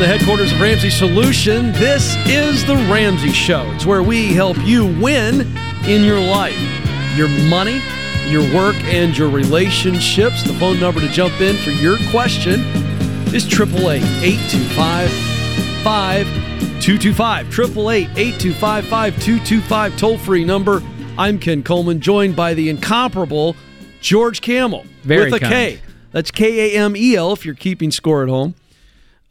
The headquarters of Ramsey Solution, this is The Ramsey Show. It's where we help you win in your life, your money, your work, and your relationships. The phone number to jump in for your question is 888 825 5225. 888 825 5225. Toll free number. I'm Ken Coleman, joined by the incomparable George Kamel. Very with a K. kind. That's K A M E L if you're keeping score at home.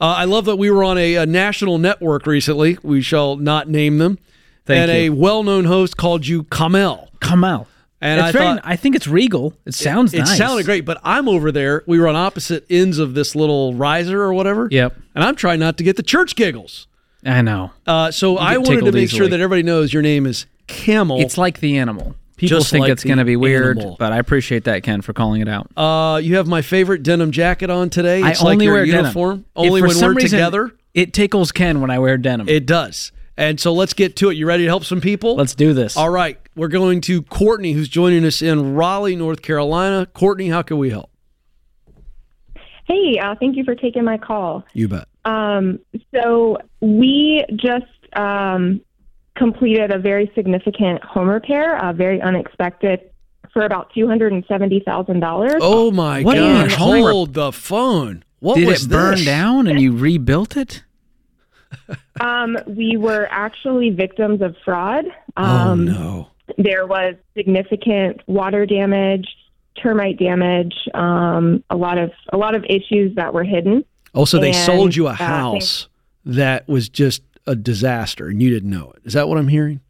Uh, I love that we were on a, a national network recently. We shall not name them. Thank and you. a well known host called you Kamel. Kamel. And it's I very, thought- I think it's regal. It sounds It nice. sounded great, but I'm over there. We were on opposite ends of this little riser or whatever. Yep. And I'm trying not to get the church giggles. I know. Uh, so I wanted to make sure that everybody knows your name is Kamel. It's like the animal. People Just think like it's going to be weird, animal. but I appreciate that, Ken, for calling it out. uh, you have my favorite denim jacket on today. It's I like only your wear uniform. denim. If Only for when some we're reason together. It tickles Ken when I wear denim. It does. And so let's get to it. You ready to help some people? Let's do this. All right. We're going to Courtney, who's joining us in Raleigh, North Carolina. Courtney, how can we help? Hey, uh, thank you for taking my call. You bet. Um, so we just um, completed a very significant home repair, uh, very unexpected, for about two hundred and seventy thousand dollars. Oh my What do you mean gosh! home rep- Hold the phone. What Did was it burn this? down and you rebuilt it? Um, we were actually victims of fraud. Oh Um, no! There was significant water damage, termite damage, um, a lot of a lot of issues that were hidden. Oh, so they and, sold you a uh, house that was just a disaster, and you didn't know it. Is that what I'm hearing?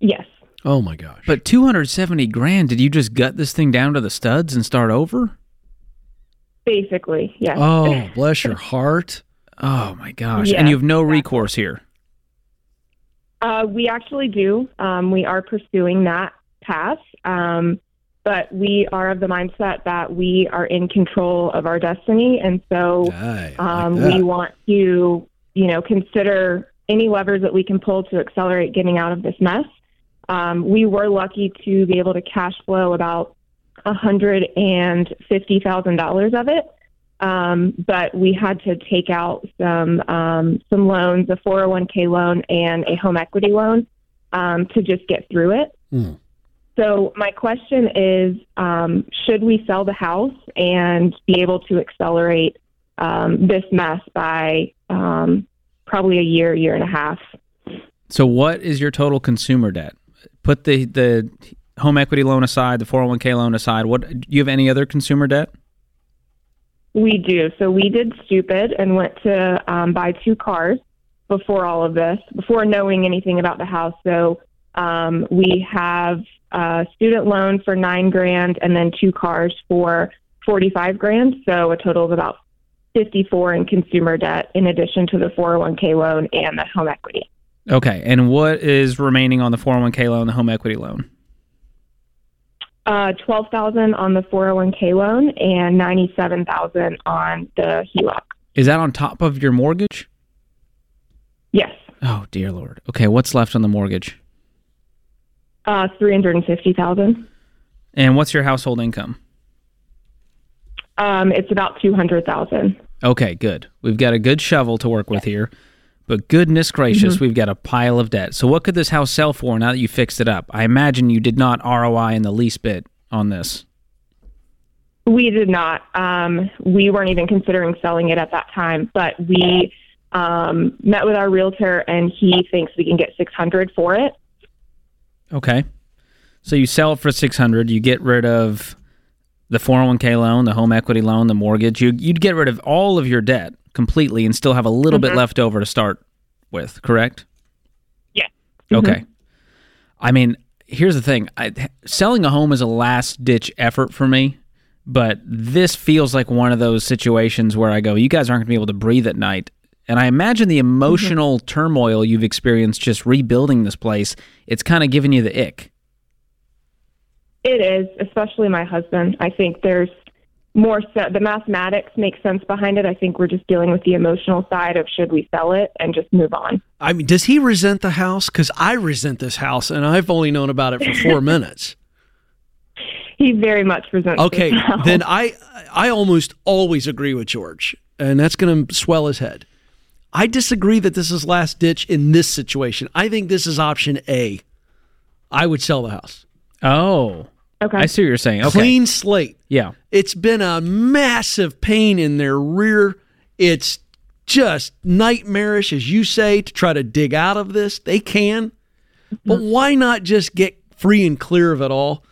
Yes. Oh my gosh! But 270 grand, did you just gut this thing down to the studs and start over? Basically, yes. oh, bless your heart. Oh my gosh. Yeah, and you have no exactly. recourse here. Uh, we actually do. Um, we are pursuing that path, um, but we are of the mindset that we are in control of our destiny, and so Aye, I like um, we want to, you know, consider any levers that we can pull to accelerate getting out of this mess. Um, we were lucky to be able to cash flow about a hundred and fifty thousand dollars of it. Um, but we had to take out some um, some loans, a 401k loan and a home equity loan, um, to just get through it. Hmm. So my question is, um, should we sell the house and be able to accelerate um, this mess by um, probably a year, year and a half? So what is your total consumer debt? Put the the home equity loan aside, the 401k loan aside. What do you have any other consumer debt? We do. So we did stupid and went to um, buy two cars before all of this, before knowing anything about the house. So um, we have a student loan for nine grand and then two cars for 45 grand. So a total of about 54 in consumer debt in addition to the 401k loan and the home equity. Okay. And what is remaining on the 401k loan, the home equity loan? Uh, 12,000 on the 401k loan and 97,000 on the HELOC. Is that on top of your mortgage? Yes. Oh, dear Lord. Okay. What's left on the mortgage? Uh, 350,000. And what's your household income? Um, it's about 200,000. Okay, good. We've got a good shovel to work with here. But goodness gracious, we've got a pile of debt. So what could this house sell for now that you fixed it up? I imagine you did not ROI in the least bit on this. We did not. Um, we weren't even considering selling it at that time, but we um, met with our realtor, and he thinks we can get 600 for it. Okay. So you sell it for 600, you get rid of the 401k loan, the home equity loan, the mortgage. You you'd get rid of all of your debt completely and still have a little bit mm-hmm. left over to start with, correct? Yeah. Mm-hmm. Okay. I mean, here's the thing. I, selling a home is a last ditch effort for me, but this feels like one of those situations where I go, you guys aren't going to be able to breathe at night. And I imagine the mm-hmm. emotional turmoil you've experienced just rebuilding this place, it's kind of giving you the ick. It is, especially my husband. I think there's more so the mathematics make sense behind it. I think we're just dealing with the emotional side of should we sell it and just move on. I mean, does he resent the house? Because I resent this house, and I've only known about it for four minutes. He very much resents. Okay, then I I almost always agree with George. and that's going to swell his head. I disagree that this is last ditch in this situation. I think this is option A. I would sell the house. Oh, Okay. I see what you're saying. Okay. Clean slate. Yeah. It's been a massive pain in their rear. It's just nightmarish, as you say, to try to dig out of this. They can, but why not just get free and clear of it all?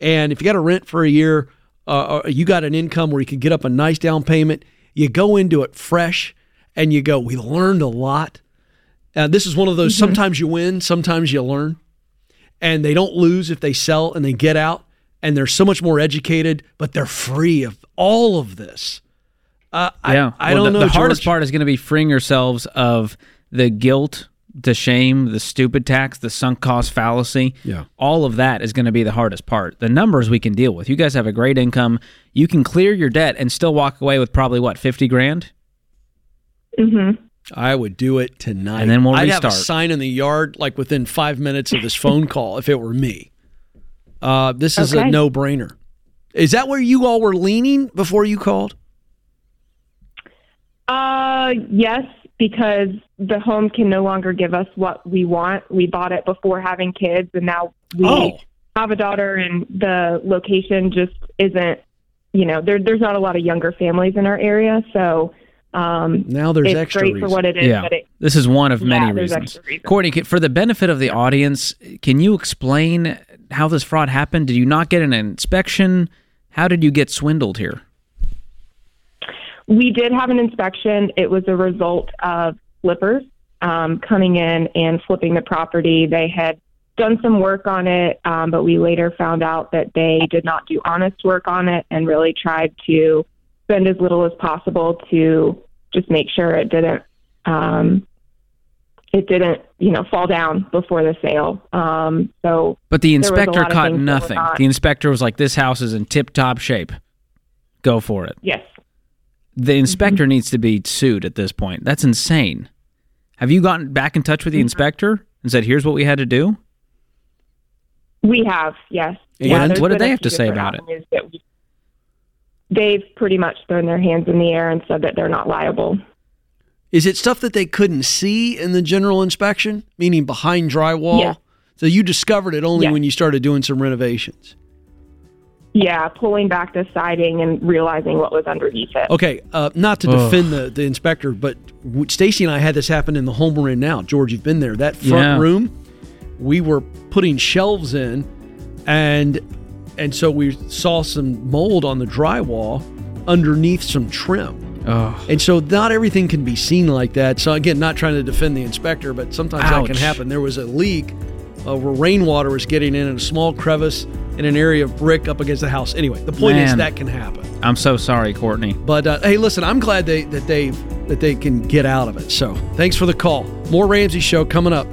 And if you got to rent for a year, uh, or you got an income where you can get up a nice down payment, you go into it fresh and you go, we learned a lot. Uh, this is one of those sometimes you win, sometimes you learn. And they don't lose if they sell and they get out and they're so much more educated, but they're free of all of this. Uh, Yeah. I, I Well, don't the, know. The hardest part is going to be freeing yourselves of the guilt, the shame, the stupid tax, the sunk cost fallacy. Yeah. All of that is going to be the hardest part. The numbers we can deal with. You guys have a great income. You can clear your debt and still walk away with probably what, 50 grand? Mm-hmm. I would do it tonight. And then we'll I'd have a sign in the yard like within five minutes of this phone call if it were me. Uh, this is a no brainer. Is that where you all were leaning before you called? Uh, yes, because the home can no longer give us what we want. We bought it before having kids, and now we Oh. have a daughter, and the location just isn't. You know, there, there's not a lot of younger families in our area, so um, Now there's it's extra great reason. for what it is. yeah. But it, This is one of Yeah, many there's reasons. extra reasons. Courtney, for the benefit of the audience, can you explain how this fraud happened? Did you not get an inspection? How did you get swindled here? We did have an inspection. It was a result of flippers um, coming in and flipping the property. They had done some work on it, um, but we later found out that they did not do honest work on it and really tried to spend as little as possible to just make sure it didn't. Um, it didn't, you know, fall down before the sale. Um, so But the inspector caught things that were nothing. not- The inspector was like, "This house is in tip-top shape. Go for it." yes, The inspector needs to be sued at this point. That's insane. Have you gotten back in touch with the inspector and said, "Here's what we had to do"? We have, yes. And there's what did they have to say about it? Avenues that we- They've pretty much thrown their hands in the air and said that they're not liable. Is it stuff that they couldn't see in the general inspection, meaning behind drywall? Yeah. So you discovered it only Yeah. when you started doing some renovations. Yeah, pulling back the siding and realizing what was underneath it. Okay, uh, not to Ugh. defend the, the inspector, but Stacy and I had this happen in the home we're in now. George, you've been there. That front Yeah. room, we were putting shelves in, and and so we saw some mold on the drywall underneath some trim. Oh, And so not everything can be seen like that. So again, not trying to defend the inspector, but sometimes that can happen. There was a leak uh, where rainwater was getting in in a small crevice in an area of brick up against the house. Anyway, the point is that can happen. I'm so sorry, Courtney. But uh, hey, listen, I'm glad they that they that they can get out of it. So thanks for the call. More Ramsey show coming up.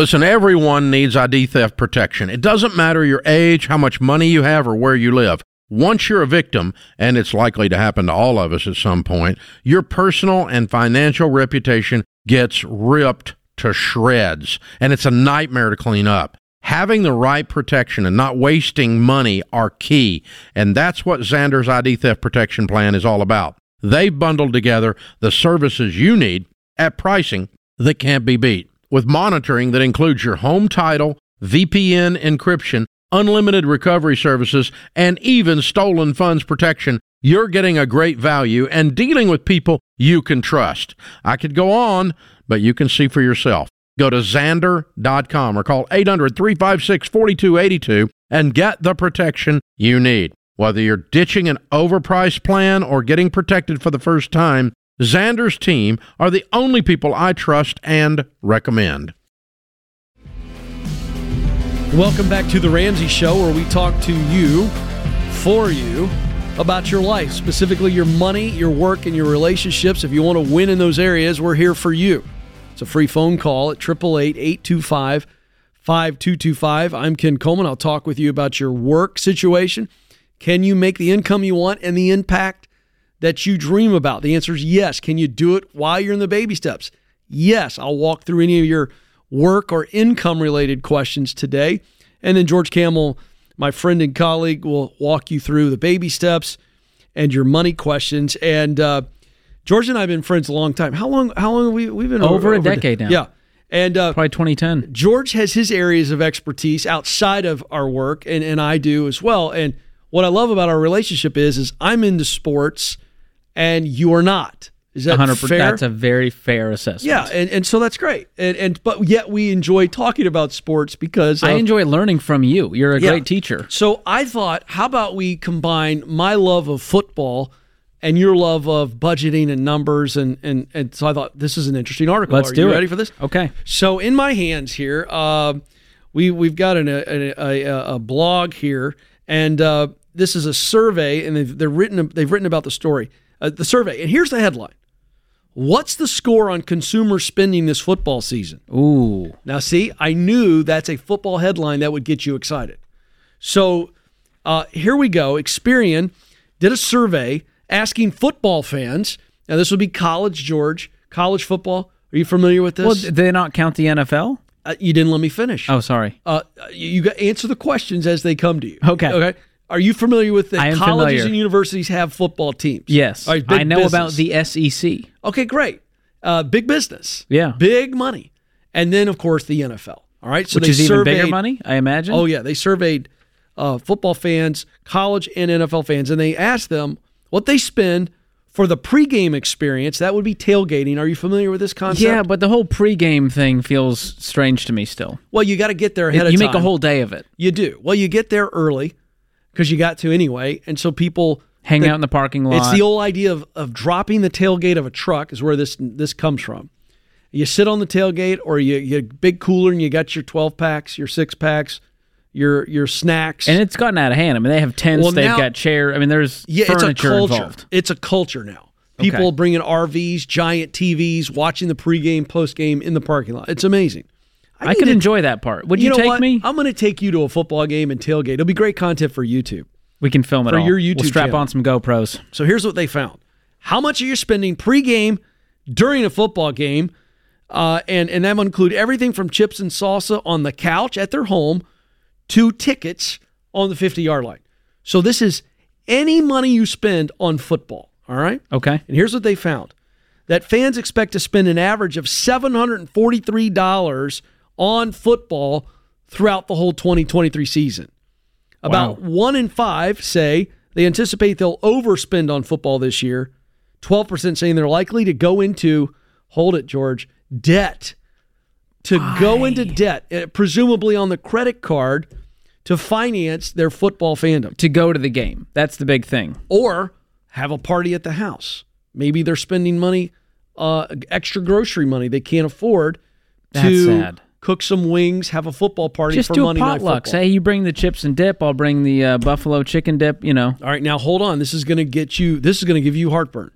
Listen, everyone needs ID theft protection. It doesn't matter your age, how much money you have, or where you live. Once you're a victim, and it's likely to happen to all of us at some point, your personal and financial reputation gets ripped to shreds, and it's a nightmare to clean up. Having the right protection and not wasting money are key, and that's what Zander's ID theft protection plan is all about. They've bundled together the services you need at pricing that can't be beat. With monitoring that includes your home title, VPN encryption, unlimited recovery services, and even stolen funds protection, you're getting a great value and dealing with people you can trust. I could go on, but you can see for yourself. Go to Zander.com or call 800 356 4282 and get the protection you need. Whether you're ditching an overpriced plan or getting protected for the first time, Zander's team are the only people I trust and recommend. Welcome back to the Ramsey Show, where we talk to you, for you, about your life, specifically your money, your work, and your relationships. If you want to win in those areas, we're here for you. It's a free phone call at 888 825 5225. I'm Ken Coleman. I'll talk with you about your work situation. Can you make the income you want and the impact that you dream about? The answer is yes. Can you do it while you're in the baby steps? Yes. I'll walk through any of your work or income related questions today. And then George Kamel My friend and colleague will walk you through the baby steps and your money questions. And uh, George and I have been friends a long time. How long? How long have we we've been Over a decade now. Yeah, and uh, Probably 2010. George has his areas of expertise outside of our work, and, and I do as well. And what I love about our relationship is, is I'm into sports, and you are not. Is that 100%. fair? That's a very fair assessment. yeah, and, and so that's great. And and but yet we enjoy talking about sports because I enjoy learning from you. You're a Yeah. great teacher. So I thought, how about we combine my love of football and your love of budgeting and numbers, and and and so I thought this is an interesting article. Let's Are do you it. Ready for this? Okay. So in my hands here, uh, we we've got an, a, a, a, a blog here, and uh, this is a survey, and they've they're written they've written about the story, uh, the survey, and here's the headline: What's the score on consumer spending this football season? Ooh. Now, see, I knew that's a football headline that would get you excited. So uh, here we go. Experian did a survey asking football fans. Now, this would be college, George, college football. Are you familiar with this? Well, did they not count the NFL? uh, you didn't let me finish. Oh, sorry. Uh, you, you got answer the questions as they come to you. Okay. Okay. Are you familiar with that colleges familiar. and universities have football teams? Yes. Right, I know about the SEC. Okay, great. Uh, big business. Yeah. Big money. And then, of course, the NFL. All right. So Which they is even bigger surveyed- money, I imagine. Oh yeah, they surveyed uh, football fans, college and NFL fans, and they asked them what they spend for the pregame experience. That would be tailgating. Are you familiar with this concept? yeah, but the whole pregame thing feels strange to me still. Well, you got to get there ahead you of You make a whole day of it. You do. Well, you get there early because you got to anyway, and so people Hang out in the parking lot. It's the old idea of, of dropping the tailgate of a truck is where this this comes from. You sit on the tailgate, or you you big cooler, and you got your twelve packs, your six packs, your your snacks, and it's gotten out of hand. I mean, they have tents, Well, they've now- got chair. I mean, there's Yeah, it's a culture. involved. It's a culture now. People Okay. bringing RVs, giant TVs, watching the pregame, postgame in the parking lot. It's amazing. I, need could to- enjoy that part. Would you, know take what? me? I'm going to take you to a football game and tailgate. It'll be great content for YouTube. we can film it for all. your we'll YouTube strap channel. on some GoPros. So here's what they found: how much are you spending pregame, during a football game, uh, and and that will include everything from chips and salsa on the couch at their home to tickets on the 50 yard line. So this is any money you spend on football. All right. Okay. And here's what they found that fans expect to spend an average of $743 on football throughout the whole 2023 season. About Wow. one in five say they anticipate they'll overspend on football this year. 12% saying they're likely to go into, hold it, George, debt. To go into debt, uh, presumably on the credit card to finance their football fandom To go to the game. That's the big thing. or have a party at the house. Maybe they're spending money, uh, extra grocery money they can't afford to That's sad. Cook some wings, have a football party Just for do a Monday Night potluck. Say you bring the chips and dip. I'll bring the uh, buffalo chicken dip. You know. All right, now hold on. This is going to get you. This is going to give you heartburn.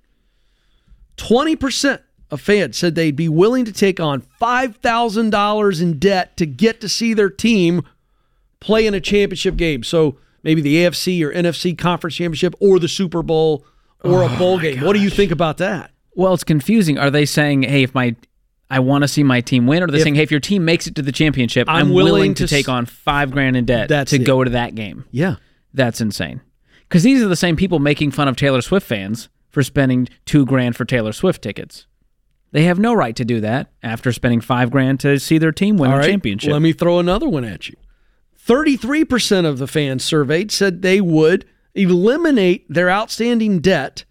Twenty percent of fans said they'd be willing to take on five thousand dollars in debt to get to see their team play in a championship game. So maybe the AFC or NFC conference championship, or the Super Bowl, or Oh a bowl game. What do you think about that? Well, it's confusing. Are they saying, "Hey, if my I want to see my team win," or are they If- saying, "Hey, if your team makes it to the championship, I'm I'm, willing willing, to to, take s- on five grand in debt to it. go to that game"? Yeah. That's insane. Because these are the same people making fun of Taylor Swift fans for spending two grand for Taylor Swift tickets. They have no right to do that after spending five grand to see their team win All a right. championship. Let me throw another one at you. 33% of the fans surveyed said they would eliminate their outstanding debt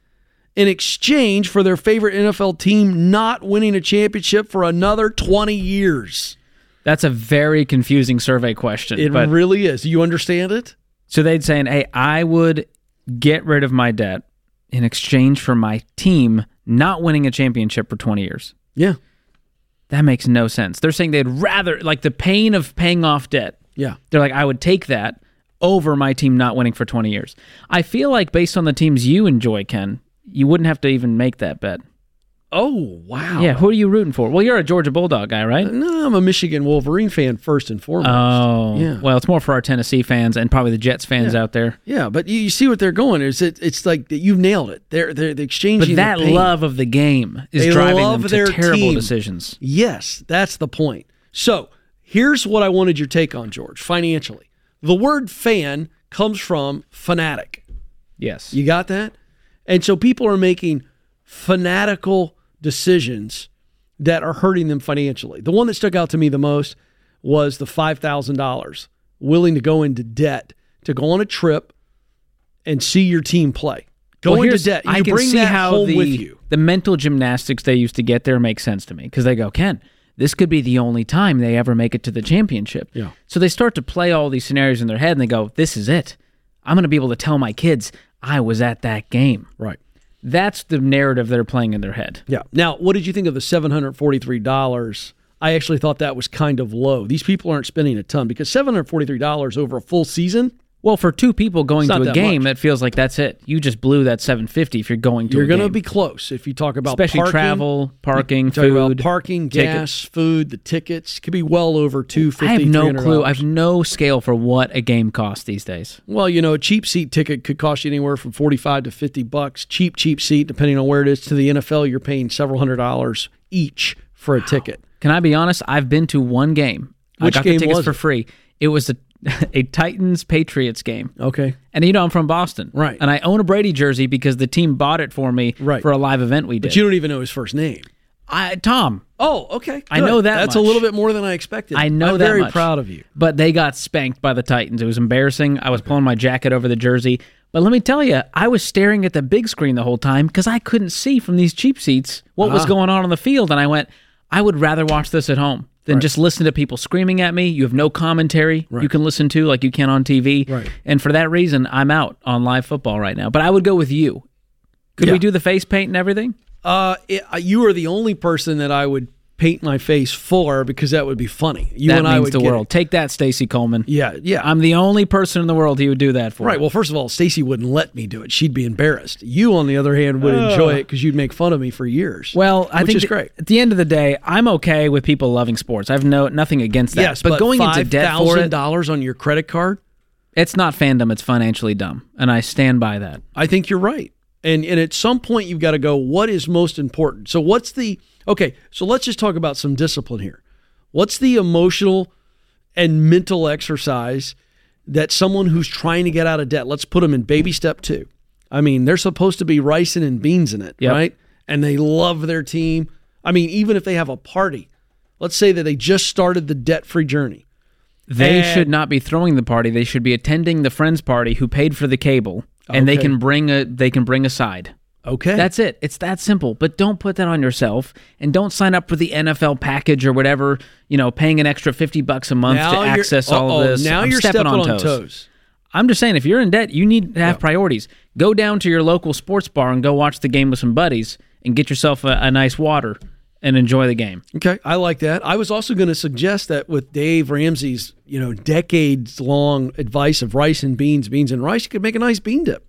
in exchange for their favorite NFL team not winning a championship for another 20 years. That's a very confusing survey question. It really is. You understand it? so they'd saying, "Hey, I would get rid of my debt in exchange for my team not winning a championship for 20 years." Yeah. That makes no sense. They're saying they'd rather like the pain of paying off debt. Yeah. They're like, I would take that over my team not winning for 20 years. I feel like based on the teams you enjoy, Ken, you wouldn't have to even make that bet. Oh, wow. Yeah, who are you rooting for? Well, you're a Georgia Bulldog guy, right? No, I'm a Michigan Wolverine fan first and foremost. Oh, Yeah. Well, it's more for our Tennessee fans and probably the Jets fans out there. yeah, but you, you see what they're going. Is it? It's like you've nailed it. They're they're, they're exchanging. But that love of the game is They driving love them to terrible team. decisions. Yes, that's the point. So here's what I wanted your take on, George, financially. The word fan comes from fanatic. Yes. You got that? And so people are making fanatical decisions that are hurting them financially. The one that stuck out to me the most was the $5,000 willing to go into debt to go on a trip and see your team play. Go Well, into debt. You I can bring see that how home the, with you. the mental gymnastics they used to get there makes sense to me because they go, Ken, this could be the only time they ever make it to the championship. Yeah. So they start to play all these scenarios in their head and they go, this is it. I'm going to be able to tell my kids I was at that game. Right. That's the narrative they're playing in their head. Yeah. Now, what did you think of the $743? I actually thought that was kind of low. These people aren't spending a ton because $743 over a full season, Well, for two people going to a game, much. it feels like that's it. You just blew that 750 if you're going to you're going to be close if you talk about especially parking, travel, parking, food, parking, gas, food, the tickets could be well over two fifty. I have no clue. I have no scale for what a game costs these days. well, you know, a cheap seat ticket could cost you anywhere from forty-five to fifty bucks. Cheap, cheap seat, depending on where it is. To the NFL, you're paying several hundred dollars each for a ticket. Can I be honest? I've been to one game. Which I got game the tickets was for free. It was a a Titans Patriots game. Okay, And you know I'm from Boston. Right. And I own a Brady jersey because the team bought it for me Right. for a live event we did. but you don't even know his first name. I Tom. Oh, okay. I know that That's a little bit more than I expected. I know I'm that very much. proud of you. But they got spanked by the Titans. It was embarrassing. I was pulling my jacket over the jersey. But let me tell you, I was staring at the big screen the whole time because I couldn't see from these cheap seats what was Ah. going on on the field. And I went, I would rather watch this at home than just listen to people screaming at me. You have no commentary you can listen to like you can on TV. Right. And for that reason, I'm out on live football right now. But I would go with you. Could Yeah. we do the face paint and everything? Uh, it, uh, you are the only person that I would paint my face for because that would be funny. You that and I means would the world. it. Take that, Stacy Coleman. Yeah, yeah. I'm the only person in the world he would do that for. Right. Well, first of all, Stacy wouldn't let me do it. She'd be embarrassed. You, on the other hand, would enjoy it because you'd make fun of me for years. Well, I think is th- great. At the end of the day, I'm okay with people loving sports. I've no nothing against that. Yes, but, going into debt for it, dollars on your credit card. it's not fandom. It's financially dumb, and I stand by that. I think you're right. And and at some point you've got to go. What is most important? So what's the okay? So let's just talk about some discipline here. What's the emotional and mental exercise that someone who's trying to get out of debt? Let's put them in baby step two. I mean, they're supposed to be ricing and beans in it, Yep. right? And they love their team. I mean, even if they have a party, let's say that they just started the debt free journey. They And- should not be throwing the party. They should be attending the friend's party who paid for the cable, and they can bring a they can bring a side. Okay, That's it. It's that simple. But don't put that on yourself, and don't sign up for the NFL package or whatever. You know, paying an extra fifty bucks a month to access all of this. Now I'm you're stepping, stepping, on, toes. toes. I'm just saying, if you're in debt, you need to have priorities. Go down to your local sports bar and go watch the game with some buddies and get yourself a, a nice water and enjoy the game. Okay, I like that. I was also going to suggest that with Dave Ramsey's, you know, decades long advice of rice and beans, beans and rice, you could make a nice bean dip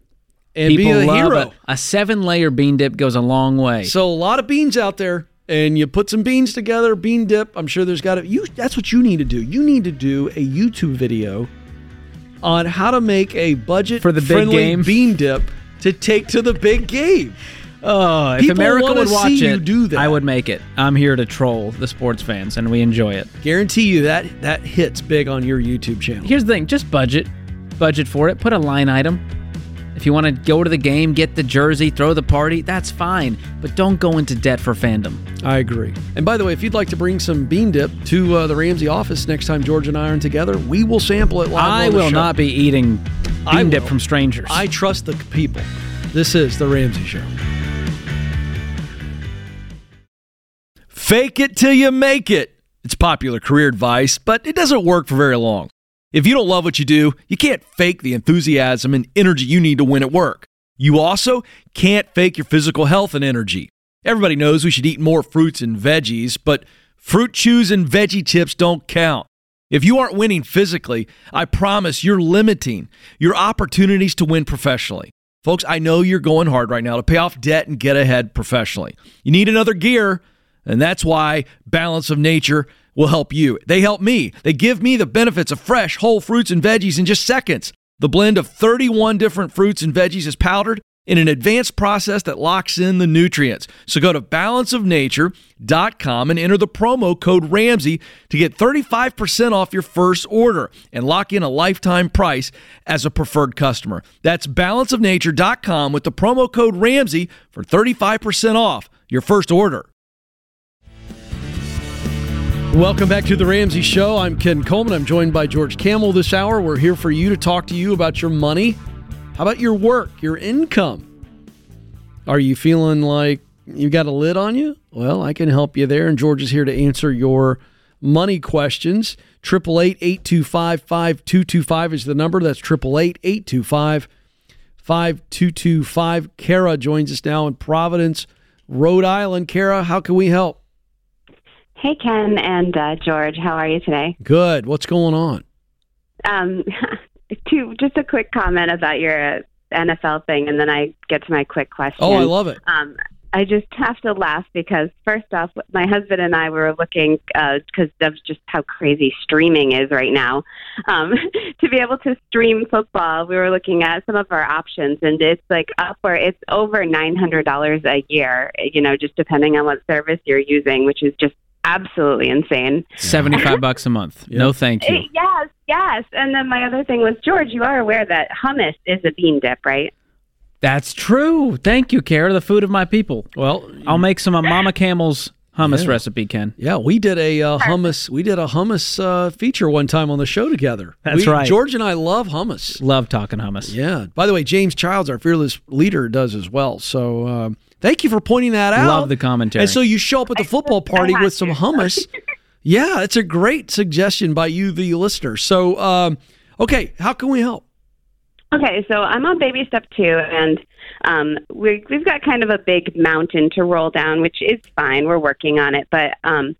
and People be a love hero. it. A seven layer bean dip goes a long way. So a lot of beans out there, and you put some beans together, bean dip. I'm sure there's got to you. That's what you need to do. You need to do a YouTube video on how to make a budget For the big game? bean dip to take to the big game. oh, if people America would watch it, do that. I would make it. I'm here to troll the sports fans, and we enjoy it. Guarantee you that that hits big on your YouTube channel. Here's the thing: just budget, budget for it. Put a line item. If you want to go to the game, get the jersey, throw the party, that's fine. But don't go into debt for fandom. I agree. And by the way, if you'd like to bring some bean dip to uh, the Ramsey office next time George and I are together, we will sample it live. I on the will show. not be eating I bean dip will. from strangers. I trust the people. This is the Ramsey Show. Fake it till you make it. It's popular career advice, but it doesn't work for very long. If you don't love what you do, you can't fake the enthusiasm and energy you need to win at work. You also can't fake your physical health and energy. Everybody knows we should eat more fruits and veggies, but fruit chews and veggie tips don't count. If you aren't winning physically, I promise you're limiting your opportunities to win professionally. Folks, I know you're going hard right now to pay off debt and get ahead professionally. You need another gear, and that's why Balance of Nature will help you. They help me. They give me the benefits of fresh, whole fruits and veggies in just seconds. The blend of 31 different fruits and veggies is powdered in an advanced process that locks in the nutrients. So go to balanceofnature.com and enter the promo code Ramsey to get 35% off your first order and lock in a lifetime price as a preferred customer. That's balanceofnature.com with the promo code Ramsey for 35% off your first order. Welcome back to the Ramsey Show. I'm Ken Coleman. I'm joined by George Kamel this hour. We're here for you to talk to you about your money how about your work, your income? Are you feeling like you got a lid on you? Well, I can help you there. And George is here to answer your money questions. 888 825 5225 is the number. That's 888 825 5225. Kara joins us now in Providence, Rhode Island. Kara, how can we help? Hey, Ken and uh, George. How are you today? Good. What's going on? Um, to just a quick comment about your NFL thing, and then I get to my quick question. Oh, I love it. Um, I just have to laugh because first off, my husband and I were looking because uh, of just how crazy streaming is right now. Um, to be able to stream football, we were looking at some of our options, and it's like up where it's over nine hundred dollars a year. You know, just depending on what service you're using, which is just absolutely insane. 75 bucks a month. No, thank you. Eh, yes, yes. And then my other thing was, George, you are aware that hummus is a bean dip, right? That's true. Thank you, Kara, the food of my people. Well, I'll make some of Mama Kamel's hummus yeah. recipe, Ken. Yeah, we did a uh, hummus. We did a hummus uh, feature one time on the show together. That's we, right. George and I love hummus. Love talking hummus. Yeah. By the way, James Childs, our fearless leader, does as well. So uh, thank you for pointing that out. Love the commentary. And so you show up at the football party with some hummus. yeah, it's a great suggestion by you, the listener. So, um, okay, how can we help? Okay, so I'm on baby step two, and um, we, we've got kind of a big mountain to roll down, which is fine. We're working on it, but um,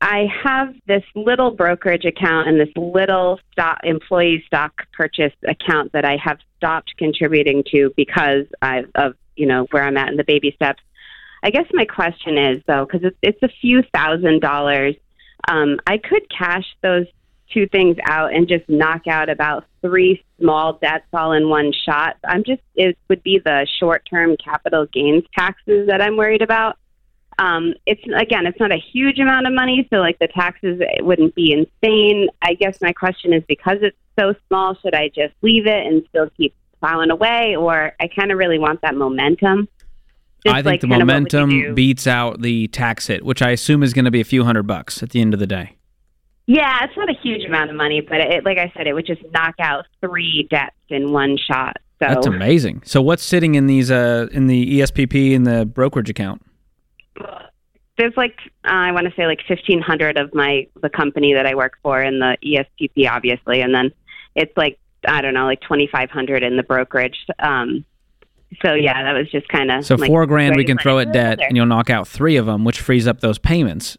I have this little brokerage account and this little stock employee stock purchase account that I have stopped contributing to because I've, of you know where I'm at in the baby steps. I guess my question is though, because it's, it's a few thousand dollars. Um, I could cash those two things out and just knock out about three small debts all in one shot. I'm just it would be the short term capital gains taxes that I'm worried about. Um, it's again, it's not a huge amount of money, so like the taxes wouldn't be insane. I guess my question is because it's so small, should I just leave it and still keep plowing away, or I kind of really want that momentum. Just I think like the momentum beats out the tax hit, which I assume is going to be a few hundred bucks at the end of the day. Yeah, it's not a huge amount of money, but it, like I said, it would just knock out three debts in one shot. So that's amazing. So what's sitting in these uh in the ESPP in the brokerage account? There's like uh, I want to say like fifteen hundred of my the company that I work for in the ESPP, obviously, and then it's like I don't know, like twenty five hundred in the brokerage. Um, so yeah, that was just kind of so like, four grand we can throw at debt, and you'll knock out three of them, which frees up those payments.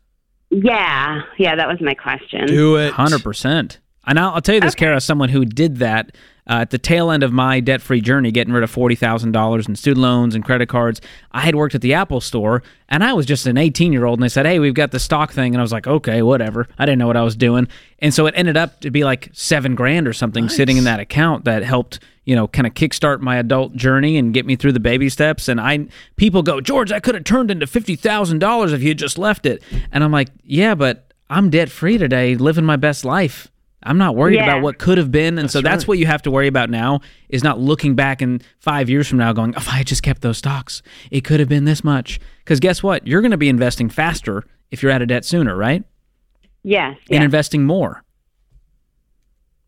Yeah, yeah, that was my question. Do it, hundred percent. And I'll, I'll, tell you this, okay. Kara, someone who did that uh, at the tail end of my debt free journey, getting rid of $40,000 in student loans and credit cards. I had worked at the Apple store and I was just an 18 year old and they said, Hey, we've got the stock thing. And I was like, Okay, whatever. I didn't know what I was doing. And so it ended up to be like seven grand or something nice. sitting in that account that helped, you know, kind of kickstart my adult journey and get me through the baby steps. And I, people go, George, I could have turned into $50,000 if you just left it. And I'm like, Yeah, but I'm debt free today, living my best life. I'm not worried yeah. about what could have been, and that's so that's right. what you have to worry about now is not looking back in five years from now, going, "If I had just kept those stocks, it could have been this much." Because guess what? You're going to be investing faster if you're out of debt sooner, right? Yes, and investing more.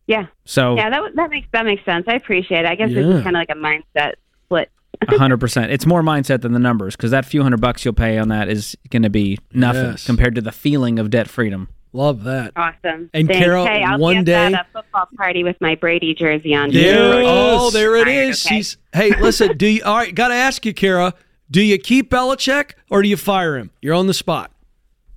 Yeah. So yeah, that that makes that makes sense. I appreciate it. I guess yeah. it's kind of like a mindset split. hundred percent. It's more mindset than the numbers because that few hundred bucks you'll pay on that is going to be nothing yes. compared to the feeling of debt freedom. Love that. Awesome. And Thanks. Carol, hey, I'll one be day at a football party with my Brady jersey on. There, oh, there it is. Okay. She's. Hey, listen. Do you? All right. Got to ask you, Kara. Do you keep Belichick or do you fire him? You're on the spot.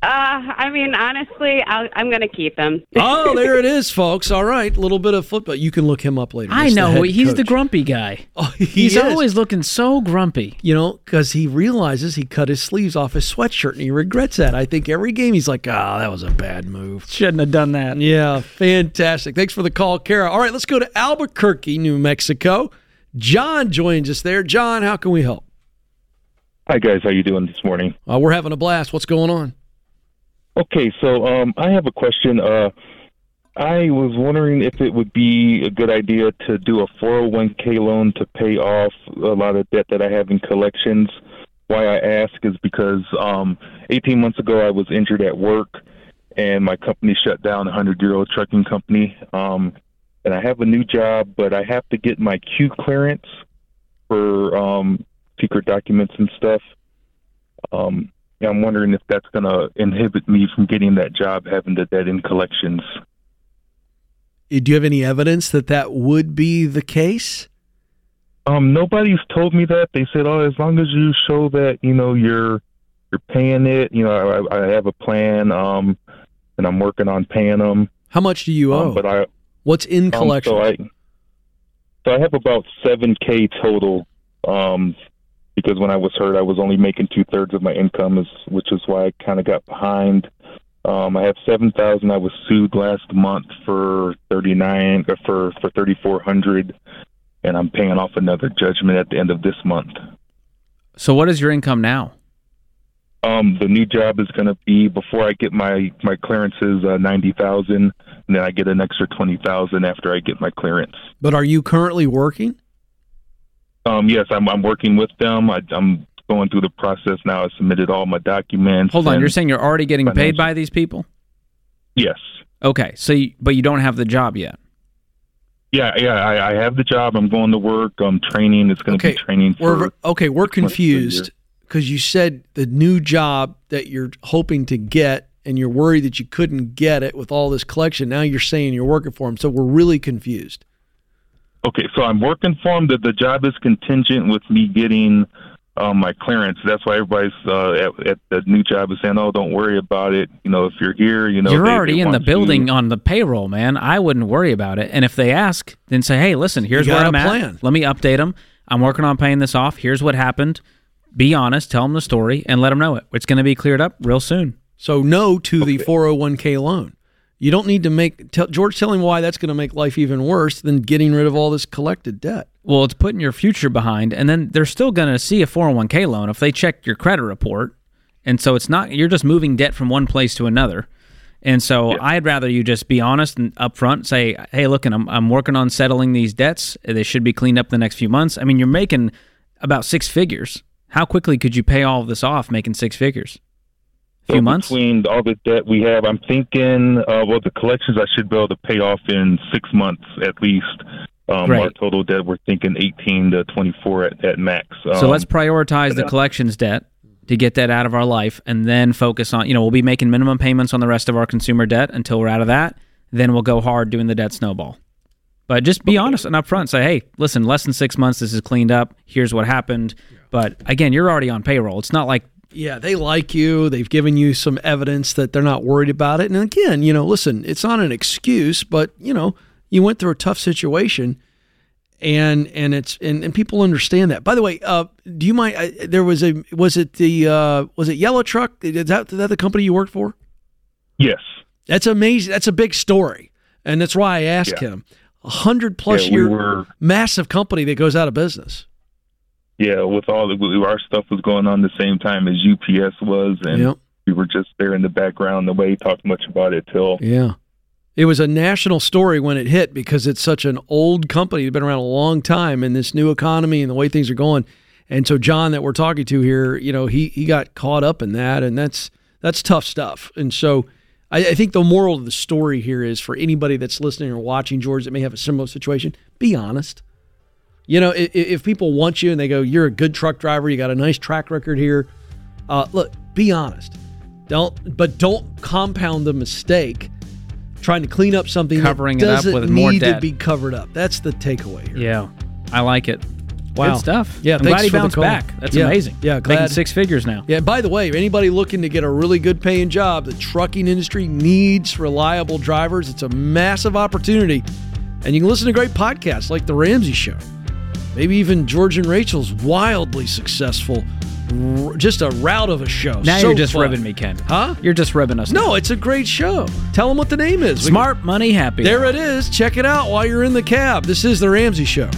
Uh, I mean, honestly, i am going to keep him. oh, there it is, folks. All right, a little bit of football. You can look him up later. I know the he's coach. the grumpy guy. Oh, he he's is. always looking so grumpy. You know, because he realizes he cut his sleeves off his sweatshirt and he regrets that. I think every game he's like, "Ah, oh, that was a bad move. Shouldn't have done that." Yeah, fantastic. Thanks for the call, Kara. All right, let's go to Albuquerque, New Mexico. John joins us there. John, how can we help? Hi guys, how you doing this morning? Uh, we're having a blast. What's going on? Okay, so um, I have a question. Uh, I was wondering if it would be a good idea to do a 401k loan to pay off a lot of debt that I have in collections. Why I ask is because um, 18 months ago I was injured at work, and my company shut down, a hundred-year-old trucking company. Um, and I have a new job, but I have to get my Q clearance for um, secret documents and stuff. Um, I'm wondering if that's going to inhibit me from getting that job, having the debt in collections. Uh, Do you have any evidence that that would be the case? Um, nobody's told me that. They said, "Oh, as long as you show that you know you're you're paying it, you know, I, I have a plan, um, and I'm working on paying them." How much do you owe? Um, but I What's in um, collection? so I so I have about seven k total. Um, because when I was hurt, I was only making two thirds of my income, is which is why I kind of got behind. Um, I have seven thousand. I was sued last month for thirty nine or for for thirty four hundred, and I'm paying off another judgment at the end of this month. So what is your income now? Um, the new job is going to be before I get my my clearances uh, ninety thousand, and then I get an extra twenty thousand after I get my clearance. but are you currently working? Um, yes, I'm I'm working with them. I, I'm going through the process now. I submitted all my documents. Hold on, you're saying you're already getting paid by these people? yes. Okay, so you, but you don't have the job yet. Yeah, yeah. I, I have the job. I'm going to work. I'm training. It's going to Okay, be training We're for. okay. We're six months to a year. confused because you said the new job that you're hoping to get, and you're worried that you couldn't get it with all this collection. Now you're saying you're working for them, so we're really confused. Okay, so I'm working for them. That the job is contingent with me getting um, my clearance. That's why everybody's uh, at, at the new job is saying, "Oh, don't worry about it. You know, if you're here, you know." you're they- already they in the building you." on the payroll, man. I wouldn't worry about it. And if they ask, then say, "Hey, listen, here's You where I'm a at. Let me update them. I'm working on paying this off. Here's what happened. Be honest. Tell them the story and let them know it. It's going to be cleared up real soon. So no to the 401k loan. You don't need to make tell, George. Tell him why that's going to make life even worse than getting rid of all this collected debt. Well, it's putting your future behind, and then they're still going to see a 401k loan if they check your credit report. And so it's not you're just moving debt from one place to another. And so I'd rather you just be honest and upfront. Say, hey, look, I'm I'm working on settling these debts. They should be cleaned up the next few months. I mean, you're making about six figures. How quickly could you pay all of this off, making six figures? A So months. between all the debt we have, I'm thinking, uh, well, the collections I should be able to pay off in six months at least. Um, Great. Our total debt, we're thinking 18 to 24 at, at max. So Um, let's prioritize the collections debt to get that out of our life and then focus on, you know, we'll be making minimum payments on the rest of our consumer debt until we're out of that. Then we'll go hard doing the debt snowball. But just be honest and upfront. Say, hey, listen, less than six months, this is cleaned up. Here's what happened. But again, you're already on payroll. It's not like, Yeah, they like you. They've given you some evidence that they're not worried about it. And again, you know, listen, it's not an excuse, but you know, you went through a tough situation, and and it's and, and people understand that. By the way, uh, do you mind? Uh, there was a was it the uh, was it Yellow Truck? Is that is that the company you worked for? yes. That's amazing. That's a big story, and that's why I asked Yeah. him. A hundred plus Yeah, we year were- massive company that goes out of business. Yeah, with all the, our stuff was going on the same time as UPS was, and Yep. we were just there in the background. Nobody talked much about it till Yeah. It was a national story when it hit because it's such an old company. It's been around a long time in this new economy and the way things are going. And so John that we're talking to here, you know, he he got caught up in that and that's that's tough stuff. And so I, I think the moral of the story here is for anybody that's listening or watching George that may have a similar situation, be honest. You know, if, if people want you and they go, "You're a good truck driver, you got a nice track record here," uh, look, be honest. Don't, but don't compound the mistake trying to clean up something Covering that it up with need more to be covered up. That's the takeaway here. yeah, I like it. Wow. Good stuff. Yeah, I'm thanks glad he for the bounced call. back. That's Yeah, amazing. yeah, Making glad- six figures now. Yeah. By the way, anybody looking to get a really good paying job, the trucking industry needs reliable drivers. It's a massive opportunity, and you can listen to great podcasts like the Ramsey Show, maybe even George and Rachel's wildly successful. Just a route of a show. Now so you're just fun. ribbing me, Ken. Huh? You're just ribbing us. No, it's a great show. Tell them what the name is. Smart can, Money Happy. There it is. Check it out while you're in the cab. This is The Ramsey Show.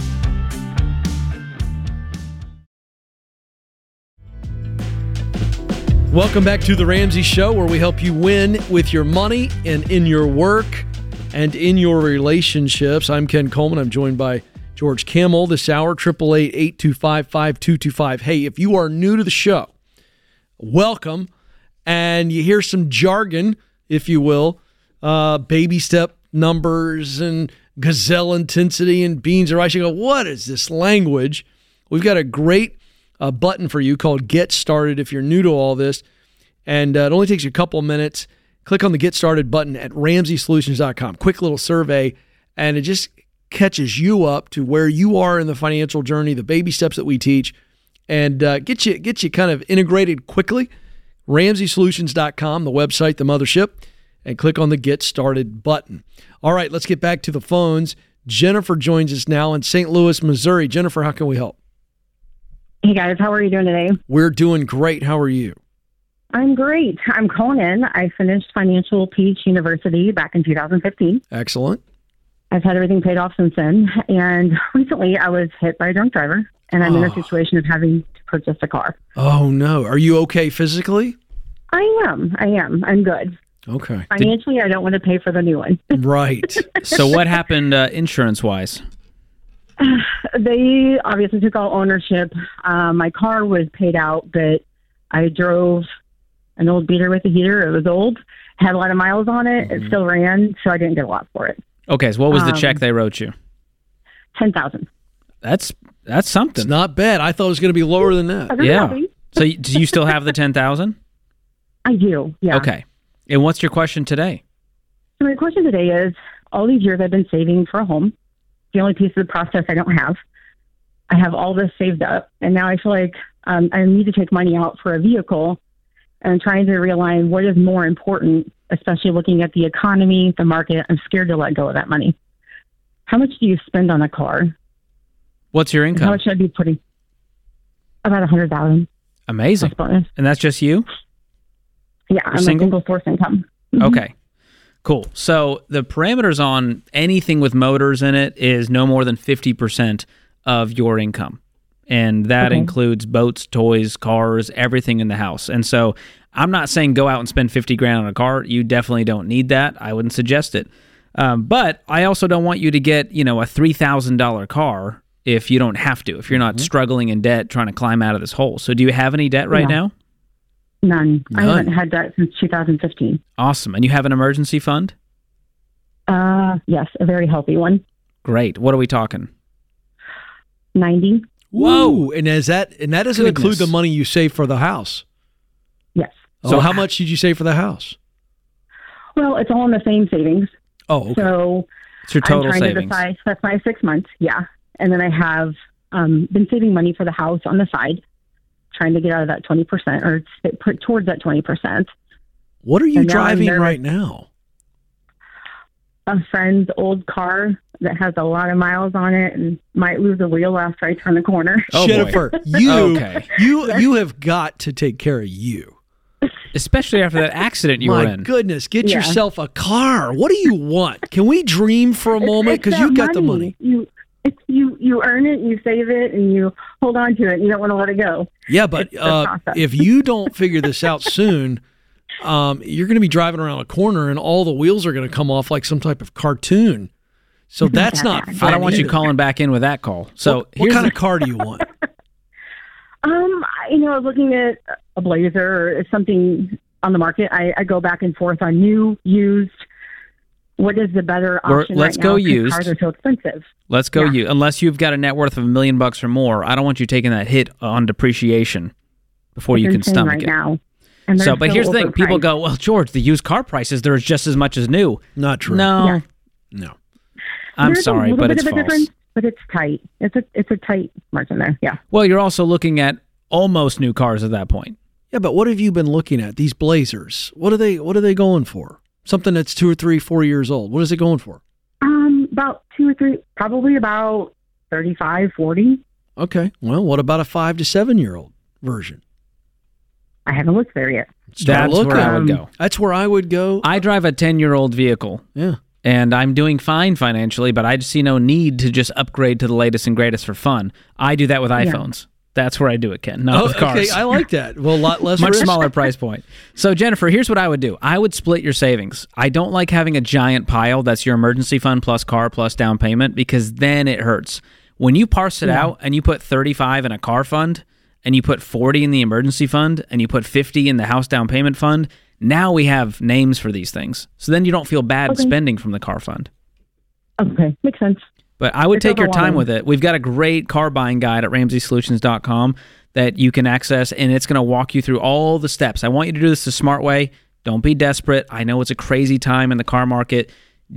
Welcome back to The Ramsey Show, where we help you win with your money and in your work and in your relationships. I'm Ken Coleman. I'm joined by George Kamel this hour, 888 825 5225. Hey, if you are new to the show, welcome. And you hear some jargon, if you will, uh, baby step numbers and gazelle intensity and beans or rice. You go, what is this language? We've got a great uh, button for you called Get Started if you're new to all this. And uh, it only takes you a couple minutes. Click on the Get Started button at RamseySolutions.com. Quick little survey, and it just catches you up to where you are in the financial journey, the baby steps that we teach, and uh, get you get you kind of integrated quickly. RamseySolutions.com, the website, the mothership, and click on the Get Started button. All right, let's get back to the phones. Jennifer joins us now in St. Louis, Missouri. Jennifer, how can we help? Hey guys, how are you doing today? We're doing great. How are you? I'm great. I'm in. I finished Financial Peace University back in 2015. Excellent. I've had everything paid off since then. And recently I was hit by a drunk driver, and I'm in Oh. a situation of having to purchase a car. Oh, no. Are you okay physically? I am. I am. I'm good. Okay. Financially, I don't want to pay for the new one. Right. So what happened uh, insurance wise? they obviously took all ownership. Um, my car was paid out, but I drove an old beater with a heater. It was old, had a lot of miles on it. It still ran, so I didn't get a lot for it. Okay, so what was the Um, check they wrote you? Ten thousand. That's that's it's something. not bad. I thought it was going to be lower than that. Yeah. So do you still have the ten thousand? I do. Yeah. Okay. And what's your question today? So my question today is: All these years I've been saving for a home. The only piece of the process I don't have. I have all this saved up, and now I feel like um, I need to take money out for a vehicle, and trying to realign what is more important, especially looking at the economy, the market. I'm scared to let go of that money. How much do you spend on a car? What's your And How much should I be putting? About a hundred thousand Amazing. bonus. And that's just you? Yeah, I'm single? a single source income. Mhm. Okay. Cool. So the parameters on anything with motors in it is no more than 50% of your income. And that Okay. includes boats, toys, cars, everything in the house. And so I'm not saying go out and spend 50 grand on a car. You definitely don't need that. I wouldn't suggest it. Um, but I also don't want you to get, you know, a $3,000 car if you don't have to, if you're not struggling in debt trying to climb out of this hole. So do you have any debt right No. now? None. I haven't had that since 2015. Awesome. And you have an emergency fund? Uh, yes, a very healthy one. Great. What are we talking? 90. Whoa! And is that and that doesn't include the money you save for the house. Yes. So Oh. how much did you save for the house? Well, it's all in the same savings. Oh, okay. So It's your total I'm trying to savings. decide. That's my six months. Yeah. And then I have um, been saving money for the house on the side, trying to get out of that 20% or put towards that 20%. what are you and driving right now? A friend's old car that has a lot of miles on it and might lose a wheel after I turn the corner. Oh, boy. Jennifer, you Okay. you you have got to take care of you. Especially after that accident you My were in. goodness, get Yeah. yourself a car. What do you want? Can we dream for a moment? Because that you got the money. You, it's, you, you earn it, you save it, and you hold on to it. You don't want to let it go. Yeah, but uh, if you don't figure this out soon, um, you're going to be driving around a corner and all the wheels are going to come off like some type of cartoon. So that's not bad. fun. I don't want you calling back in with that call. So what, what kind the- of car do you want? Um, you know, I was looking at a blazer or something on the market. I, I go back and forth on new, used. What is the better We're- option let's right go now? 'Cause used. Cars are so expensive. let's go Yeah. you. Unless you've got a net worth of a million bucks or more, I don't want you taking that hit on depreciation before It's you can insane stomach right it. now. And So, but here's the thing: people go, "Well, George, the used car prices they're just as much as new." Not true. No, Yeah. No. I'm There's sorry, but it's false. but it's tight. It's a it's a tight margin there. Yeah. Well, you're also looking at almost new cars at that point. Yeah, but what have you been looking at? These Blazers. What are they? What are they going for? Something that's two or three, four years old. What is it going for? Um, about two or three, probably about 35, 40. Okay. Well, what about a five to seven year old version? I haven't looked there yet. Start That's looking. where I would go. That's where I would go. I drive a 10 year old vehicle. yeah. and I'm doing fine financially, but I see no need to just upgrade to the latest and greatest for fun. I do that with Yeah. iPhones. That's where I do it, Ken. Not Oh, with cars. okay, I like that. Well, a lot less much risk. smaller price point. So Jennifer, here's what I would do. I would split your savings. I don't like having a giant pile that's your emergency fund plus car plus down payment because then it hurts. When you parse it out and you put 35 in a car fund and you put 40 in the emergency fund and you put 50 in the house down payment fund, now we have names for these things. So then you don't feel bad Okay. spending from the car fund. Okay, makes sense. But I would take your time with it. We've got a great car buying guide at ramseysolutions.com that you can access, and it's going to walk you through all the steps. I want you to do this the smart way. Don't be desperate. I know it's a crazy time in the car market.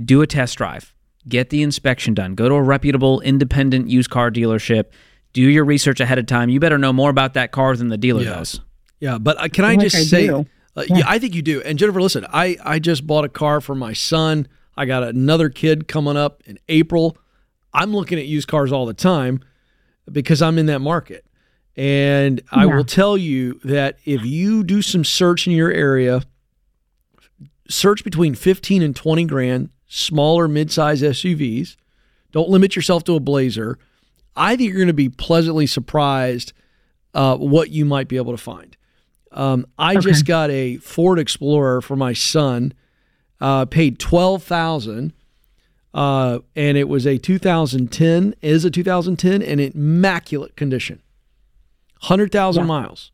Do a test drive, get the inspection done, go to a reputable, independent used car dealership. Do your research ahead of time. You better know more about that car than the dealer Yeah. does. Yeah, but uh, can I Like just I say, uh, yeah. I think you do. And Jennifer, listen, I I just bought a car for my son. I got another kid coming up in April. I'm looking at used cars all the time because I'm in that market. And I Yeah. will tell you that if you do some search in your area, search between 15 and 20 grand, smaller mid-size SUVs. Don't limit yourself to a Blazer. I think you're going to be pleasantly surprised uh, what you might be able to find. Um, I just got a Ford Explorer for my son. Uh, paid twelve thousand, uh, and it was a 2010. Is a 2010 in immaculate condition, hundred thousand miles.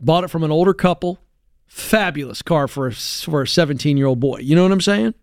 Bought it from an older couple. Fabulous car for a, for a 17 year old boy. You know what I'm saying?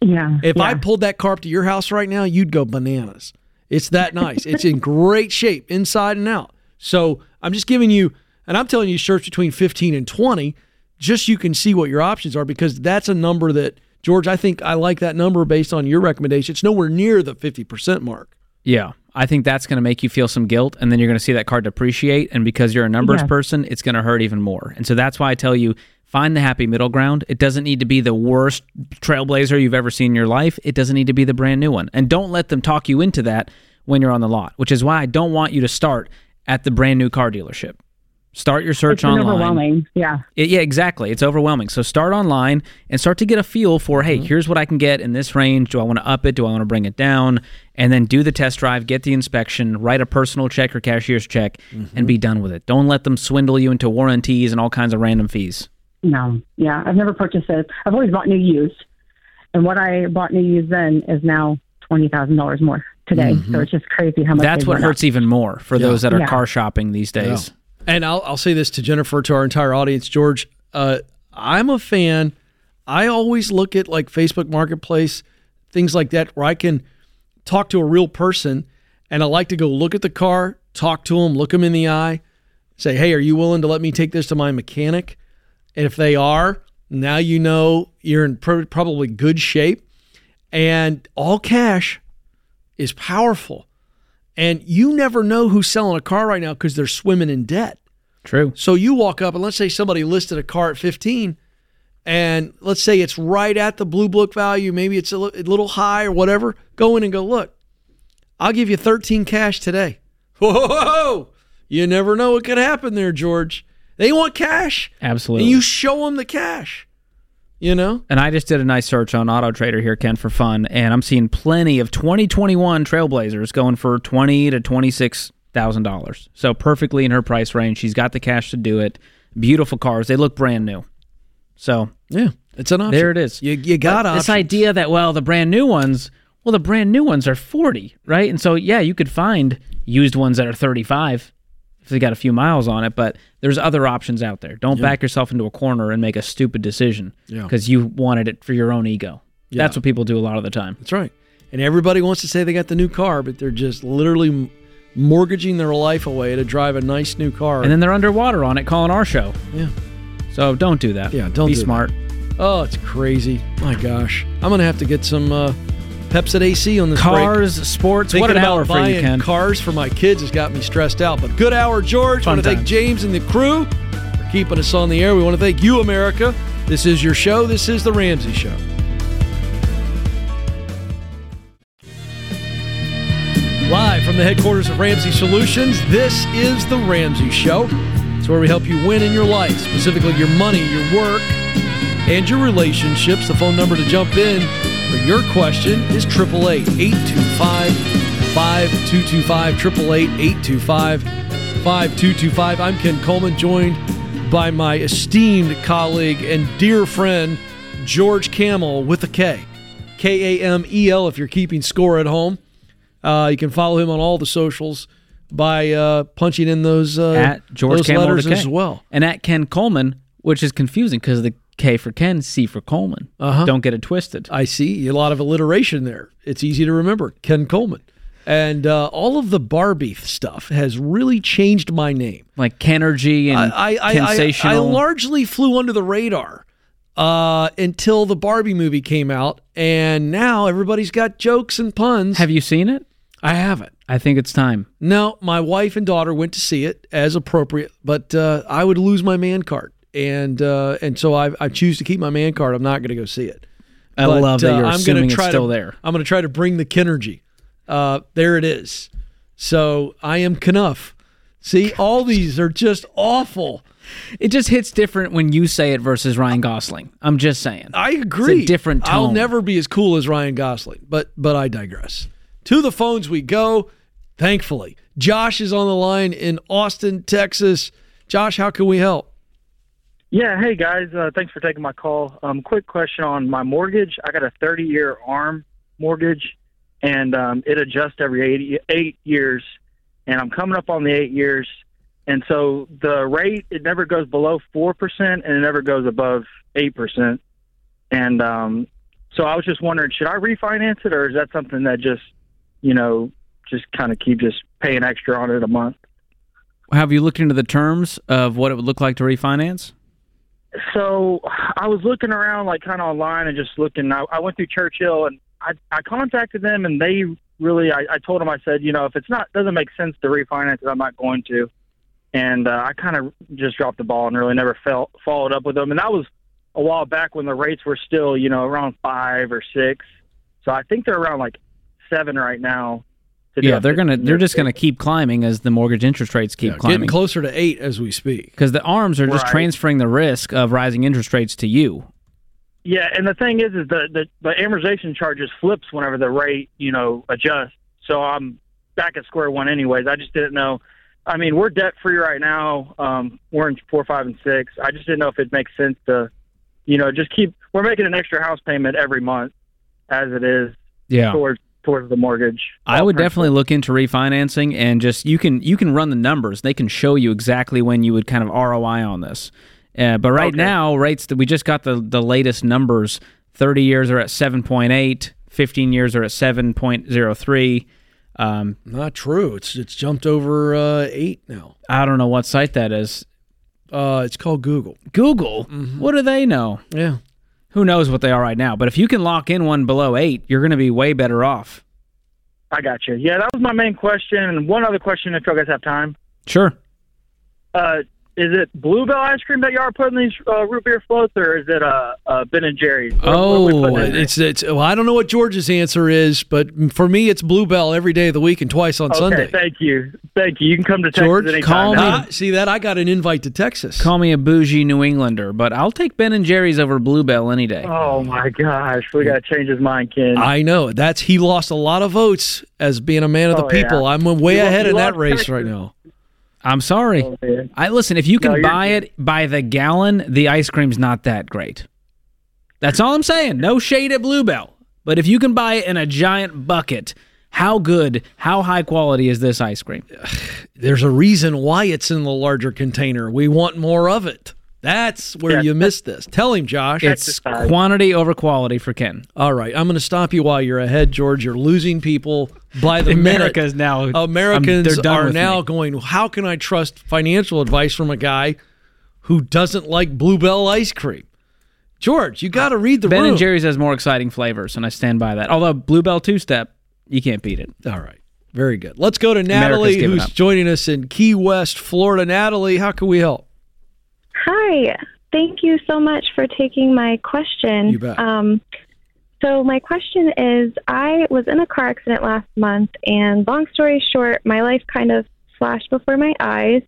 Yeah. If yeah. I pulled that car up to your house right now, you'd go bananas. It's that nice. it's in great shape inside and out. So I'm just giving you, and I'm telling you, search between 15 and 20, just so you can see what your options are because that's a number that, George, I think I like that number based on your recommendation. It's nowhere near the 50% mark. Yeah. I think that's going to make you feel some guilt, and then you're going to see that card depreciate. And because you're a numbers Yeah. person, it's going to hurt even more. And so that's why I tell you find the happy middle ground. It doesn't need to be the worst trailblazer you've ever seen in your life, it doesn't need to be the brand new one. And don't let them talk you into that when you're on the lot, which is why I don't want you to start at the brand new car dealership. Start your search it's online. overwhelming. Yeah. It- yeah, exactly. It's overwhelming. So start online and start to get a feel for, hey, mm-hmm. here's what I can get in this range. Do I want to up it? Do I want to bring it down? And then do the test drive, get the inspection, write a personal check or cashier's check, mm-hmm. and be done with it. Don't let them swindle you into warranties and all kinds of random fees. No. Yeah. I've never purchased it. I've always bought new used, and what I bought new used then is now twenty thousand dollars more today. So it's just crazy how much. That's what went up. hurts even more for those that are Yeah. car shopping these days. And I'll, I'll say this to Jennifer, to our entire audience, George. Uh, I'm a fan. I always look at like Facebook Marketplace, things like that, where I can talk to a real person, and I like to go look at the car, talk to them, look them in the eye, say, "Hey, are you willing to let me take this to my mechanic?" And if they are, now you know you're in pro- probably good shape. And all cash is powerful. And you never know who's selling a car right now because they're swimming in debt. True. So you walk up and let's say somebody listed a car at 15 and let's say it's right at the blue book value, maybe it's a a little high or whatever. Go in and go, look, I'll give you 13 cash today. Whoa, you never know what could happen there, George. They want cash. Absolutely. And you show them the cash, you know? And I just did a nice search on Auto Trader here, Ken, for fun, and I'm seeing plenty of 2021 Trailblazers going for twenty to twenty six thousand dollars. So perfectly in her price range. She's got the cash to do it. Beautiful cars. They look brand new. So Yeah, it's an option. there it is. You, you got this idea that well, the brand new ones, well, the brand new ones are forty, right? And so yeah, you could find used ones that are thirty five if they got a few miles on it. But there's other options out there. Don't back yourself into a corner and make a stupid decision Yeah. because you wanted it for your own ego. Yeah. That's what people do a lot of the time. That's right. And everybody wants to say they got the new car, but they're just literally mortgaging their life away to drive a nice new car. And then they're underwater on it calling our show. yeah. So don't do that. Yeah, don't be do that. smart. Oh, it's crazy. My gosh. I'm going to have to get some uh, Pepsi AC on this break. Cars, sports, Thinking what an hour for you, Ken. cars for my kids has got me stressed out. But good hour, George. Fun want to thank. James and the crew for keeping us on the air. We want to thank you, America. This is your show. This is The Ramsey Show. Live from the headquarters of Ramsey Solutions, this is The Ramsey Show. It's where we help you win in your life, specifically your money, your work, and your relationships. The phone number to jump in for your question is 888 825 5225. 888 825 5225. I'm Ken Coleman, joined by my esteemed colleague and dear friend, George Kamel with a K. K A M E L if you're keeping score at home. Uh, you can follow him on all the socials by uh, punching in those, uh, at George those Kamel letters with a K. as well. and at Ken Coleman, which is confusing because the K for Ken, C for Coleman. Uh-huh. Don't get it twisted. I see a lot of alliteration there. It's easy to remember. Ken Coleman. And uh, all of the Barbie stuff has really changed my name. Like Kenergy and I, I, I, I, I largely flew under the radar uh, until the Barbie movie came out, and now everybody's got jokes and puns. Have you seen it? I haven't. I think it's time. No, my wife and daughter went to see it as appropriate, but uh, I would lose my man card, and uh, and so I, I choose to keep my man card. I'm not going to go see it. I But, love that uh, you're I'm assuming gonna try it's still to, there. I'm going to try to bring the Kenergy. Uh, there it is. So I am Kenough. See, all these are just awful. It just hits different when you say it versus Ryan Gosling. I'm just saying. I agree. It's a different tone. I'll never be as cool as Ryan Gosling, but but I digress. To the phones we go. Thankfully, Josh is on the line in Austin, Texas. Josh, how can we help? Yeah, hey guys, uh, thanks for taking my call. Um, quick question on my mortgage. I got a 30 year ARM mortgage, and um, it adjusts every eight, eight years, and I'm coming up on the eight years, and so the rate it never goes below four percent, and it never goes above eight percent, and um, so I was just wondering, should I refinance it, or is that something that just, you know, just kind of keep just paying extra on it a month? Have you looked into the terms of what it would look like to refinance? So I was looking around, like kind of online, and just looking. I, I went through Churchill, and I, I contacted them, and they really. I, I told them, I said, you know, if it's not doesn't make sense to refinance it, I'm not going to. And uh, I kind of just dropped the ball and really never felt, followed up with them. And that was a while back when the rates were still, you know, around five or six. So I think they're around like seven right now. To Yeah, a they're gonna they're just gonna keep climbing as the mortgage interest rates keep Yeah, climbing. getting closer to eight as we speak. Because the arms are just Right. transferring the risk of rising interest rates to you. Yeah, and the thing is, is the, the the amortization charges flips whenever the rate you know adjusts. So I'm back at square one, anyways. I just didn't know. I mean, we're debt free right now. Um, we're in four, five, and six. I just didn't know if it makes sense to, you know, just keep. We're making an extra house payment every month, as it is Yeah. towards towards the mortgage. I would Principal. definitely look into refinancing and just you can you can run the numbers. They can show you exactly when you would kind of ROI on this. Uh, but right Okay. now, rates that we just got the the latest numbers. Thirty years are at seven point eight. Fifteen years are at seven point zero three. Um, Not true. It's it's jumped over uh, eight now. I don't know what site that is. Uh, it's called Google. Google. Mm-hmm. What do they know? Yeah. Who knows what they are right now? But if you can lock in one below eight, you're going to be way better off. I got you. Yeah, that was my main question. And one other question, if you guys have time. Sure. Uh, is it Bluebell ice cream that y'all are putting these uh, root beer floats, or is it uh, uh, Ben and Jerry's? What- what are we Oh, putting in it? It's it's. Well, I don't know what George's answer is, but for me, it's Bluebell every day of the week and twice on okay, Sunday. thank you, thank you. You can come to Texas George, anytime. call now. me. See that? I got an invite to Texas. Call me a bougie New Englander, but I'll take Ben and Jerry's over Bluebell any day. Oh my gosh, we got to change his mind, Ken. I know that's he lost a lot of votes as being a man of the Oh, people. yeah. I'm way You lo- ahead you in that lost race Texas. right now. I'm sorry. Oh. I listen. If you can No, buy it by the gallon, the ice cream's not that great. That's all I'm saying. No shade at Bluebell, but if you can buy it in a giant bucket, how good, how high quality is this ice cream? There's a reason why it's in the larger container. We want more of it. That's where Yeah. you missed this. Tell him, Josh. It's quantity over quality for Ken. All right, I'm going to stop you while you're ahead, George. You're losing people by the minute. America's now Americans they're done now me. going, how can I trust financial advice from a guy who doesn't like Bluebell ice cream? George, you got to read the Ben room. and Jerry's has more exciting flavors, and I stand by that. Although Bluebell Two Step, you can't beat it. All right. Very good. Let's go to Natalie, who's up. joining us in Key West, Florida. Natalie, how can we help? Hi. Thank you so much for taking my question. You bet. Um, so my question is, I was in a car accident last month, and long story short, my life kind of flashed before my eyes,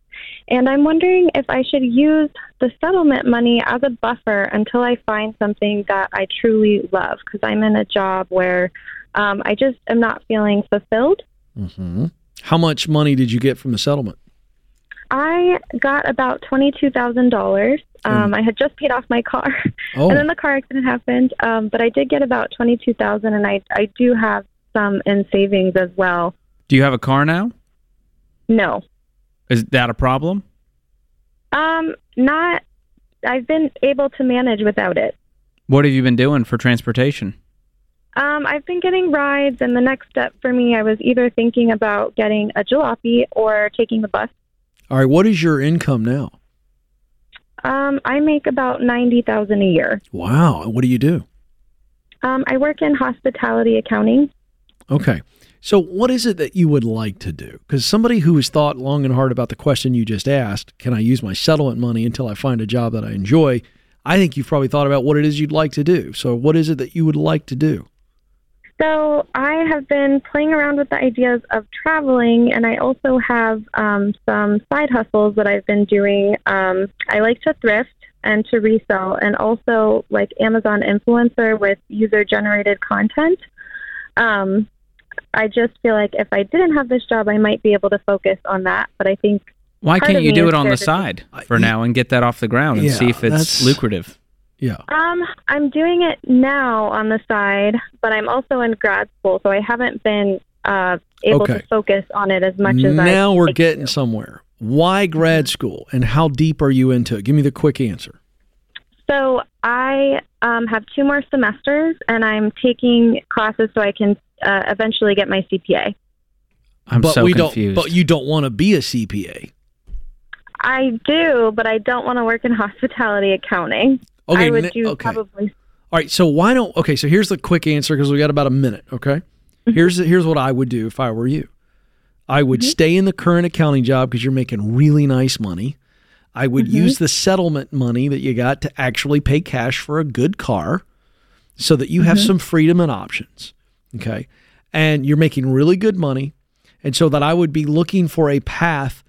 and I'm wondering if I should use the settlement money as a buffer until I find something that I truly love, because I'm in a job where um, I just am not feeling fulfilled. Mm-hmm. How much money did you get from the settlement? I got about twenty-two thousand dollars. Um, I had just paid off my car, Oh. and then the car accident happened. Um, but I did get about twenty-two thousand, and I I do have some in savings as well. Do you have a car now? No, Is that a problem? um, not. I've been able to manage without it. What have you been doing for transportation? Um, I've been getting rides, and the next step for me, I was either thinking about getting a jalopy or taking the bus. All right, what is your income now? Um, I make about ninety thousand a year. Wow. What do you do? Um, I work in hospitality accounting. Okay. So, what is it that you would like to do? Because somebody who has thought long and hard about the question you just asked, can I use my settlement money until I find a job that I enjoy? I think you've probably thought about what it is you'd like to do. So, what is it that you would like to do? So I have been playing around with the ideas of traveling, and I also have um, some side hustles that I've been doing. Um, I like to thrift and to resell, and also like Amazon influencer with user generated content. Um, I just feel like if I didn't have this job, I might be able to focus on that. But I think Why can't you do it on the side for now and get that off the ground and Yeah, see if it's lucrative? Yeah. Um, I'm doing it now on the side, but I'm also in grad school, so I haven't been uh, able Okay. to focus on it as much as I. now we're like getting to. somewhere. Why grad school and how deep are you into it? Give me the quick answer. So I um, have two more semesters, and I'm taking classes so I can uh, eventually get my CPA. I'm but so we confused. don't but you don't want to be a CPA. I do, but I don't want to work in hospitality accounting. Okay, I would do okay. probably. All right, so why don't okay, so here's the quick answer because we got about a minute, okay? Mm-hmm. Here's here's what I would do if I were you. I would Mm-hmm. stay in the current accounting job because you're making really nice money. I would Mm-hmm. use the settlement money that you got to actually pay cash for a good car so that you have Mm-hmm. some freedom and options. Okay. And you're making really good money. And so that I would be looking for a path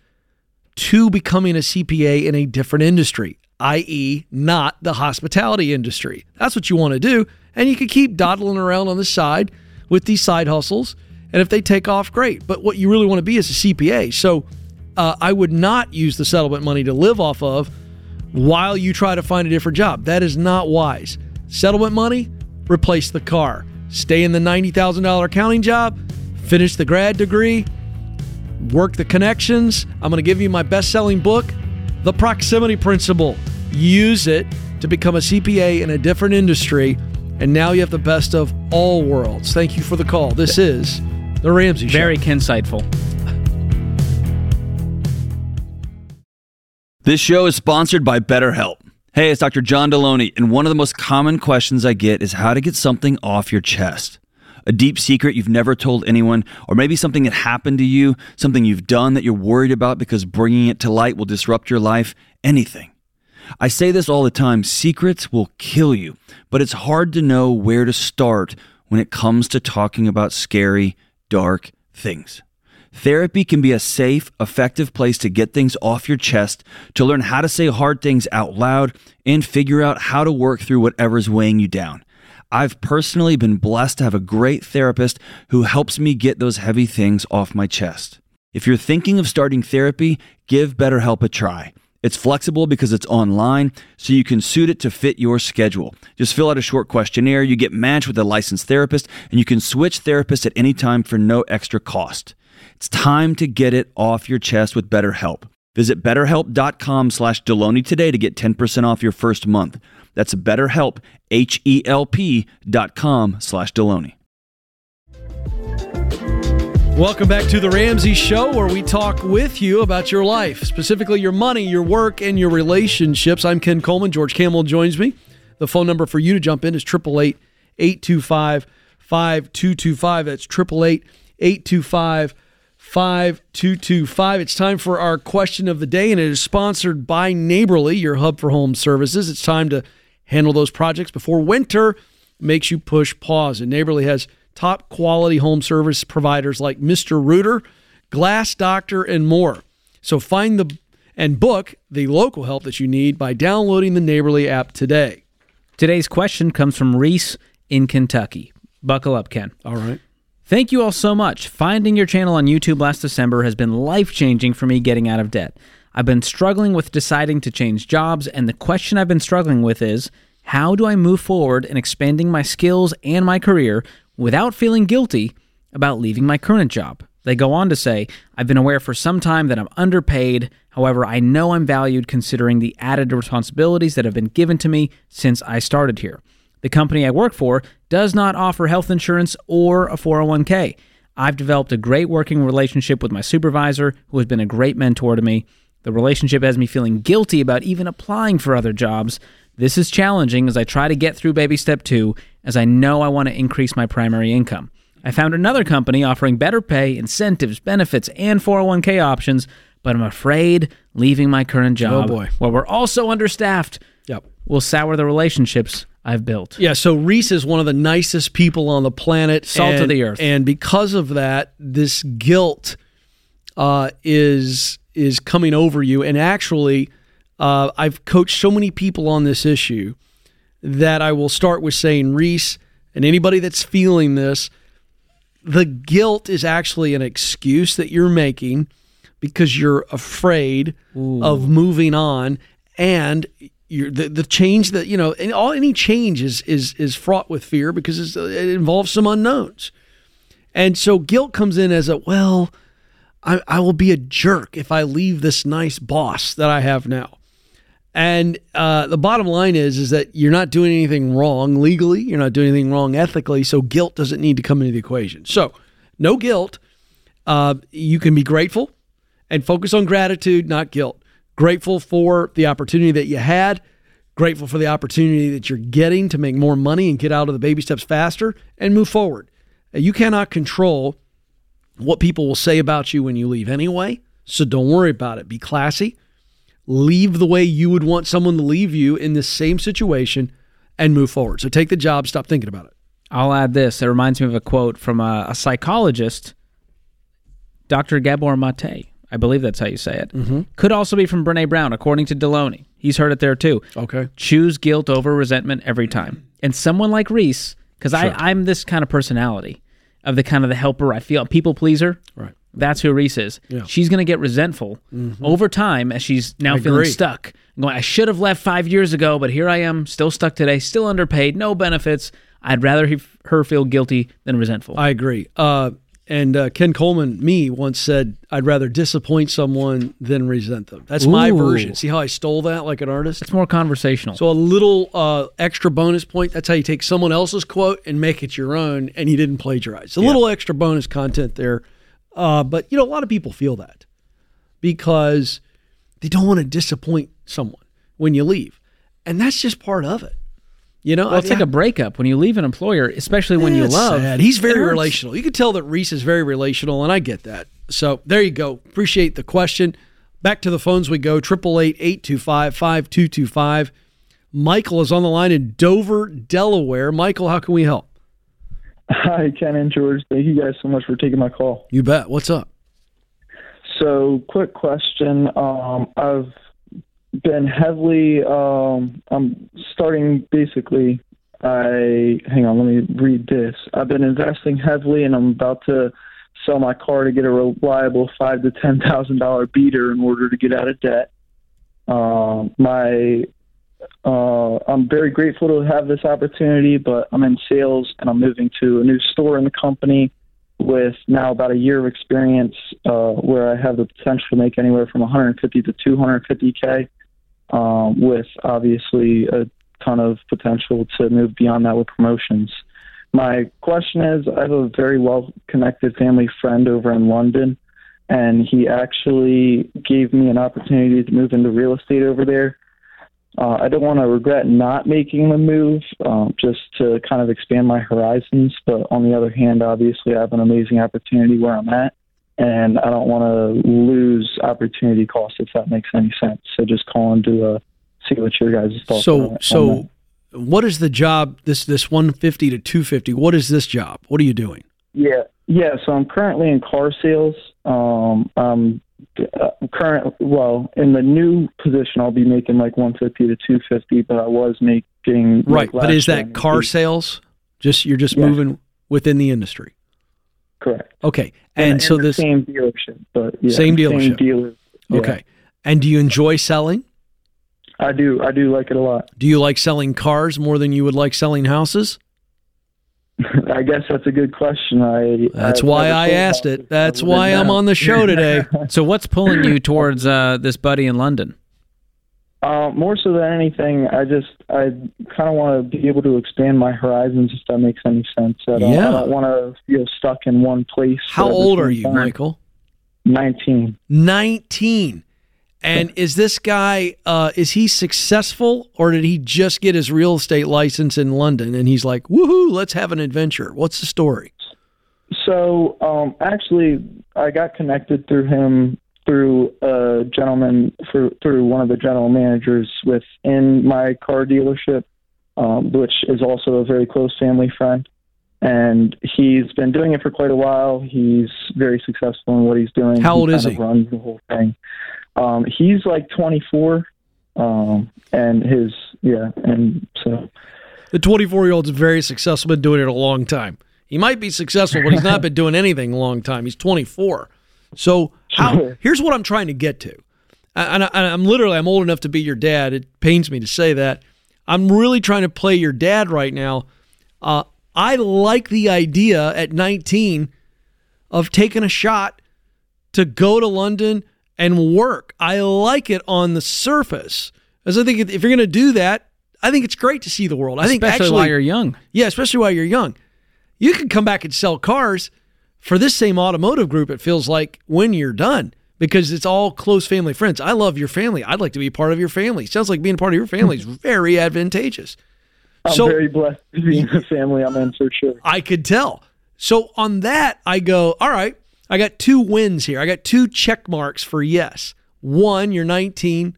to becoming a CPA in a different industry, i.e., not the hospitality industry. That's what you want to do. And you can keep dawdling around on the side with these side hustles. And if they take off, great. But what you really want to be is a CPA. So uh, I would not use the settlement money to live off of while you try to find a different job. That is not wise. Settlement money, replace the car. Stay in the $90,000 accounting job, finish the grad degree, work the connections. I'm going to give you my best selling book, The Proximity Principle. Use it to become a CPA in a different industry. And now you have the best of all worlds. Thank you for the call. This is The Ramsey Show. Very insightful. This show is sponsored by BetterHelp. Hey, it's Dr. John Delony, and one of the most common questions I get is how to get something off your chest. A deep secret you've never told anyone, or maybe something that happened to you, something you've done that you're worried about because bringing it to light will disrupt your life, anything. I say this all the time secrets will kill you, but it's hard to know where to start when it comes to talking about scary, dark things. Therapy can be a safe, effective place to get things off your chest, to learn how to say hard things out loud, and figure out how to work through whatever's weighing you down. I've personally been blessed to have a great therapist who helps me get those heavy things off my chest. If you're thinking of starting therapy, give BetterHelp a try. It's flexible because it's online, so you can suit it to fit your schedule. Just fill out a short questionnaire, you get matched with a licensed therapist, and you can switch therapists at any time for no extra cost. It's time to get it off your chest with BetterHelp. Visit betterhelp.com slash Delony today to get 10% off your first month. That's betterhelp, H-E-L-P dot com slash Delony. Welcome back to the Ramsey Show, where we talk with you about your life, specifically your money, your work, and your relationships. I'm Ken Coleman. George Kamel joins me. The phone number for you to jump in is 888 825 5225. That's 888 825 5225. It's time for our question of the day, and it is sponsored by Neighborly, your hub for home services. It's time to handle those projects before winter makes you push pause. And Neighborly has top quality home service providers like Mr. Rooter, Glass Doctor, and more. So find the and book the local help that you need by downloading the Neighborly app today. Today's question comes from Reese in Kentucky. Buckle up, Ken. All right. Thank you all so much. Finding your channel on YouTube last December has been life changing for me getting out of debt. I've been struggling with deciding to change jobs, and the question I've been struggling with is how do I move forward in expanding my skills and my career without feeling guilty about leaving my current job? They go on to say, I've been aware for some time that I'm underpaid. However, I know I'm valued considering the added responsibilities that have been given to me since I started here. The company I work for does not offer health insurance or a 401k. I've developed a great working relationship with my supervisor, who has been a great mentor to me. The relationship has me feeling guilty about even applying for other jobs. This is challenging as I try to get through baby step two, as I know I want to increase my primary income. I found another company offering better pay, incentives, benefits, and 401k options, but I'm afraid leaving my current job, Oh boy. where we're also understaffed, Yep. will sour the relationships I've built. Yeah, so Reese is one of the nicest people on the planet. Salt of the earth. And because of that, this guilt uh, is is coming over you. And actually, uh, I've coached so many people on this issue that I will start with saying, Reese, and anybody that's feeling this, the guilt is actually an excuse that you're making because you're afraid of moving on. And you're, the, the change that you know and all any change is is is fraught with fear because it's, it involves some unknowns. And so guilt comes in as a well I, I will be a jerk if i leave this nice boss that i have now. And uh, the bottom line is is that you're not doing anything wrong legally. You're not doing anything wrong ethically. So guilt doesn't need to come into the equation. So no guilt. Uh, you can be grateful and focus on gratitude not guilt. Grateful for the opportunity that you had. Grateful for the opportunity that you're getting to make more money and get out of the baby steps faster and move forward. You cannot control what people will say about you when you leave anyway so don't worry about it be classy leave the way you would want someone to leave you in this same situation and move forward. So take the job, stop thinking about it. I'll add this. It reminds me of a quote from a, a psychologist, Dr. Gabor Mate. I believe that's how you say it. Mm-hmm. Could also be from Brene Brown, according to Delony. He's heard it there too. Okay. Choose guilt over resentment every time. And someone like Reese, because I'm this kind of personality of the kind of the helper I feel, people pleaser. Right. That's who Reese is. Yeah. Mm-hmm. She's going to get resentful over time as she's now I feeling agree. stuck. Going, I should have left five years ago, but here I am, still stuck today, still underpaid, no benefits. I'd rather he, her feel guilty than resentful. I agree. Uh, and uh, Ken Coleman, me, once said, I'd rather disappoint someone than resent them. That's my Ooh. version. See how I stole that like an artist? it's more conversational. So a little uh, extra bonus point. That's how you take someone else's quote and make it your own, and you didn't plagiarize. A little extra bonus content there. Uh, but you know, a lot of people feel that because they don't want to disappoint someone when you leave, and that's just part of it. You know, well, it's I- like a breakup when you leave an employer, especially when you love. sad. He's very relational. You can tell that Reese is very relational, and I get that. So there you go. Appreciate the question. Back to the phones we go. Triple eight eight two five five two two five. Michael is on the line in Dover, Delaware. Michael, how can we help? Hi, Ken and George. Thank you guys so much for taking my call. You bet. What's up? So, quick question. Um, I've been heavily. Um, I'm starting basically. I hang on. Let me read this. I've been investing heavily, and I'm about to sell my car to get a reliable five to ten thousand dollar beater in order to get out of debt. Um, my uh, I'm very grateful to have this opportunity, but I'm in sales and I'm moving to a new store in the company with now about a year of experience uh, where I have the potential to make anywhere from 150 to 250k, um, with obviously a ton of potential to move beyond that with promotions. My question is I have a very well connected family friend over in London, and he actually gave me an opportunity to move into real estate over there. Uh, I don't want to regret not making the move um, just to kind of expand my horizons. But on the other hand, obviously, I have an amazing opportunity where I'm at, and I don't want to lose opportunity cost if that makes any sense. So just call and do a see what your guys' thoughts. So, on so what is the job? This this one fifty to two fifty. What is this job? What are you doing? Yeah, yeah. So I'm currently in car sales. Um, um, uh, current well in the new position, I'll be making like 150 to 250, but I was making like, Right, but is that car sales? Just you're just Yeah. moving within the industry. Correct. Okay, In- and in so the this same dealership, but yeah, Same dealership. dealer. yeah. Okay. And do you enjoy selling? I do. I do like it a lot. Do you like selling cars more than you would like selling houses? I guess that's a good question. I That's I've why never I asked it. That's other than why I'm that. on the show today. So what's pulling you towards uh, this buddy in London? Uh, more so than anything, I just I kind of want to be able to expand my horizons if that makes any sense. I don't, Yeah. I don't want to feel stuck in one place. How old are you, time. Michael? Nineteen. 19. And is this guy uh is he successful or did he just get his real estate license in London and he's like, "Woohoo, let's have an adventure." What's the story? So um, actually, I got connected through him through a gentleman for, through one of the general managers within my car dealership, um, which is also a very close family friend. And he's been doing it for quite a while. He's very successful in what he's doing. How old he is he? Runs the whole thing. Um, he's like 24, um, and his yeah, and so The 24-year-old's very successful, been doing it a long time. He might be successful, but he's not been doing anything a long time. He's 24. So how, here's what I'm trying to get to. And, I, and I'm literally, I'm old enough to be your dad. It pains me to say that. I'm really trying to play your dad right now. Uh, I like the idea at 19 of taking a shot to go to London and work. I like it on the surface. As I think if you're going to do that, I think it's great to see the world. I think Especially actually, while you're young. yeah, especially while you're young. You can come back and sell cars for this same automotive group, it feels like, when you're done because it's all close family friends. I love your family. I'd like to be part of your family. Sounds like being part of your family is very advantageous. I'm So- very blessed to be in the family I'm in for sure. I could tell. So on that, I go, all right, I got two wins here. I got two check marks for yes. One, you're 19.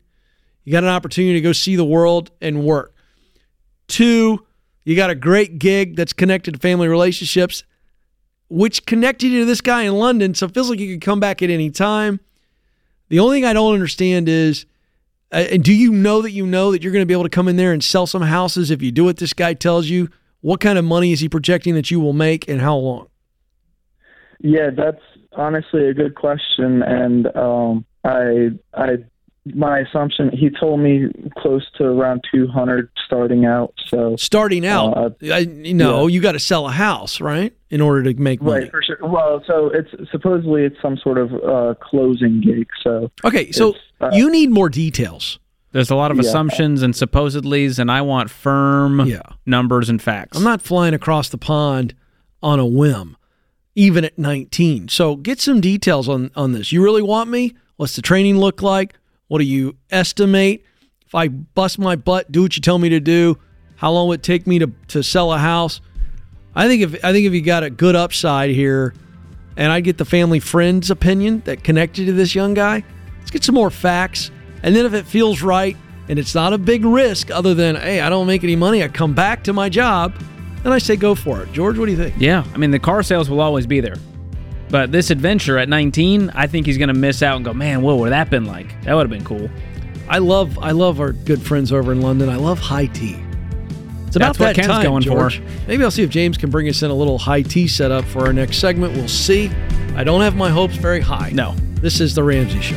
You got an opportunity to go see the world and work. Two, you got a great gig that's connected to family relationships, which connected you to this guy in London. So it feels like you could come back at any time. The only thing I don't understand is, uh, and do you know that you know that you're going to be able to come in there and sell some houses if you do what this guy tells you? What kind of money is he projecting that you will make and how long? Yeah, that's honestly a good question, and um, I, I, my assumption. He told me close to around two hundred starting out. So Starting out, Uh, I, you know, you got to sell a house, right, in order to make money. right for sure. Well, so it's supposedly it's some sort of uh, closing gig. So Okay, so uh, you need more details. There's a lot of Yeah. assumptions and supposedlys, and I want firm Yeah. numbers and facts. I'm not flying across the pond on a whim, even at 19. So get some details on on this. You really want me? What's the training look like? What do you estimate? If I bust my butt, do what you tell me to do. How long would it take me to to sell a house? I think if I think if you got a good upside here, and I get the family friends opinion that connected to this young guy, let's get some more facts. And then if it feels right and it's not a big risk, other than hey, I don't make any money, I come back to my job, then I say go for it. George, what do you think? Yeah, I mean the car sales will always be there, but this adventure at 19, I think he's going to miss out and go, man, what would that have been like? That would have been cool. I love I love our good friends over in London. I love high tea. It's about That's what that Ken's time, going for. Maybe I'll see if James can bring us in a little high tea setup for our next segment. We'll see. I don't have my hopes very high. No. This is the Ramsey Show.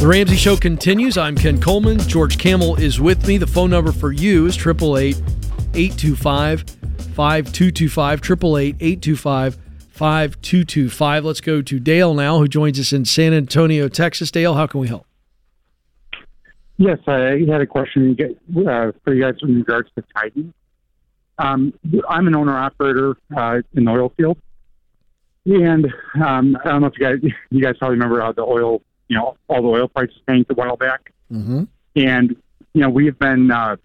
The Ramsey Show continues. I'm Ken Coleman. George Kamel is with me. The phone number for you is 888 825 5225. 888 825 5225. Let's go to Dale now, who joins us in San Antonio, Texas. Dale, how can we help? Yes, I had a question uh, for you guys in regards to tithing. Um, I'm an owner operator uh, in the oil field, and um, I don't know if you guys you guys probably remember how the oil, you know, all the oil prices tanked a while back, Mm-hmm. and you know we've been, uh,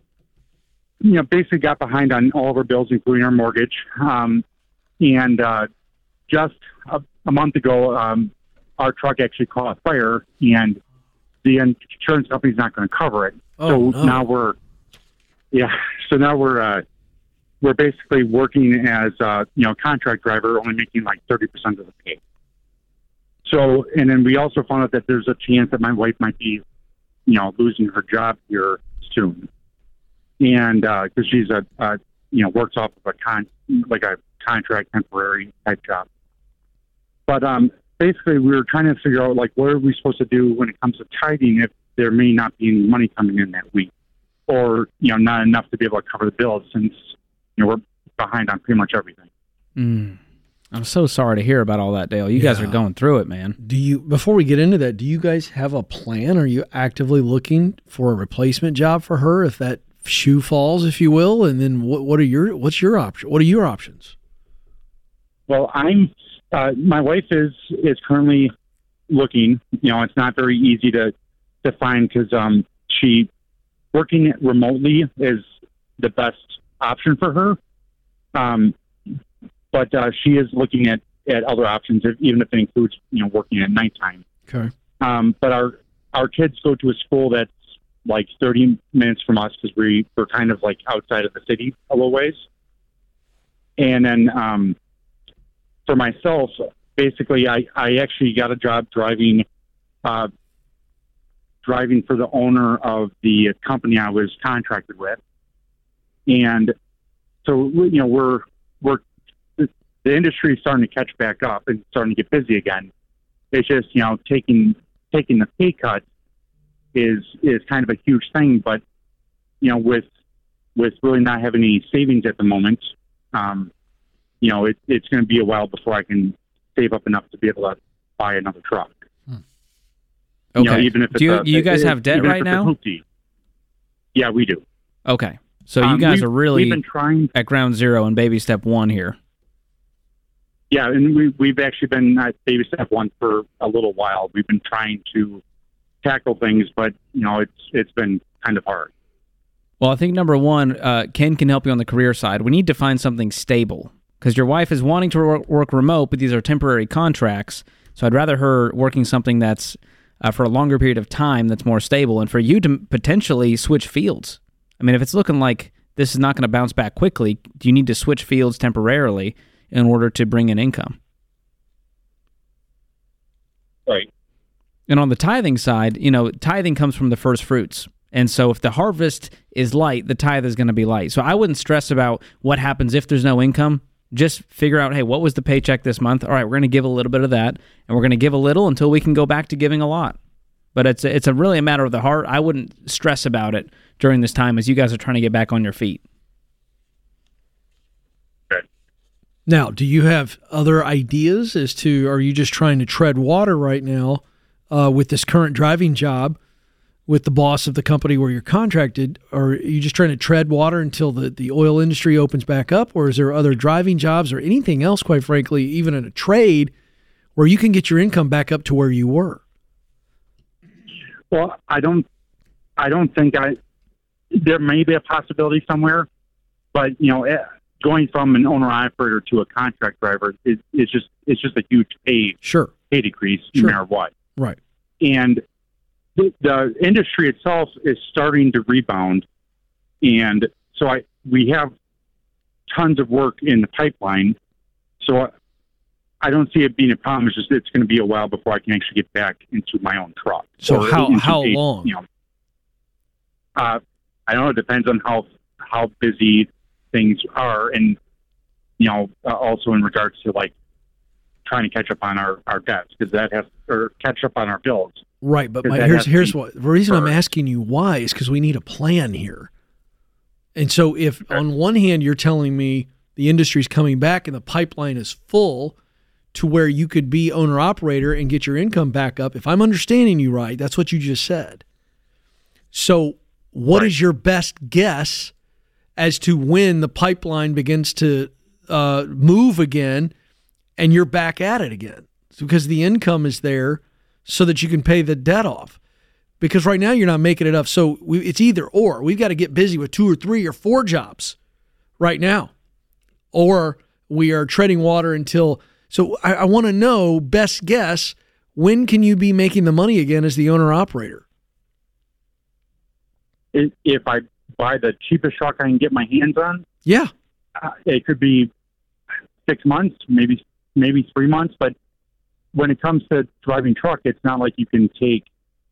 you know, basically got behind on all of our bills, including our mortgage, um, and uh, just a, a month ago, um, our truck actually caught fire, and the insurance company's not going to cover it. Oh, so no. now we're, yeah. So now we're uh, we're basically working as uh, you know contract driver, only making like thirty percent of the pay. So and then we also found out that there's a chance that my wife might be, you know, losing her job here soon, and because she's a, a you know works off of a con like a contract temporary type job. But um, basically, we were trying to figure out like what are we supposed to do when it comes to tithing if there may not be any money coming in that week, or you know not enough to be able to cover the bills since you know we're behind on pretty much everything. Mm. I'm so sorry to hear about all that, Dale. You guys are going through it, man. Do you before we get into that, do you guys have a plan? Are you actively looking for a replacement job for her if that shoe falls, if you will? And then what what are your what's your option? What are your options? Well, I'm. Uh, my wife is is currently looking. You know, it's not very easy to to find because um, she working remotely is the best option for her. Um, but uh, she is looking at at other options, even if it includes you know working at nighttime. Okay. Um, but our our kids go to a school that's like 30 minutes from us because we we're kind of like outside of the city a little ways. And then um, for myself, basically, I I actually got a job driving, uh, driving for the owner of the company I was contracted with, and so you know we're we're the industry is starting to catch back up and starting to get busy again. It's just you know taking taking the pay cut is is kind of a huge thing, but you know with with really not having any savings at the moment, um, you know it, it's going to be a while before I can save up enough to be able to buy another truck. You know, Okay. even if it's do you, a- you guys it- have debt right now? Yeah, we do. Okay. So you Um, guys are really we've been trying at ground zero and baby step one here. Yeah, and we we've actually been at baby step one for a little while. We've been trying to tackle things, but you know it's it's been kind of hard. Well, I think number one, uh, Ken can help you on the career side. We need to find something stable because your wife is wanting to work, work remote, but these are temporary contracts. So I'd rather her working something that's uh, for a longer period of time that's more stable, and for you to potentially switch fields. I mean, if it's looking like this is not going to bounce back quickly, do you need to switch fields temporarily in order to bring in income? Right. And on the tithing side, you know, tithing comes from the first fruits. And so if the harvest is light, the tithe is going to be light. So I wouldn't stress about what happens if there's no income. Just figure out, hey, what was the paycheck this month? All right, we're going to give a little bit of that, and we're going to give a little until we can go back to giving a lot. But it's a, it's a really a matter of the heart. I wouldn't stress about it during this time as you guys are trying to get back on your feet. Now, do you have other ideas as to are you just trying to tread water right now uh, with this current driving job with the boss of the company where you're contracted? Or are you just trying to tread water until the, the oil industry opens back up? Or is there other driving jobs or anything else, quite frankly, even in a trade where you can get your income back up to where you were? Well, I don't I don't think I there may be a possibility somewhere, but you know, eh, going from an owner operator to a contract driver is, is just it's just a huge pay sure pay decrease Sure. no matter what. Right. and the, the industry itself is starting to rebound, and so I we have tons of work in the pipeline. So I, I don't see it being a problem. It's just it's going to be a while before I can actually get back into my own truck. So Or how- how a- long? You know, uh, I don't know. It depends on how how busy things are, and you know, uh, also in regards to like trying to catch up on our our debts because that has or catch up on our bills. Right, but my, here's here's what the reason I'm asking you why is because we need a plan here. And so, if on one hand you're telling me the industry's coming back and the pipeline is full to where you could be owner operator and get your income back up, if I'm understanding you right, that's what you just said. So, what is your best guess as to when the pipeline begins to uh, move again and you're back at it again? Because the income is there so that you can pay the debt off. Because right now you're not making enough. So we, it's either or. We've got to get busy with two or three or four jobs right now, or we are treading water until. So I, I want to know best guess when can you be making the money again as the owner operator? if I buy the cheapest truck I can get my hands on, Yeah. uh, it could be six months, maybe maybe three months. But when it comes to driving truck, it's not like you can take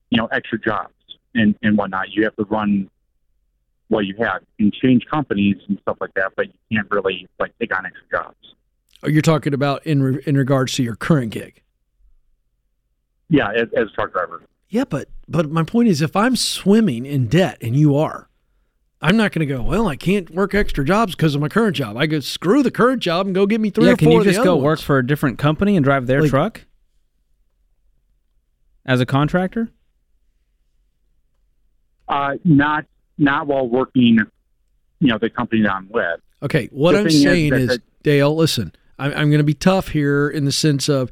you know extra jobs and and whatnot. You have to run what you have. and change companies and stuff like that, but you can't really like take on extra jobs. Or you're talking about in re- in regards to your current gig. Yeah, as, as a truck driver. Yeah, but but my point is, if I'm swimming in debt and you are, I'm not going to go. Well, I can't work extra jobs because of my current job. I go screw the current job and go get me three yeah, or can four you of the just go ones. work for a different company and drive their Like- truck as a contractor? Uh, not not while working, you know, the company that I'm with. Okay, what The I'm saying is that is, the- Dale, listen, I'm, I'm going to be tough here in the sense of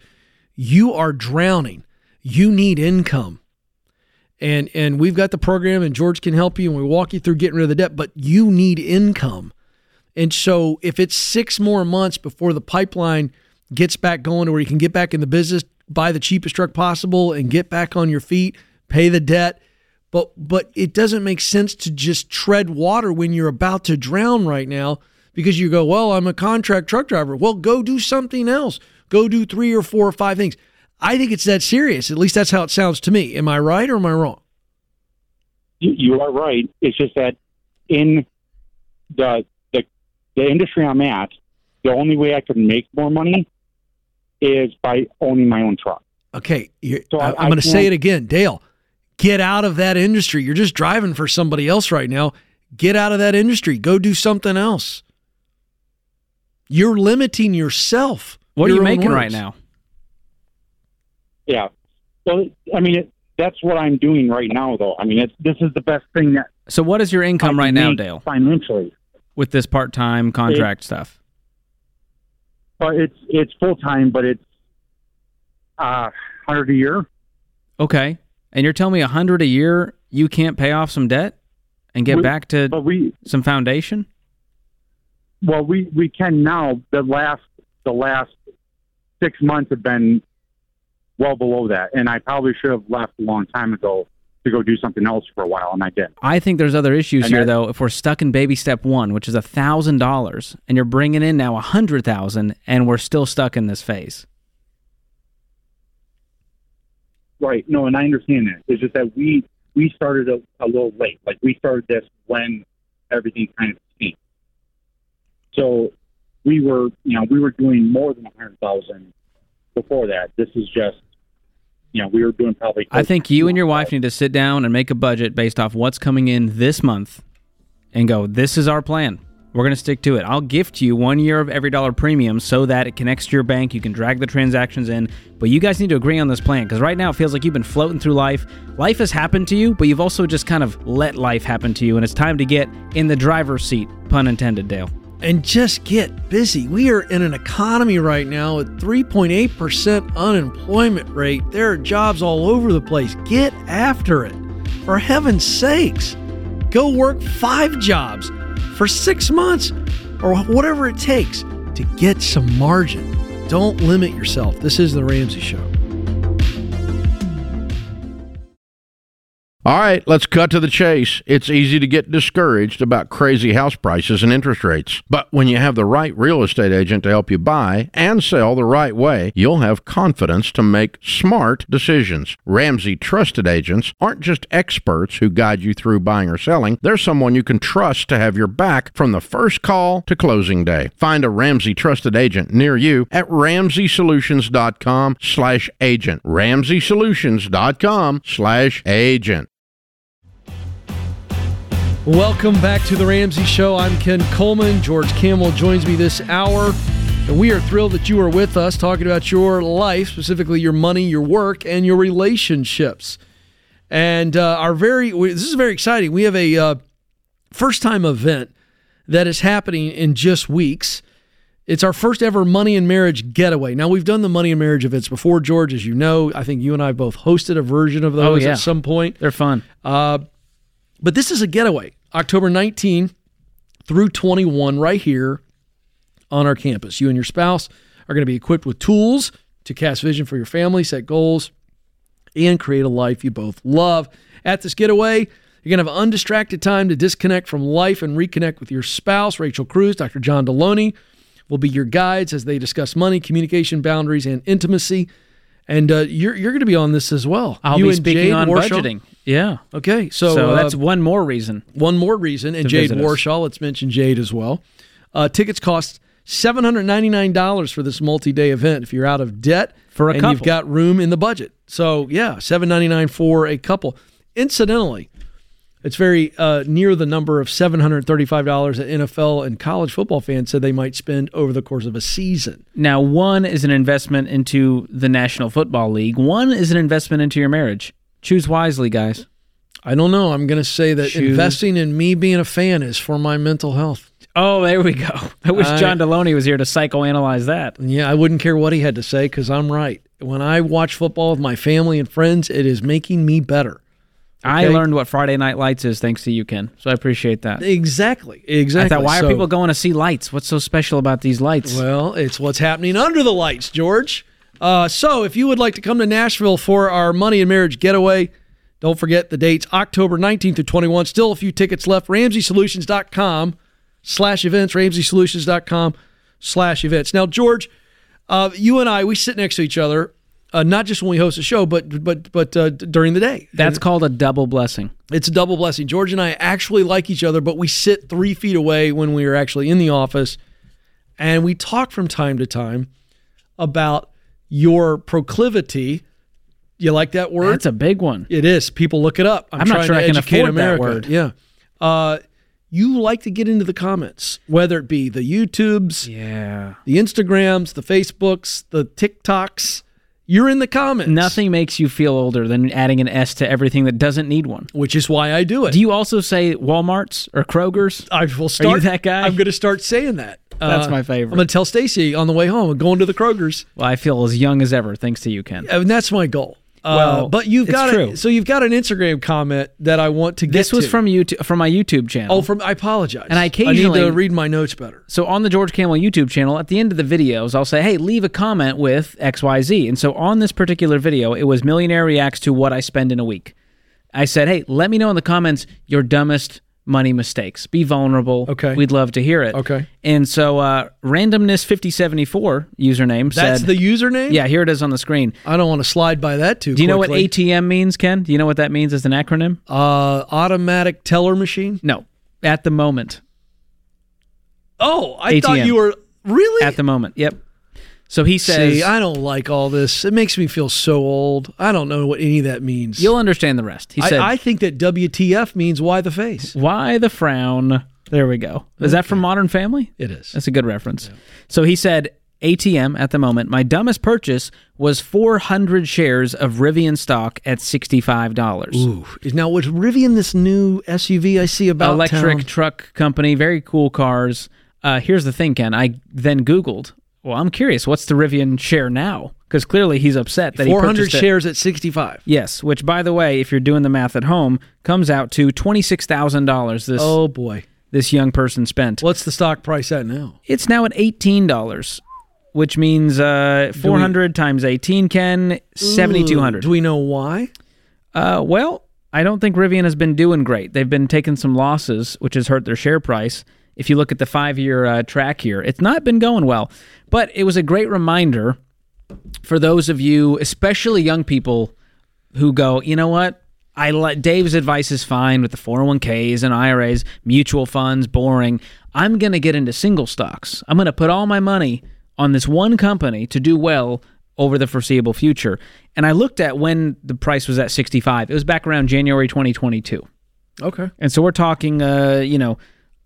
you are drowning. You need income. And and we've got the program and George can help you and we walk you through getting rid of the debt, but you need income. And so if it's 6 more months before the pipeline gets back going to where you can get back in the business, buy the cheapest truck possible and get back on your feet, pay the debt, but but it doesn't make sense to just tread water when you're about to drown right now because you go, well, I'm a contract truck driver. Well, go do something else. Go do three or four or five things. I think it's that serious. At least that's how it sounds to me. Am I right or am I wrong? You, you are right. It's just that in the the the industry I'm at, the only way I can make more money is by owning my own truck. Okay, you're, So I- I, am going to say it again, Dale. Get out of that industry. You're just driving for somebody else right now. Get out of that industry. Go do something else. You're limiting yourself. What are Your you making words. right now? Yeah. So I mean, it, that's what I'm doing right now, though. I mean, it's, this is the best thing that So what is your income right now, Dale, financially. with this part-time contract stuff? But it's it's full time, but it's uh hundred a year. Okay. And you're telling me a hundred a year you can't pay off some debt and get We- back to we some foundation? well we we can now. The last the last six months have been well below that, and I probably should have left a long time ago to go do something else for a while, and I didn't. I think there's other issues And here though. If we're stuck in baby step one, which is a thousand dollars, and you're bringing in now a hundred thousand, and we're still stuck in this phase. Right. No, and I understand that. It's just that we we started a, a little late. Like we started this when everything kind of changed. So we were, you know, we were doing more than a hundred thousand before that. This is just, you know, we were doing probably. I think you and your wife need to sit down and make a budget based off what's coming in this month, and go. This is our plan. We're going to stick to it. I'll gift you one year of EveryDollar premium so that it connects to your bank. You can drag the transactions in. But you guys need to agree on this plan because right now it feels like you've been floating through life. Life has happened to you, but you've also just kind of let life happen to you. And it's time to get in the driver's seat, pun intended, Dale. And just get busy. We are in an economy right now at 3.8% unemployment rate. There are jobs all over the place. Get after it. For heaven's sakes, go work five jobs for six months or whatever it takes to get some margin. Don't limit yourself. This is The Ramsey Show. All right, let's cut to the chase. It's easy to get discouraged about crazy house prices and interest rates. But when you have the right real estate agent to help you buy and sell the right way, you'll have confidence to make smart decisions. Ramsey trusted agents aren't just experts who guide you through buying or selling, they're someone you can trust to have your back from the first call to closing day. Find a Ramsey trusted agent near you at ramseysolutions.com slash Welcome back to the Ramsey Show. I'm Ken Coleman. George Kamel joins me this hour. And we are thrilled that you are with us talking about your life, specifically your money, your work, and your relationships. And uh, our very, this is very exciting. We have a uh, first time event that is happening in just weeks. It's our first ever money and marriage getaway. Now, we've done the money and marriage events before, George, as you know. I think you and I both hosted a version of those Oh, yeah. at some point. They're fun. Uh, but this is a getaway, October 19 through 21, right here on our campus. You and your spouse are going to be equipped with tools to cast vision for your family, set goals, and create a life you both love. At this getaway, you're going to have undistracted time to disconnect from life and reconnect with your spouse. Rachel Cruz, Dr. John Delony will be your guides as they discuss money, communication, boundaries, and intimacy. And uh, you're, you're going to be on this as well. I'll you be speaking on budgeting. Yeah. Okay, so, So, uh, that's one more reason. one more reason, and Jade visit us. Warshaw. Let's mention Jade as well. Uh, tickets cost $799 for this multi-day event if you're out of debt For a and couple. you've got room in the budget. So, yeah, $799 for a couple. Incidentally, it's very uh, near the number of $735 that NFL and college football fans said they might spend over the course of a season. Now, one is an investment into the National Football League. One is an investment into your marriage. Choose wisely, guys. I don't know. I'm going to say that Choose- investing in me being a fan is for my mental health. Oh, there we go. I wish I- John Delony was here to psychoanalyze that. Yeah, I wouldn't care what he had to say because I'm right. When I watch football with my family and friends, it is making me better. I learned what Friday Night Lights is thanks to you, Ken. So I appreciate that. Exactly. Exactly. I thought, why So- are people going to see lights? What's so special about these lights? Well, it's what's happening under the lights, George. Uh, so, if you would like to come to Nashville for our Money and Marriage Getaway, don't forget the dates October 19th through 21. Still a few tickets left. RamseySolutions.com slash events. RamseySolutions.com slash events. Now, George, uh, you and I, we sit next to each other, uh, not just when we host a show, but but but uh, during the day. That's called a double blessing. It's a double blessing. George and I actually like each other, but we sit three feet away when we are actually in the office, and we talk from time to time about your proclivity. You like that word? That's a big one. It is. People look it up. I'm not trying sure to I can educate afford that America. word. Yeah. Uh, you like to get into the comments, whether it be the YouTubes, Yeah. the Instagrams, the Facebooks, the TikToks. You're in the comments. Nothing makes you feel older than adding an S to everything that doesn't need one. Which is why I do it. Do you also say Walmart's or Kroger's? I will start. that guy? I'm going to start saying that. That's Uh, my favorite. I'm going to tell Stacy on the way home. I'm going to the Kroger's, Well, I feel as young as ever thanks to you, Ken. and that's my goal. Uh, Well, but you've it's got true. A, so you've got an Instagram comment that I want to get. This was to. from YouTube, from my YouTube channel. Oh, from I apologize. And I I occasionally- need to read my notes better. So on the George Kamel YouTube channel, at the end of the videos, I'll say, "Hey, leave a comment with XYZ." And so on this particular video, it was millionaire reacts to what I spend in a week. I said, "Hey, let me know in the comments your dumbest money mistakes. Be vulnerable. Okay. we'd love to hear it." Okay. And so uh, randomness5074 username That's said, the username. "Yeah, here it is on the screen." I don't want to slide by that too. Do you know what. ATM means, Ken? Do you know what that means as an acronym? Uh, automatic teller machine. No, at the moment. Oh, I ATM. thought you were really. At the moment. Yep. So he says, See, I don't like all this. It makes me feel so old. I don't know what any of that means. "You'll understand the rest." He I, said, I think that WTF means why the face. Why the frown? There we go. Is that from Modern Family? It is. That's a good reference. So he said, ATM at the moment, my dumbest purchase was 400 shares of Rivian stock at $65. Ooh. Now, was Rivian this new SUV I see about Electric town? truck company, very cool cars. Uh, here's the thing, Ken. I then Googled, well, I'm curious, what's the Rivian share now? Because clearly he's upset that he 400 purchased it. shares at 65. Yes, which, by the way, if you're doing the math at home, comes out to $26,000 this, Oh boy. this young person spent. What's the stock price at now? It's now at eighteen dollars, which means uh, four hundred times eighteen, Ken, seventy two hundred. Do we know why? Uh, well, I don't think Rivian has been doing great. They've been taking some losses, which has hurt their share price. If you look at the five year uh, track here, it's not been going well. But it was a great reminder for those of you, especially young people, who go, you know what? I let Dave's advice is fine with the 401ks and IRAs, mutual funds, boring. I'm going to get into single stocks. I'm going to put all my money on this one company to do well over the foreseeable future. And I looked at when the price was at 65. It was back around January 2022. Okay. And so we're talking uh, you know,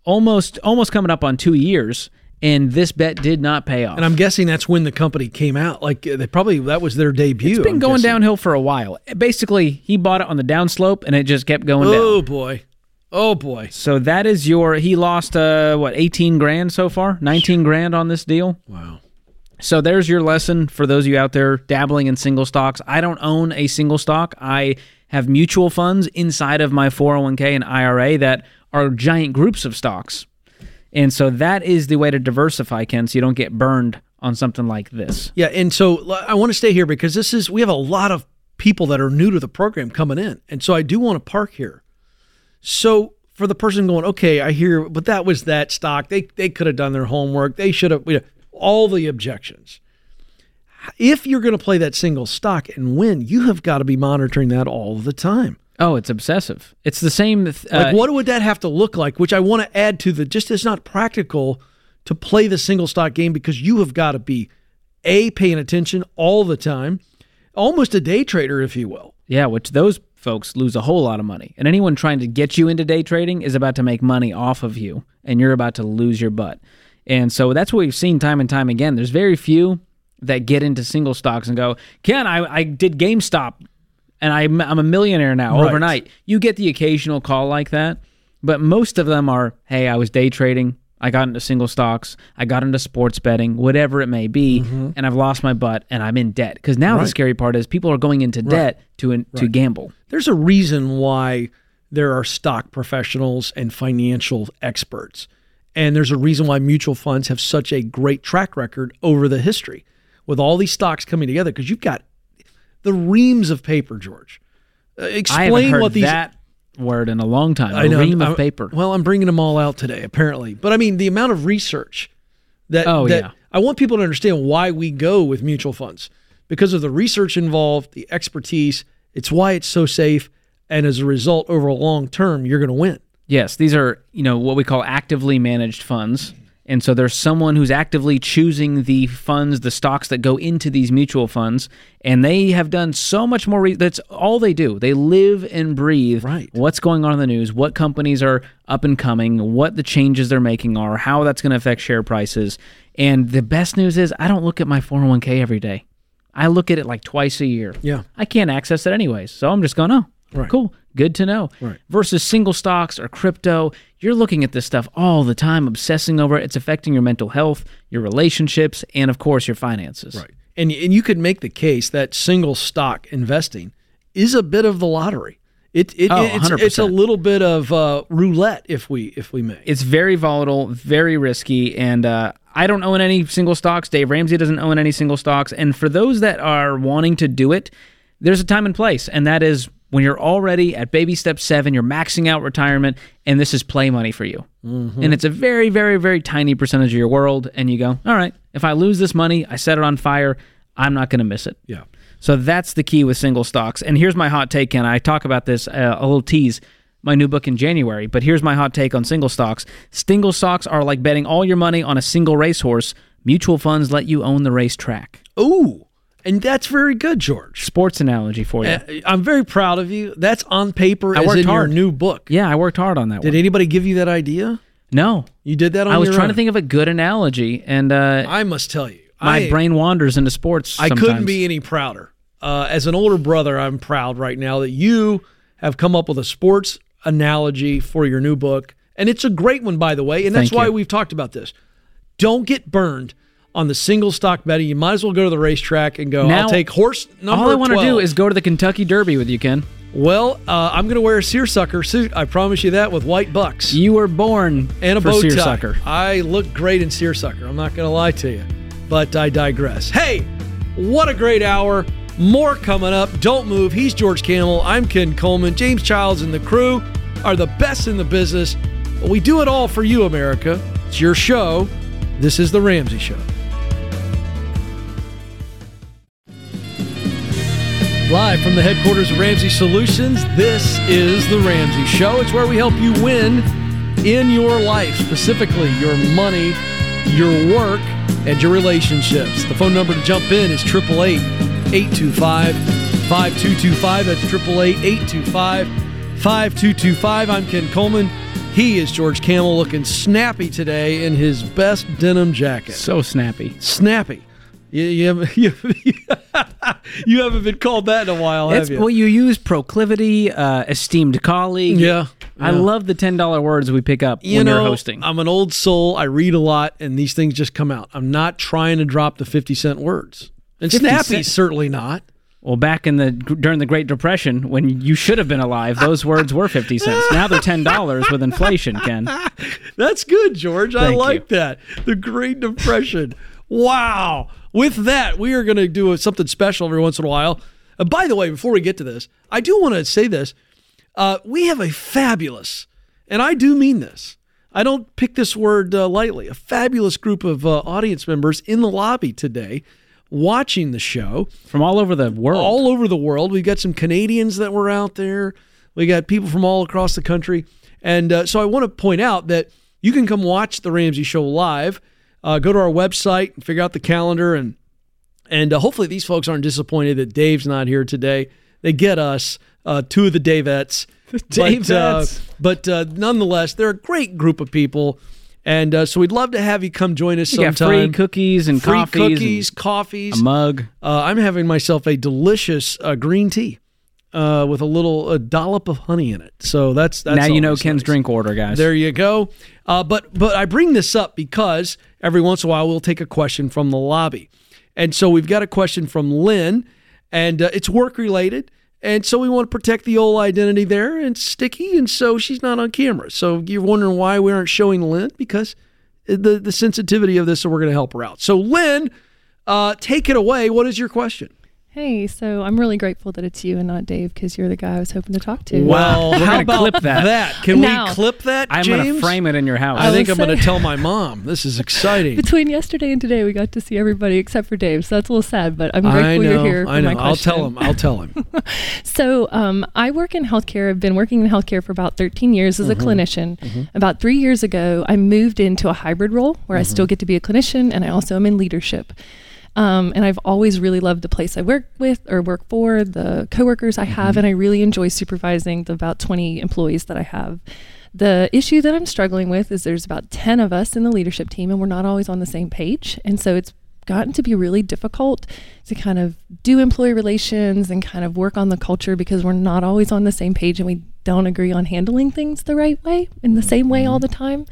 almost almost coming up on 2 years and this bet did not pay off. And I'm guessing that's when the company came out. Like uh, they probably that was their debut. It's been I'm going guessing. downhill for a while. Basically, he bought it on the downslope and it just kept going down. Oh boy. Oh boy. So that is your. He lost uh what eighteen grand so far, nineteen grand on this deal. Wow. So there's your lesson for those of you out there dabbling in single stocks. I don't own a single stock. I have mutual funds inside of my 401k and IRA that are giant groups of stocks. And so that is the way to diversify, Ken, so you don't get burned on something like this. Yeah, and so I want to stay here because this is we have a lot of people that are new to the program coming in, and so I do want to park here. So for the person going, okay, I hear, but that was that stock. They they could have done their homework. They should have. You know, all the objections. If you're going to play that single stock and win, you have got to be monitoring that all the time. Oh, it's obsessive. It's the same. Uh, Like, what would that have to look like? Which I want to add to the just it's not practical to play the single stock game because you have got to be a paying attention all the time, almost a day trader, if you will. Yeah, which those folks lose a whole lot of money. And anyone trying to get you into day trading is about to make money off of you, and you're about to lose your butt. And so that's what we've seen time and time again. There's very few that get into single stocks and go, Ken, I, I did GameStop and I'm, I'm a millionaire now Right. overnight. You get the occasional call like that, but most of them are, hey, I was day trading. I got into single stocks. I got into sports betting, whatever it may be, and I've lost my butt and I'm in debt. Because now the Mm-hmm. Scary part is people are going into debt to to Right. gamble. There's a reason why there are stock professionals and financial experts. And there's a reason why mutual funds have such a great track record over the history with all these stocks coming together because you've got the reams of paper, George. Uh, I explain heard what these that word in a long time. A I know, ream of paper. Well, I'm bringing them all out today, apparently. But I mean, the amount of research that, Oh, that yeah. I want people to understand why we go with mutual funds because of the research involved, the expertise. It's why it's so safe, and as a result, over a long term, you're going to win. Yes, these are, you know, what we call actively managed funds. And so there's someone who's actively choosing the funds, the stocks that go into these mutual funds, and they have done so much more. Re- that's all they do. They live and breathe Right. what's going on in the news, what companies are up and coming, what the changes they're making are, how that's going to affect share prices. And the best news is, I don't look at my 401k every day. I look at it like twice a year. Yeah. I can't access it anyways. So I'm just going, oh, Right. cool. Good to know. Right. Versus single stocks or crypto, you're looking at this stuff all the time, obsessing over it. It's affecting your mental health, your relationships, and of course, your finances. Right. And and you could make the case that single stock investing is a bit of the lottery. It, it Oh, it's, it's a little bit of uh, roulette, if we if we may. It's very volatile, very risky, and uh, I don't own any single stocks. Dave Ramsey doesn't own any single stocks. And for those that are wanting to do it, there's a time and place, and that is when you're already at baby step seven, you're maxing out retirement, and this is play money for you. Mm-hmm. And it's a very, very, very tiny percentage of your world. And you go, all right, if I lose this money, I set it on fire, I'm not going to miss it. Yeah. So that's the key with single stocks. And here's my hot take, and I talk about this uh, a little tease. My new book in January, but here's my hot take on single stocks. Single stocks are like betting all your money on a single racehorse. Mutual funds let you own the racetrack. Ooh, and that's very good, George. Sports analogy for you. Uh, I'm very proud of you. That's on paper I as worked in hard. your new book. yeah, I worked hard on that Did one. anybody give you that idea? no, You did that on I was your trying to think of a good analogy, and uh, I must tell you, my I, brain wanders into sports. I couldn't be any prouder. Uh, as an older brother, I'm proud right now that you have come up with a sports analogy for your new book, and it's a great one, by the way. And that's Thank why you. we've talked about this. Don't get burned on the single stock betting. You might as well go to the racetrack and go. Now, I'll take horse number. All I want to do is go to the Kentucky Derby with you, Ken. Well, uh, I'm going to wear a seersucker suit. I promise you that with white bucks You were born and a for bow tie. seersucker. I look great in seersucker. I'm not going to lie to you, but I digress. Hey, what a great hour! More coming up. Don't move. He's George Kamel. I'm Ken Coleman. James Childs and the crew are the best in the business. We do it all for you, America. It's your show. This is the Ramsey Show. Live from the headquarters of Ramsey Solutions, this is The Ramsey Show. It's where we help you win in your life, specifically your money, your work, and your relationships. The phone number to jump in is 888 825 5225. That's 888 825 5225. I'm Ken Coleman. He is George Kamel looking snappy today in his best denim jacket. So snappy. Snappy. You, you, haven't, you, you haven't been called that in a while, have It's you? well, you use proclivity, uh, esteemed colleague. Yeah, I yeah. love the ten dollar words we pick up you when know, you're hosting. I'm an old soul. I read a lot, and these things just come out. I'm not trying to drop the 50 cent words. And 50 snappy, cent- certainly not. well, back in the during the Great Depression, when you should have been alive, those words were fifty cents. Now they're ten dollars with inflation. Ken, That's good, George. I Thank like that. The Great Depression. wow. With that, we are going to do something special every once in a while. Uh, by the way, before we get to this, I do want to say this. Uh, we have a fabulous, and I do mean this. I don't pick this word uh, lightly. A fabulous group of uh, audience members in the lobby today watching the show from all over the world. all over the world. We've got some Canadians that were out there. We got people from all across the country. And uh, so I want to point out that you can come watch the Ramsey Show live uh, go to our website and figure out the calendar and and uh, hopefully these folks aren't disappointed that Dave's not here today. They get us, uh, two of the Davettes. Davettes. But, uh, but uh, nonetheless, they're a great group of people. And uh, so we'd love to have you come join us You sometime. free cookies and free coffees and cookies, coffees, a mug. Uh, I'm having myself a delicious uh, green tea uh, with a little a dollop of honey in it. So that's that's now you know Ken's nice. drink order, guys. There you go. Uh, but but I bring this up because every once in a while we'll take a question from the lobby, and so we've got a question from Lynn, and uh, it's work related. And so we want to protect the old identity there and sticky, and so she's not on camera. So you're wondering why we aren't showing Lynn because the the sensitivity of this, so we're going to help her out. So Lynn, uh, take it away. What is your question? Hey, so I'm really grateful that it's you and not Dave because you're the guy I was hoping to talk to. Well, We're how gonna about clip that. Can Now- we clip that? I'm gonna frame it in your house. I think I I'm going to tell my mom. This is exciting. Between yesterday and today, we got to see everybody except for Dave, so that's a little sad. But I'm grateful I know. you're here. For I know. My I'll tell him. I'll tell him. So, um, I work in healthcare. I've been working in healthcare for about 13 years as a Mhm. clinician. Mhm. About three years ago, I moved into a hybrid role where I Mm-hmm. still get to be a clinician and I also am in leadership. Um, and I've always really loved the place I work with or work for, the coworkers I Mm-hmm. have, and I really enjoy supervising the about 20 employees that I have. The issue that I'm struggling with is there's about 10 of us in the leadership team, and we're not always on the same page. And so it's gotten to be really difficult to kind of do employee relations and kind of work on the culture because we're not always on the same page and we don't agree on handling things the right way in the same way all the time.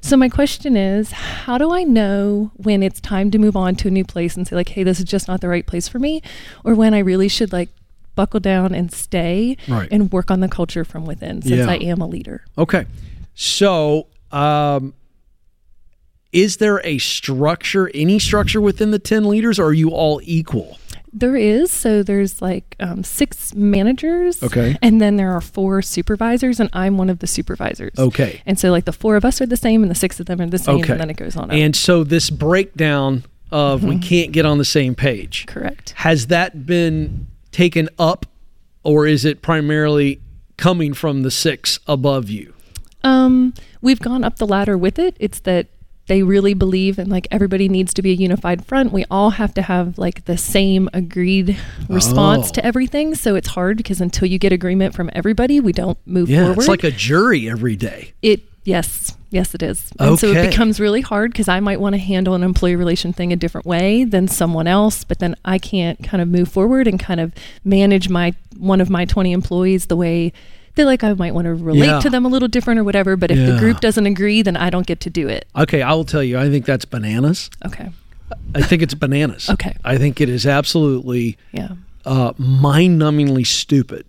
So my question is, how do I know when it's time to move on to a new place and say like, "Hey, this is just not the right place for me," or when I really should like buckle down and stay Right. and work on the culture from within since Yeah. I am a leader. Okay. So, um, is there a structure, any structure within the 10 leaders, or are you all equal? There is. So there's like um, six managers. Okay. And then there are four supervisors, and I'm one of the supervisors. Okay. And so, like, the four of us are the same, and the six of them are the same, Okay. and then it goes on. up. And so, this breakdown of we can't get on the same page. Correct. Has that been taken up, or is it primarily coming from the six above you? Um, we've gone up the ladder with it. It's that they really believe in like everybody needs to be a unified front. We all have to have like the same agreed oh. response Oh. to everything. So it's hard because until you get agreement from everybody, we don't move Yeah, forward. it's like a jury every day. It yes, yes, it is. And so it becomes really hard because I might want to handle an employee relation thing a different way than someone else, but then I can't kind of move forward and kind of manage my one of my twenty employees the way that like I might want to relate Yeah. to them a little different or whatever. But if Yeah. the group doesn't agree, then I don't get to do it. Okay, I will tell you, I think that's bananas. Okay. I think it's bananas. Okay. I think it is absolutely Yeah. uh, mind numbingly stupid.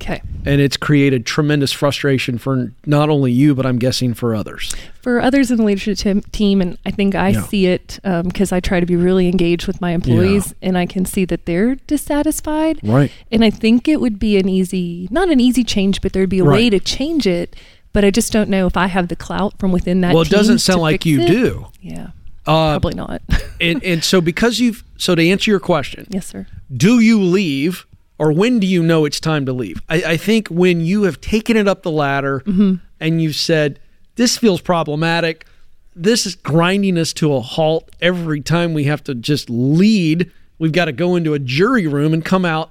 Okay. And it's created tremendous frustration for not only you, but I'm guessing for others. For others in the leadership team, and I think I Yeah. see it because I try to be really engaged with my employees, and I can see that they're dissatisfied. Right. And I think it would be an easy, not an easy change, but there'd be a way to change it. But I just don't know if I have the clout from within that. well, it doesn't sound like you it. do. Yeah. Uh, Probably not. and, and so, because you've, so to answer your question, yes, sir. do you leave or when do you know it's time to leave? I, I think when you have taken it up the ladder Mhm. and you've said, this feels problematic, this is grinding us to a halt every time we have to just lead. We've got to go into a jury room and come out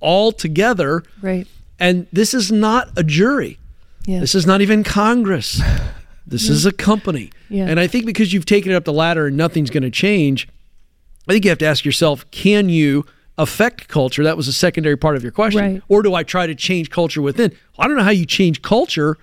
all together. Right. And this is not a jury. Yeah. This is not even Congress. This is a company. Yeah. And I think because you've taken it up the ladder and nothing's going to change, I think you have to ask yourself can you affect culture? That was a secondary part of your question. Right. Or do I try to change culture within? I don't know how you change culture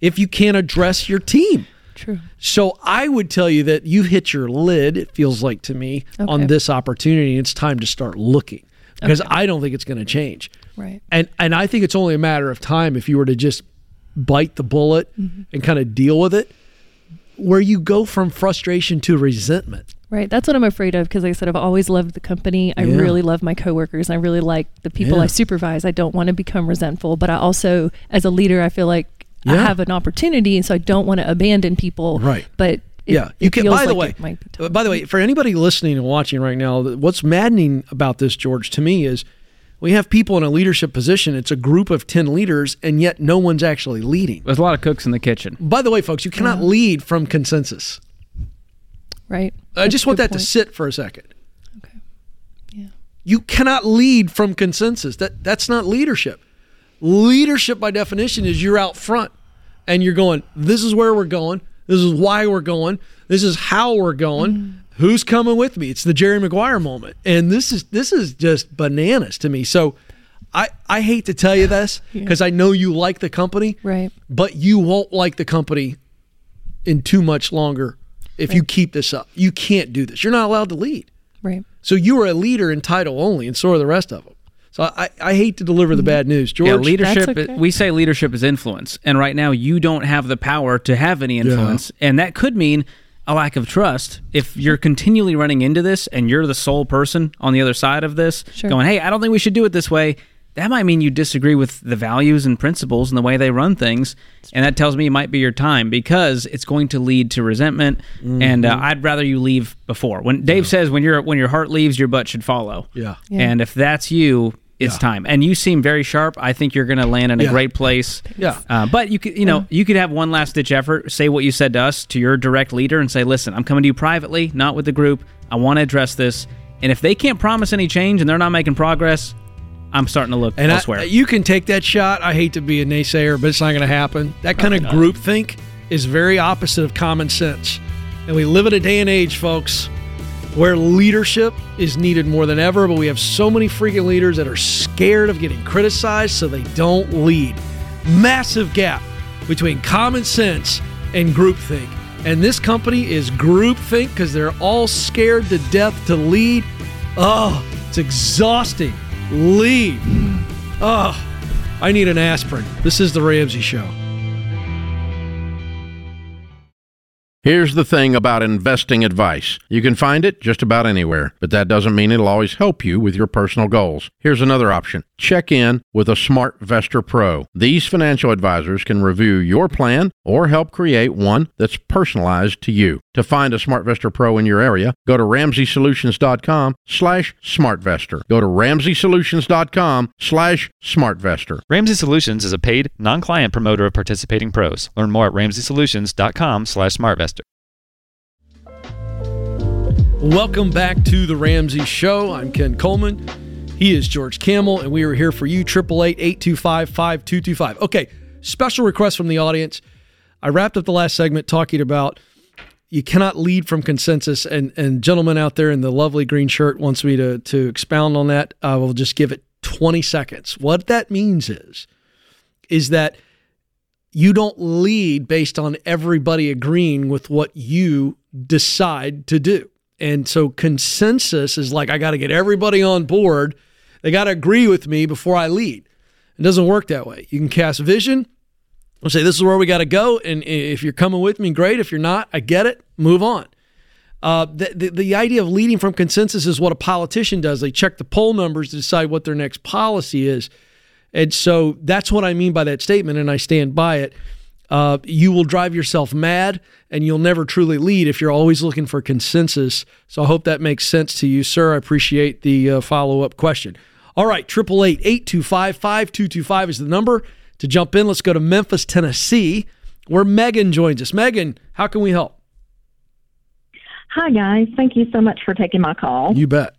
if you can't address your team. True. So I would tell you that you hit your lid, it feels like to me, on this opportunity. and It's time to start looking because I don't think it's going to change. Right. And and I think it's only a matter of time if you were to just bite the bullet Mhm. and kind of deal with it, where you go from frustration to resentment. Right. That's what I'm afraid of because, like I said, I've always loved the company. I Yeah. really love my coworkers. And I really like the people Yeah. I supervise. I don't want to become resentful, but I also, as a leader, I feel like I have an opportunity, and so I don't want to abandon people. Right. But it, yeah, you it can. feels By the like way, it might be uh, by the way, for anybody listening and watching right now, what's maddening about this, George, to me is we have people in a leadership position. It's a group of ten leaders, and yet no one's actually leading. There's a lot of cooks in the kitchen. By the way, folks, you cannot lead from consensus. Right. I just want that to sit for a second. Okay. Yeah. You cannot lead from consensus. That that's not leadership. Leadership by definition is you're out front and you're going, this is where we're going. This is why we're going. This is how we're going. Mm-hmm. Who's coming with me? It's the Jerry Maguire moment. And this is this is just bananas to me. So I, I hate to tell you this Yeah. because I know you like the company, Right. but you won't like the company in too much longer if you keep this up. You can't do this. You're not allowed to lead. Right. So you are a leader in title only, and so are the rest of them. So I, I hate to deliver the mm-hmm. bad news, George. Yeah, leadership. We say leadership is influence, and right now you don't have the power to have any influence, and that could mean a lack of trust. If you're continually running into this, and you're the sole person on the other side of this, Sure. going, "Hey, I don't think we should do it this way." That might mean you disagree with the values and principles and the way they run things, and that tells me it might be your time because it's going to lead to resentment. And uh, Mhm. I'd rather you leave before. When Dave says, "When your when your heart leaves, your butt should follow." Yeah. Yeah. And if that's you, it's time. And you seem very sharp. I think you're going to land in a Yeah. great place. Yeah. Uh, but you could, you know, you could have one last ditch effort. Say what you said to us to your direct leader, and say, "Listen, I'm coming to you privately, not with the group. I want to address this. And if they can't promise any change and they're not making progress, I'm starting to look And elsewhere." I, you can take that shot. I hate to be a naysayer, but it's not going to happen. That kind of Probably groupthink is very opposite of common sense. And we live in a day and age, folks, where leadership is needed more than ever, but we have so many freaking leaders that are scared of getting criticized, so they don't lead. Massive gap between common sense and groupthink. And this company is groupthink because they're all scared to death to lead. Oh, it's exhausting. Lead. Oh, I need an aspirin. This is the Ramsey Show. Here's the thing about investing advice. You can find it just about anywhere, but that doesn't mean it'll always help you with your personal goals. Here's another option. Check in with a SmartVestor Pro. These financial advisors can review your plan or help create one that's personalized to you. To find a SmartVestor Pro in your area, go to RamseySolutions.com slash SmartVestor. Go to RamseySolutions.com slash SmartVestor. Ramsey Solutions is a paid, non-client promoter of participating pros. Learn more at ramseysolutions.com slash smartvestor. Welcome back to the Ramsey Show. I'm Ken Coleman. He is George Kamel, and we are here for you. 888-825-5225. Okay, special request from the audience. I wrapped up the last segment talking about you cannot lead from consensus, and and gentleman out there in the lovely green shirt wants me to to expound on that. I will just give it 20 seconds. What that means is is that you don't lead based on everybody agreeing with what you decide to do. And so consensus is like, I got to get everybody on board. They got to agree with me before I lead. It doesn't work that way. You can cast vision and say, this is where we got to go. And if you're coming with me, great. If you're not, I get it. Move on. Uh, the, the, the idea of leading from consensus is what a politician does. They check the poll numbers to decide what their next policy is. And so that's what I mean by that statement, and I stand by it. Uh, you will drive yourself mad and you'll never truly lead if you're always looking for consensus. So I hope that makes sense to you, sir. I appreciate the uh, follow up question. All right, 888 825 5225 is the number to jump in. Let's go to Memphis, Tennessee, where Megan joins us. Megan, how can we help? Hi, guys. Thank you so much for taking my call. You bet.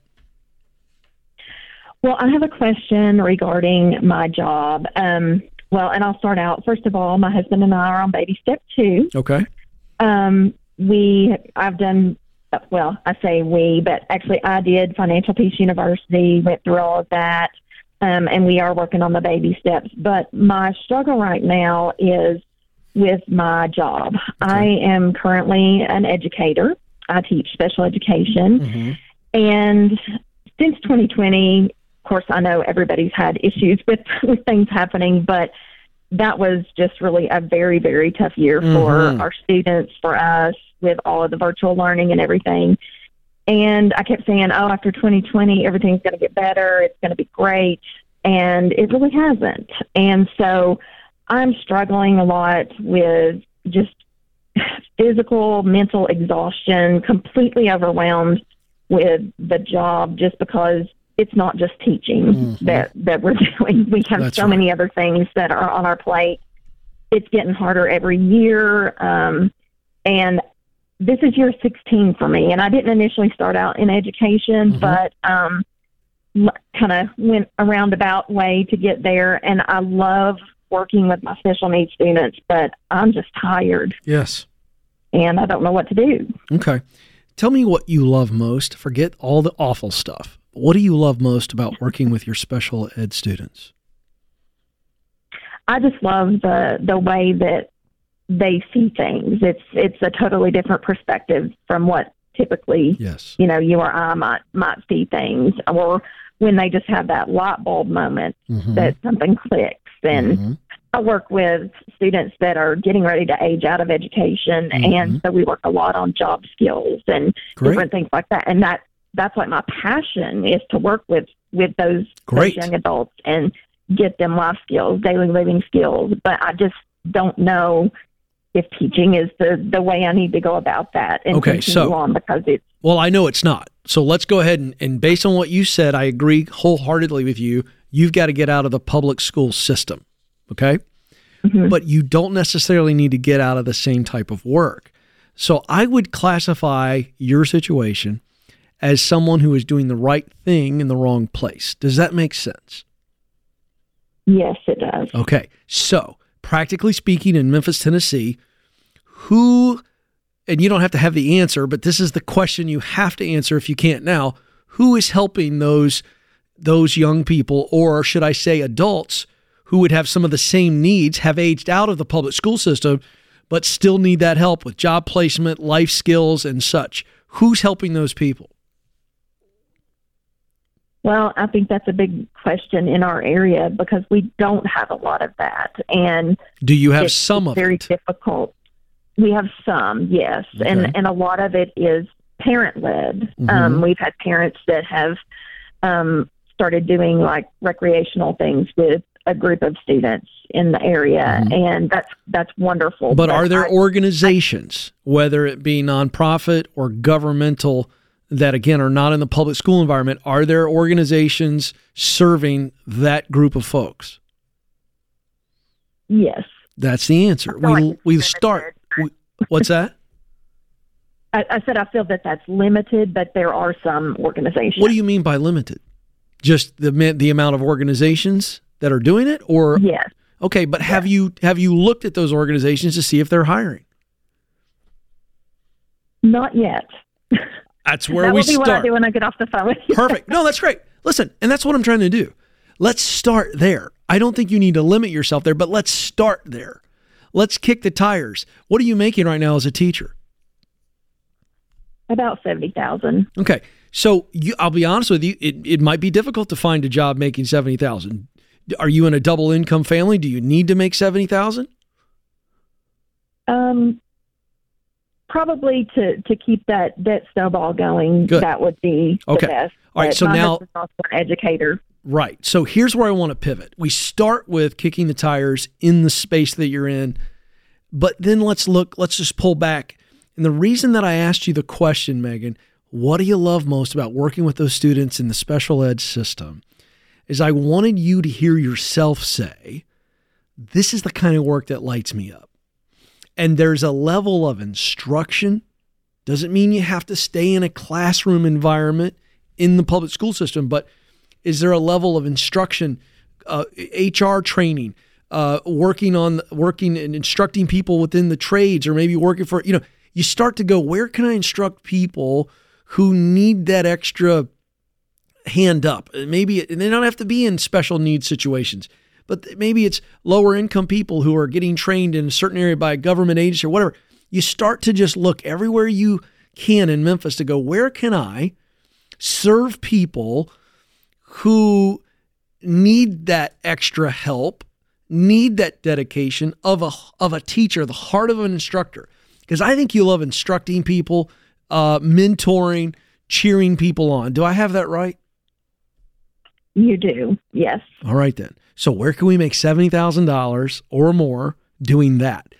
Well, I have a question regarding my job. Um, well, and I'll start out. First of all, my husband and I are on baby step two. Okay. Um, we, I've done, well, I say we, but actually I did Financial Peace University, went through all of that, um, and we are working on the baby steps. But my struggle right now is with my job. I am currently an educator. I teach special education. And since 2020, of course, I know everybody's had issues with, with things happening, but that was just really a very, very tough year Mhm. for our students, for us, with all of the virtual learning and everything. And I kept saying, oh, after 2020, everything's going to get better. It's going to be great. And it really hasn't. And so I'm struggling a lot with just physical, mental exhaustion, completely overwhelmed with the job just because it's not just teaching Mhm. that, that we're doing. We have That's so right. many other things that are on our plate. It's getting harder every year. Um, and this is year 16 for me, and I didn't initially start out in education, Mm-hmm. but um, kind of went a roundabout way to get there. And I love working with my special needs students, but I'm just tired Yes. and I don't know what to do. Okay. Tell me what you love most. Forget all the awful stuff. What do you love most about working with your special ed students? I just love the the way that they see things. It's it's a totally different perspective from what typically yes. you know you or I might might see things, or when they just have that light bulb moment Mhm. that something clicks. And Mhm. I work with students that are getting ready to age out of education, and so we work a lot on job skills and Great. different things like that. And that that's like my passion is to work with with those, those young adults and get them life skills, daily living skills. But I just don't know if teaching is the the way I need to go about that and Okay, continue so- on because it's Well, I know it's not. So let's go ahead and, and based on what you said, I agree wholeheartedly with you. You've got to get out of the public school system. Okay. Mm-hmm. But you don't necessarily need to get out of the same type of work. So I would classify your situation as someone who is doing the right thing in the wrong place. Does that make sense? yes, it does. Okay. So, practically speaking, in Memphis, Tennessee, who, and you don't have to have the answer, but this is the question you have to answer if you can't now. Who is helping those those young people, or should I say, adults who would have some of the same needs, have aged out of the public school system, but still need that help with job placement, life skills, and such? Who's helping those people? Well, I think that's a big question in our area because we don't have a lot of that, and Do you have it's some of very it? difficult. We have some, yes, Okay. and and a lot of it is parent led. Mhm. Um, we've had parents that have um, started doing like recreational things with a group of students in the area, and that's that's wonderful. Mm-hmm. But are there I- organizations, whether it be nonprofit or governmental, that again are not in the public school environment? Are there organizations serving that group of folks? yes? That's the answer. like We we start. We, what's that? I, I said I feel that that's limited, but there are some organizations. What do you mean by limited? Just the the amount of organizations that are doing it, or yes? Okay, but have you have you looked at those organizations to see if they're hiring? Not yet. That's where that we be what I start. do when I get off the phone with you. Perfect. No, that's great. Listen, and that's what I'm trying to do. Let's start there. I don't think you need to limit yourself there, but let's start there. Let's kick the tires. What are you making right now as a teacher? About seventy thousand. Okay. So you, I'll be honest with you, it, it might be difficult to find a job making 70,000. Are you in a double income family? Do you need to make 70,000? Um, probably to to keep that that snowball going. Good. That would be Okay. the best. All right, But so now- also an educator. Right. So here's where I want to pivot. We start with kicking the tires in the space that you're in, but then let's look, let's just pull back. And the reason that I asked you the question, Megan, what do you love most about working with those students in the special ed system? Is I wanted you to hear yourself say, this is the kind of work that lights me up. And there's a level of instruction. Doesn't mean you have to stay in a classroom environment in the public school system, but is there a level of instruction, uh, HR training, uh, working on working and instructing people within the trades, or maybe working for you know? You start to go, where can I instruct people who need that extra hand up? Maybe and they don't have to be in special needs situations, but maybe it's lower income people who are getting trained in a certain area by a government agency or whatever. You start to just look everywhere you can in Memphis to go, where can I serve people who need that extra help, need that dedication of a of a teacher, the heart of an instructor. Because I think you love instructing people, uh, mentoring, cheering people on. Do I have that right? You do, yes. All right then. So where can we make seventy thousand dollars or more doing that?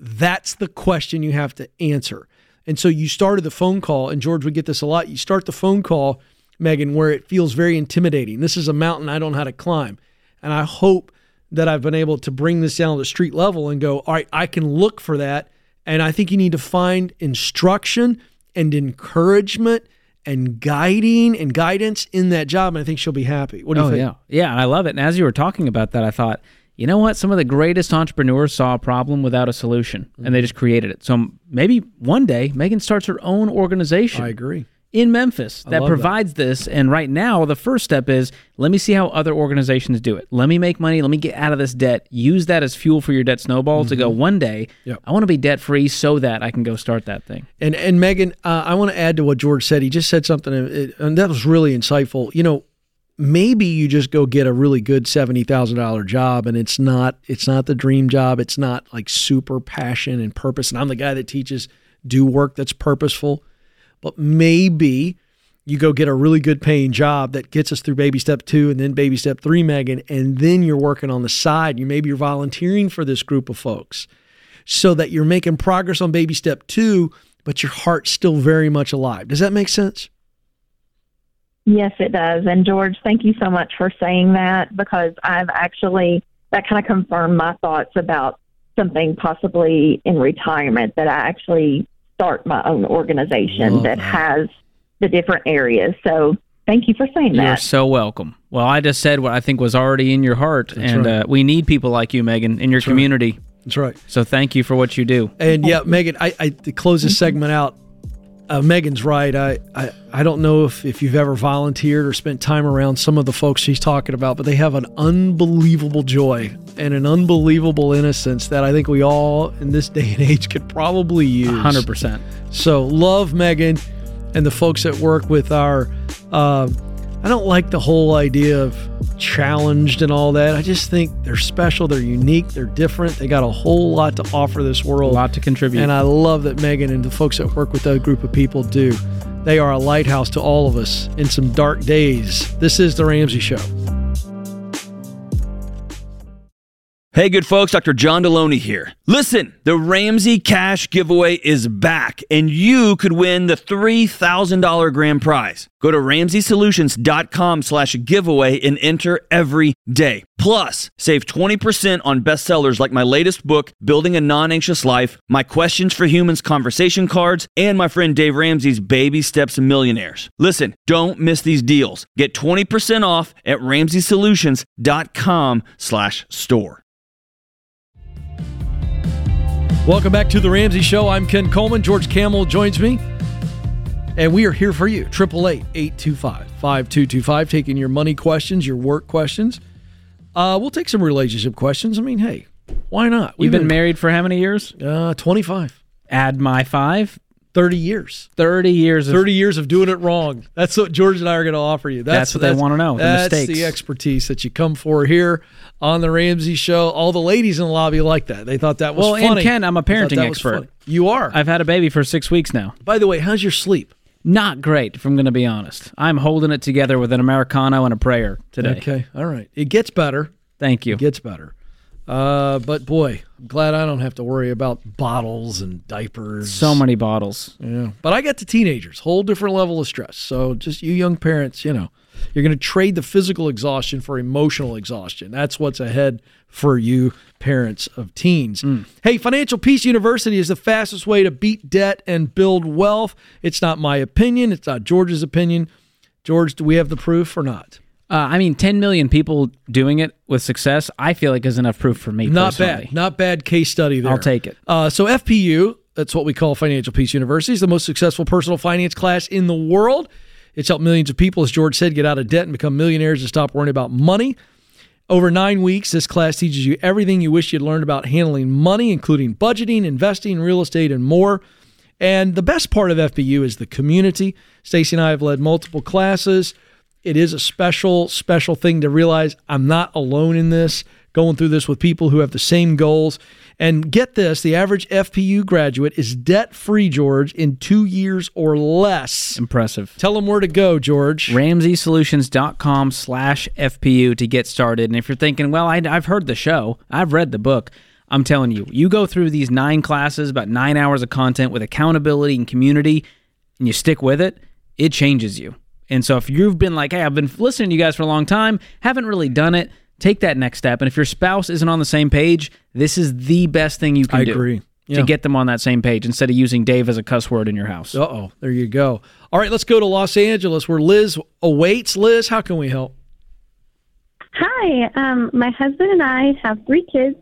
That's the question you have to answer. And so you started the phone call, and George would get this a lot. You start the phone call, Megan, where it feels very intimidating. This is a mountain I don't know how to climb. And I hope that I've been able to bring this down to street level and go, all right, I can look for that And I think you need to find instruction and encouragement and guiding and guidance in that job. And I think she'll be happy. What do you oh, think? yeah. Yeah, and I love it. And as you were talking about that, I thought, you know what? Some of the greatest entrepreneurs saw a problem without a solution and Mm-hmm. they just created it. So maybe one day Megan starts her own organization. I agree. In Memphis that love that. provides this. And right now, the first step is let me see how other organizations do it. Let me make money. Let me get out of this debt. Use that as fuel for your debt snowball to go Mhm. one day. Yep. I want to be debt free so that I can go start that thing. And and Megan, uh, I want to add to what George said. He just said something, and that was really insightful. You know, maybe you just go get a really good seventy thousand dollar job, and it's not it's not the dream job. It's not like super passion and purpose. And I'm the guy that teaches do work that's purposeful, but maybe you go get a really good paying job that gets us through baby step two and then baby step three, Megan, and then you're working on the side. You maybe you're volunteering for this group of folks so that you're making progress on baby step two, but your heart's still very much alive. Does that make sense? Yes, it does. And George, thank you so much for saying that because I've actually, that kind of confirmed my thoughts about something possibly in retirement that I actually start my own organization Love that that. has the different areas. So thank you for saying that. You're so welcome. Well, I just said what I think was already in your heart, and right. uh, we need people like you, Megan, in your That's right. community. That's right. So thank you for what you do. And yeah, Megan, I, I to close this segment out. Uh, Megan's right. I, I, I don't know if, if you've ever volunteered or spent time around some of the folks she's talking about, but they have an unbelievable joy and an unbelievable innocence that I think we all in this day and age could probably use. 100%. So love Megan and the folks that work with our. Uh, I don't like the whole idea of challenged and all that. I just think they're special, they're unique, they're different. They got a whole lot to offer this world. A lot to contribute. And I love that Megan and the folks that work with that group of people do. They are a lighthouse to all of us in some dark days. This is The Ramsey Show. Hey, good folks, Dr. John Delony here. Listen, the Ramsey Cash giveaway is back, and you could win the $3,000 grand prize. Go to RamseySolutions.com slash giveaway and enter every day. Plus, save 20% on bestsellers like my latest book, Building a Non-Anxious Life, my Questions for Humans conversation cards, and my friend Dave Ramsey's Baby Steps Millionaires. Listen, don't miss these deals. Get 20% off at RamseySolutions.com slash store. Welcome back to The Ramsey Show. I'm Ken Coleman. George Kamel joins me. And we are here for you. 888 825 5225, taking your money questions, your work questions. Uh, we'll take some relationship questions. I mean, hey, why not? You've been, married for how many years? Uh, 25. Add my five. 30 years. 30 years. Of, 30 years of doing it wrong. That's what George and I are going to offer you. That's what they wanna know, the that's mistakes. the expertise that you come for here on the Ramsey Show. All the ladies in the lobby like that. They thought that was well, funny. and Ken, I'm a parenting expert. You are. I've had a baby for six weeks now. By the way, how's your sleep? Not great, if I'm going to be honest. I'm holding it together with an Americano and a prayer today. Okay. All right. It gets better. Thank you. It gets better. Uh, but boy, I'm glad I don't have to worry about bottles and diapers. So many bottles. Yeah. But I got the teenagers, whole different level of stress. So just you young parents, you know, you're going to trade the physical exhaustion for emotional exhaustion. That's what's ahead for you parents of teens. Hey, Financial Peace University is the fastest way to beat debt and build wealth. It's not my opinion, it's not George's opinion. George, do we have the proof or not? Uh, I mean, 10 million people doing it with success, I feel like is enough proof for me. Not personally. bad. Not bad case study there. I'll take it. Uh, so FPU, that's what we call Financial Peace University, is the most successful personal finance class in the world. It's helped millions of people, as George said, get out of debt and become millionaires and stop worrying about money. Over nine weeks, this class teaches you everything you wish you'd learned about handling money, including budgeting, investing, real estate, and more. And the best part of FPU is the community. Stacy and I have led multiple classes. It is a special, special thing to realize I'm not alone in this, going through this with people who have the same goals. And get this the average FPU graduate is debt free, George, in two years or less. Impressive. Tell them where to go, George. RamseySolutions.com slash FPU to get started. And if you're thinking, well, I, I've heard the show, I've read the book, I'm telling you, you go through these nine classes, about nine hours of content with accountability and community, and you stick with it, it changes you. And so if you've been like, hey, I've been listening to you guys for a long time, haven't really done it, take that next step. And if your spouse isn't on the same page, this is the best thing you can I do. agree. Yeah. to get them on that same page instead of using Dave as a cuss word in your house. Uh oh, there you go. All right, let's go to Los Angeles where Liz awaits. Liz, how can we help? Hi, um, my husband and I have three kids.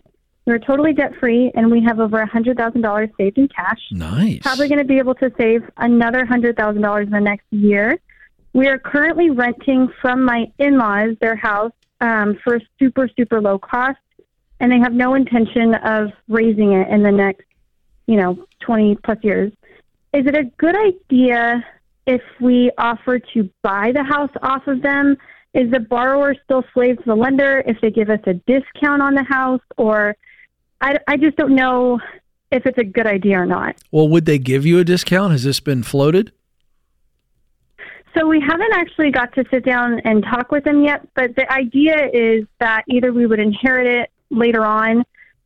We're totally debt free, and we have over a hundred thousand dollars saved in cash. Nice. Probably going to be able to save another hundred thousand dollars in the next year. We are currently renting from my in-laws their house um, for super super low cost, and they have no intention of raising it in the next, you know, twenty plus years. Is it a good idea if we offer to buy the house off of them? Is the borrower still slave to the lender if they give us a discount on the house? Or I, I just don't know if it's a good idea or not. Well, would they give you a discount? Has this been floated? So we haven't actually got to sit down and talk with them yet, but the idea is that either we would inherit it later on,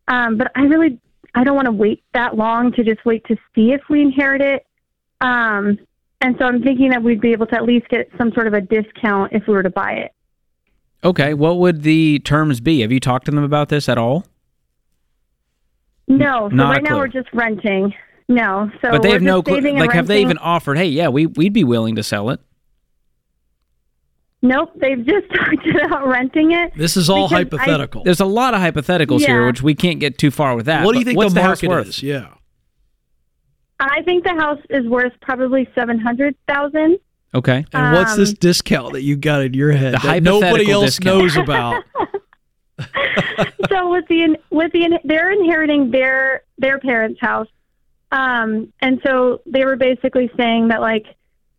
um, but I really I don't want to wait that long to just wait to see if we inherit it. Um, and so I'm thinking that we'd be able to at least get some sort of a discount if we were to buy it. Okay, what would the terms be? Have you talked to them about this at all? No, so Not right now we're just renting. No, so but they have no clue. Like, have they even offered? Hey, yeah, we we'd be willing to sell it. Nope, they've just talked about renting it. This is all because I- hypothetical. There's a lot of hypotheticals here, which we can't get too far with that. what do you think what's the house market worth? is? Yeah. I think the house is worth probably seven hundred thousand. Okay. And what's this Um, discount that you got in your head The that nobody else discount. knows about? so with the with the they're inheriting their their parents' house, um, and so they were basically saying that like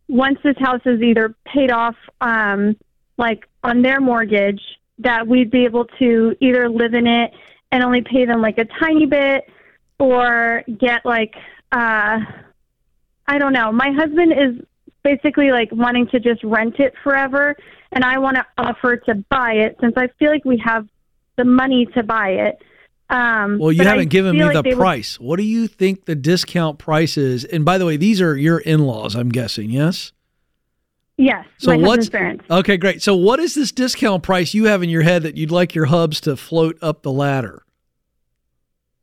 once this house is either paid off, um, like on their mortgage, that we'd be able to either live in it and only pay them like a tiny bit, or get like uh, I don't know. My husband is basically like wanting to just rent it forever, and I want to offer to buy it since I feel like we have the money to buy it. Um, Well, you haven't given me like the they would- price. What do you think the discount price is? And by the way, these are your in-laws, I'm guessing, yes? yes, So my what's parents. Okay, great. So what is this discount price you have in your head that you'd like your hubs to float up the ladder?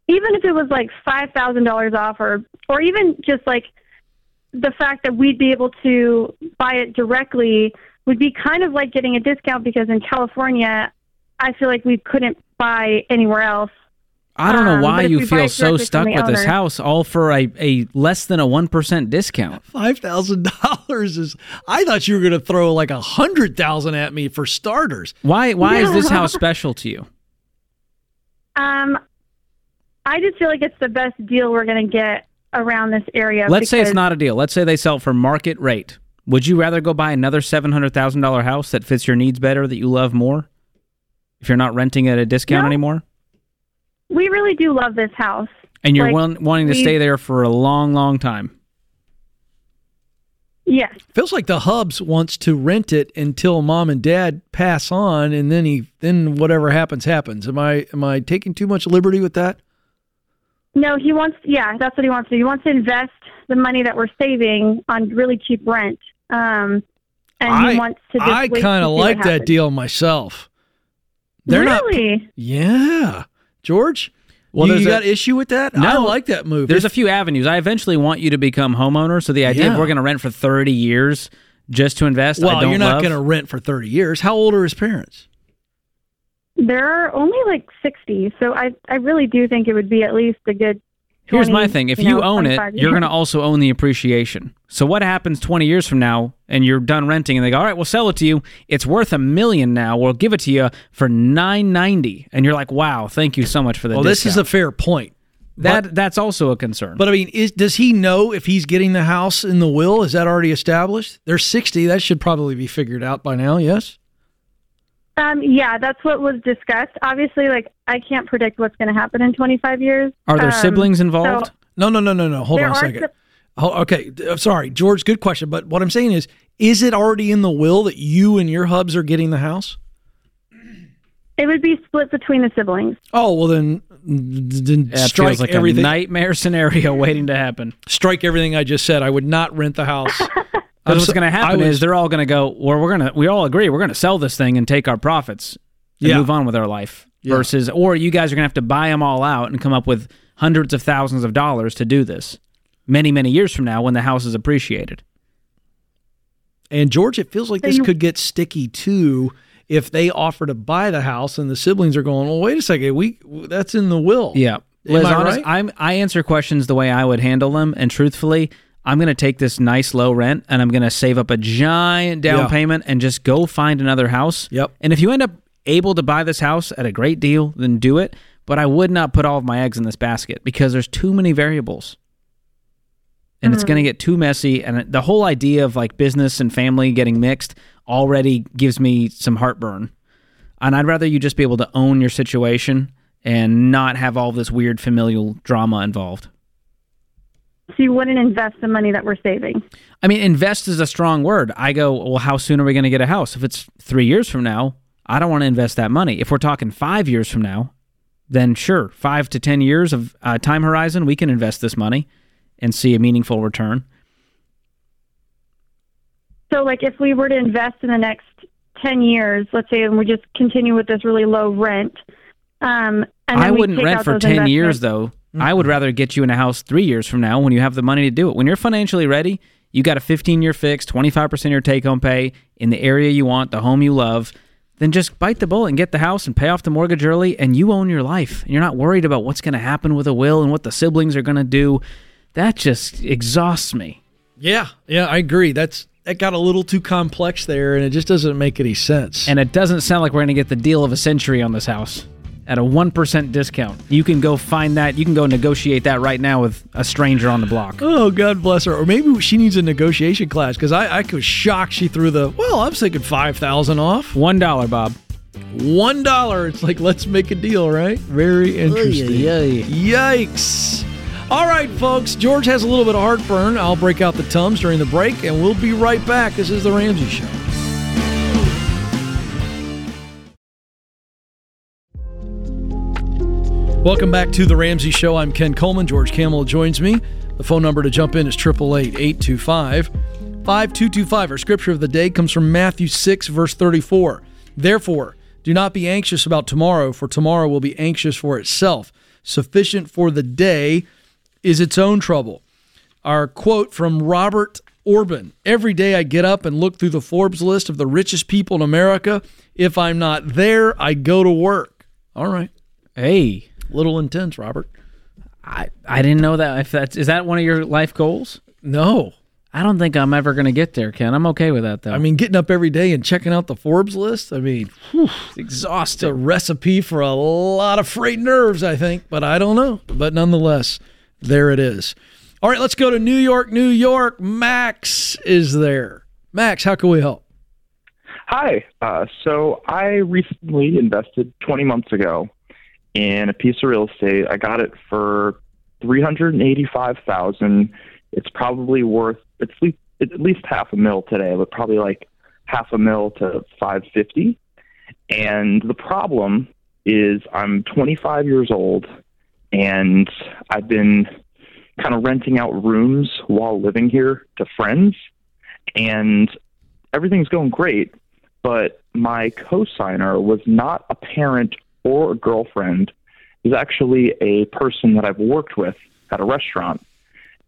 Even if it was like five thousand dollars off, or or even just like the fact that we'd be able to buy it directly would be kind of like getting a discount because in California, I feel like we couldn't buy anywhere else. I don't know Um, why but if you feel so stuck the with this house, all for a, a less than a one percent discount. Five thousand dollars is. I thought you were going to throw like a hundred thousand at me for starters. Why? Why is this house special to you? Um, I just feel like it's the best deal we're going to get around this area. Let's say it's not a deal. Let's say they sell for market rate. Would you rather go buy another seven hundred thousand dollar house that fits your needs better, that you love more, if you're not renting at a discount No. anymore, We really do love this house. and you're Like, wan- wanting to we- stay there for a long, long time? Yes. Feels like the hubs wants to rent it until mom and dad pass on, and then he then whatever happens happens. Am I am I taking too much liberty with that? No, he wants. Yeah, that's what he wants to do. He wants to invest the money that we're saving on really cheap rent. Um, and I he wants to. Just I kind of like that deal myself. They're not. Yeah, George. Well, you, there's you a- got issue with that? I like that move. There's a few avenues. I eventually want you to become homeowner. So the idea Yeah. of we're going to rent for 30 years just to invest, I well, don't you're not going to rent for 30 years. How old are his parents? They're only like sixty, so I I really do think it would be at least a good. Here's my thing: if you, know, own it, 25 you're going to also own the appreciation. So what happens 20 years from now, and you're done renting, and they go, "All right, we'll sell it to you. It's worth a million now. We'll give it to you for 990," and you're like, "Wow, thank you so much for the." Well, this is a fair point. that that's also a concern. But I mean, is, does he know if he's getting the house in the will? Is that already established? They're 60. That should probably be figured out by now, yes? Um, yeah, that's what was discussed. Obviously, like I can't predict what's going to happen in 25 years. Are there Um, siblings so- involved? No, no, no, no, no. Hold on a second. si- Ho- okay, d- uh, sorry, George. Good question. But what I'm saying is, is it already in the will that you and your hubs are getting the house? it would be split between the siblings. Oh well, then, then That strike feels like everything. a nightmare scenario waiting to happen. Strike everything I just said. I would not rent the house. I'm Because what's so- going to happen was- is they're all going to go. Well, we're going to. We all agree we're going to sell this thing and take our profits and Yeah. move on with our life. versus, or you guys are going to have to buy them all out and come up with hundreds of thousands of dollars to do this many, many years from now when the house is appreciated. And George, it feels like this could get sticky too if they offer to buy the house and the siblings are going, "Well, wait a second, we that's in the will." Yeah. Am Liz, I honest, right? I'm, I answer questions the way I would handle them. And truthfully, I'm going to take this nice low rent and I'm going to save up a giant down Yeah. payment and just go find another house. Yep. And if you end up able to buy this house at a great deal, then do it. But I would not put all of my eggs in this basket because there's too many variables. And it's Mm. going to get too messy. And the whole idea of like business and family getting mixed already gives me some heartburn. And I'd rather you just be able to own your situation and not have all this weird familial drama involved. So you wouldn't invest the money that we're saving. I mean, invest is a strong word. I go, well, how soon are we going to get a house? If it's three years from now, I don't want to invest that money. If we're talking five years from now, then sure, five to 10 years of uh, time horizon, we can invest this money and see a meaningful return. So, like, if we were to invest in the next 10 years, let's say, and we just continue with this really low rent, um, and then I wouldn't take rent out for 10 years, investments- though. I would mm-hmm. rather get you in a house three years from now when you have the money to do it. When you're financially ready, you got a 15 year fix, 25% of your take home pay in the area you want, the home you love. Then just bite the bullet and get the house and pay off the mortgage early, and you own your life. And you're not worried about what's going to happen with a will and what the siblings are going to do. That just exhausts me. Yeah, yeah, I agree. That's that got a little too complex there, and it just doesn't make any sense. And it doesn't sound like we're going to get the deal of a century on this house at a 1% discount. You can go find that. You can go negotiate that right now with a stranger on the block. Oh, God bless her. Or maybe she needs a negotiation class because I, I was shocked she threw the, well, I was thinking 5000 off. $1, Bob. $1. It's like, let's make a deal, right? Very interesting. Yikes. All right, folks. George has a little bit of heartburn. I'll break out the Tums during the break, and we'll be right back. This is The Ramsey Show. Welcome back to The Ramsey Show. I'm Ken Coleman. George Kamel joins me. The phone number to jump in is 888 825 5225. Our scripture of the day comes from Matthew 6, verse 34. Therefore, do not be anxious about tomorrow, for tomorrow will be anxious for itself. Sufficient for the day is its own trouble. Our quote from Robert Orben Every day I get up and look through the Forbes list of the richest people in America. If I'm not there, I go to work. All right. Hey. Little intense, Robert. I, I didn't know that. If that's is that one of your life goals? No. I don't think I'm ever going to get there, Ken. I'm okay with that though. I mean, getting up every day and checking out the Forbes list, I mean, whew, it's exhausting. It's a recipe for a lot of frayed nerves, I think, but I don't know. But nonetheless, there it is. All right, let's go to New York, New York. Max is there. Max, how can we help? Hi. Uh, so I recently invested 20 months ago in a piece of real estate. I got it for 385,000. It's probably worth it's least at least half a mil today, but probably like half a mil to 550. And the problem is I'm 25 years old and I've been kind of renting out rooms while living here to friends and everything's going great, but my co-signer was not a parent or a girlfriend. Is actually a person that I've worked with at a restaurant,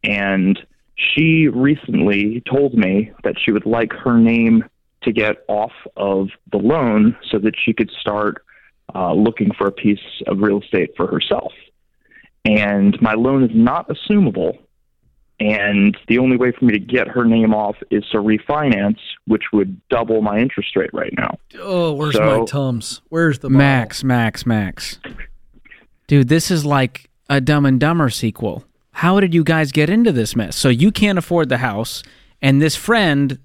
and she recently told me that she would like her name to get off of the loan so that she could start uh, looking for a piece of real estate for herself. And my loan is not assumable, and the only way for me to get her name off is to refinance, which would double my interest rate right now. Oh, where's So- my Tums? Where's the Max, Max, Max. Dude, this is like a Dumb and Dumber sequel. How did you guys get into this mess? So you can't afford the house, and this friend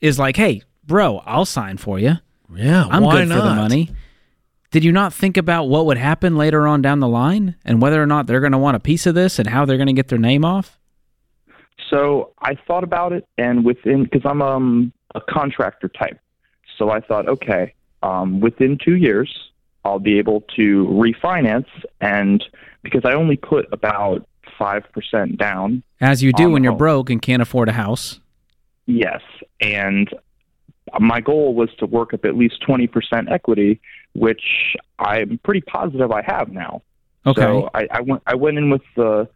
is like, "Hey, bro, I'll sign for you. Yeah, I'm why good for the money." Did you not think about what would happen later on down the line, and whether or not they're going to want a piece of this, and how they're going to get their name off? So I thought about it, and within because I'm um, a contractor type, so I thought, okay, um, within two years I'll be able to refinance, and because I only put about five percent down, As you do when you're home. broke and can't afford a house. Yes, and my goal was to work up at least 20% equity, which I'm pretty positive I have now. Okay. So I, I went I went in with the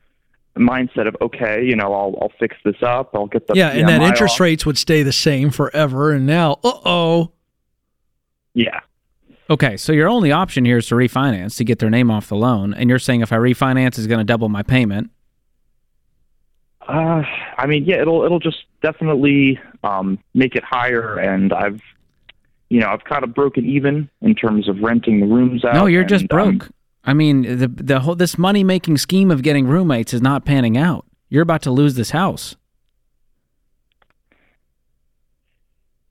mindset of okay, you know, I'll I'll fix this up. I'll get the yeah, and that interest off. rates would stay the same forever. And now, uh oh. Yeah. Okay, so your only option here is to refinance to get their name off the loan, and you're saying if I refinance, is going to double my payment. Uh, I mean, yeah, it'll it'll just definitely um, make it higher, and I've, you know, I've kind of broken even in terms of renting the rooms out. No, you're just and, um, broke. I mean, the the whole this money making scheme of getting roommates is not panning out. You're about to lose this house.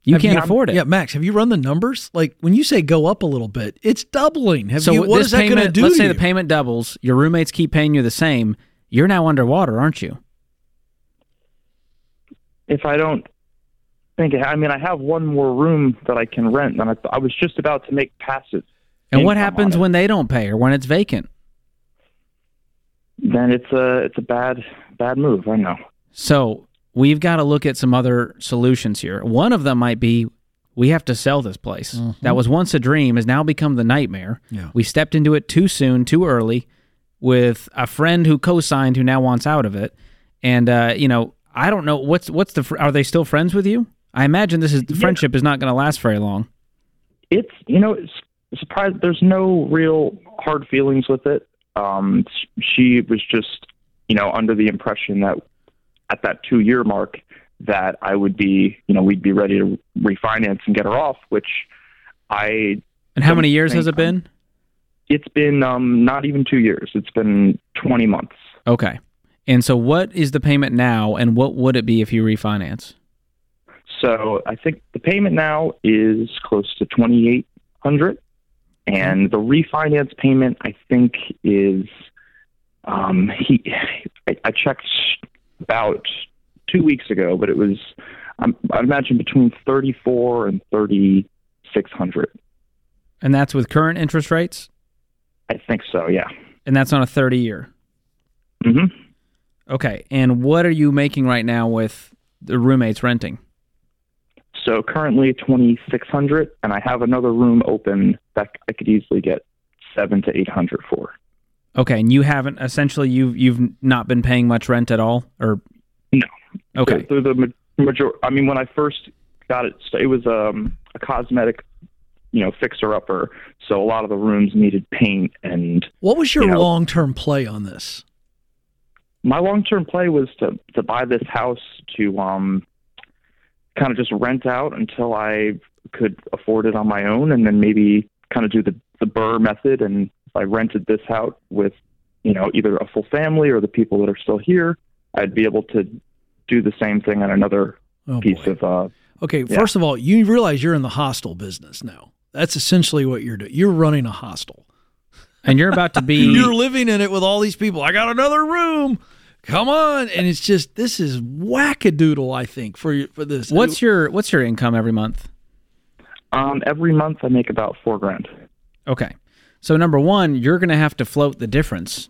You Have can't afford it. Yeah, Max, have you run the numbers? Like when you say go up a little bit, it's doubling. Have so you, what this that going to do? Let's say you? the payment doubles. Your roommates keep paying you the same. You're now underwater, aren't you? if I don't think, I mean, I have one more room that I can rent, and I, I was just about to make passive. And what happens when they don't pay or when it's vacant? Then it's a it's a bad bad move. I know. So we've got to look at some other solutions here. One of them might be we have to sell this place. That was once a dream, has now become the nightmare. Yeah. We stepped into it too soon, too early, with a friend who co-signed who now wants out of it. And uh, you know, I don't know what's what's the fr- are they still friends with you? I imagine this is the friendship is not going to last very long. It's you know it's surprised. There's no real hard feelings with it. Um, she was just you know under the impression that at that two year mark that I would be you know we'd be ready to refinance and get her off, which I. And how many years has it been? It's been um, not even two years. It's been 20 months. Okay. And so what is the payment now and what would it be if you refinance? So I think the payment now is close to twenty eight hundred, and the refinance payment I think is um, he. I, I checked about two weeks ago, but it was um, I imagine between thirty four and thirty six hundred. And that's with current interest rates? I think so. Yeah. And that's on a 30 year. hmm Okay. And what are you making right now with the roommates renting? So currently twenty six hundred, and I have another room open that I could easily get seven to eight hundred for. Okay, and you haven't essentially you've you've not been paying much rent at all, or no? Okay, So the ma- major. I mean, when I first got it, it was um, a cosmetic, you know, fixer upper. So a lot of the rooms needed paint, and What was your you know, long term play on this? my long term play was to to buy this house to um, kind of just rent out until I could afford it on my own, and then maybe kind of do the the BRRRR method. And if I rented this out with, you know, either a full family or the people that are still here, I'd be able to do the same thing on another Oh, piece of. Uh, Okay, Yeah. first of all, you realize you're in the hostel business now. That's essentially what you're doing. You're running a hostel. and you're about to be You're living in it with all these people. I got another room. Come on, and it's just this is wackadoodle. I think for you for this. what's your what's your income every month? Um, every month I make about four grand. Okay, so number one, you're going to have to float the difference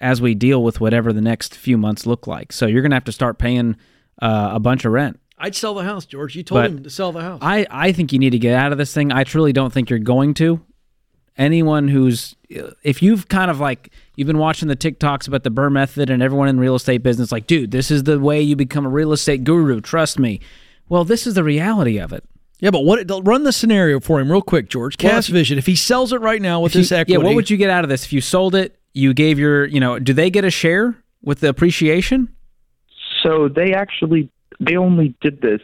as we deal with whatever the next few months look like. So you're going to have to start paying uh, a bunch of rent. I'd sell the house, George. You told But him to sell the house. I, I think you need to get out of this thing. I truly don't think you're going to. Anyone who's, if you've kind of like, you've been watching the TikToks about the BRRRR method and everyone in real estate business, like, dude, this is the way you become a real estate guru. Trust me. Well, this is the reality of it. yeah, but what? Run the scenario for him real quick, George. Well, Cash if- Vision. If he sells it right now with If you- this equity, Yeah, what would you get out of this? If you sold it, you gave your, you know, do they get a share with the appreciation? So they actually they only did this,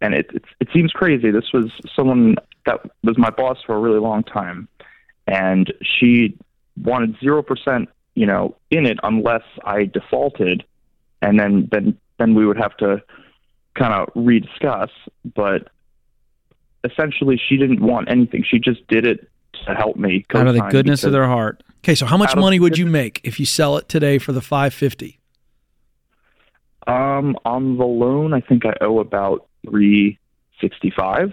and it it, it seems crazy. This was someone that was my boss for a really long time, and she wanted zero percent, you know, in it unless I defaulted, and then then then we would have to kind of rediscuss. But essentially, she didn't want anything. She just did it to help me Out of the goodness of their heart. Okay, so how much money would you make if you sell it today for the five fifty? Um, on the loan, I think I owe about three sixty-five.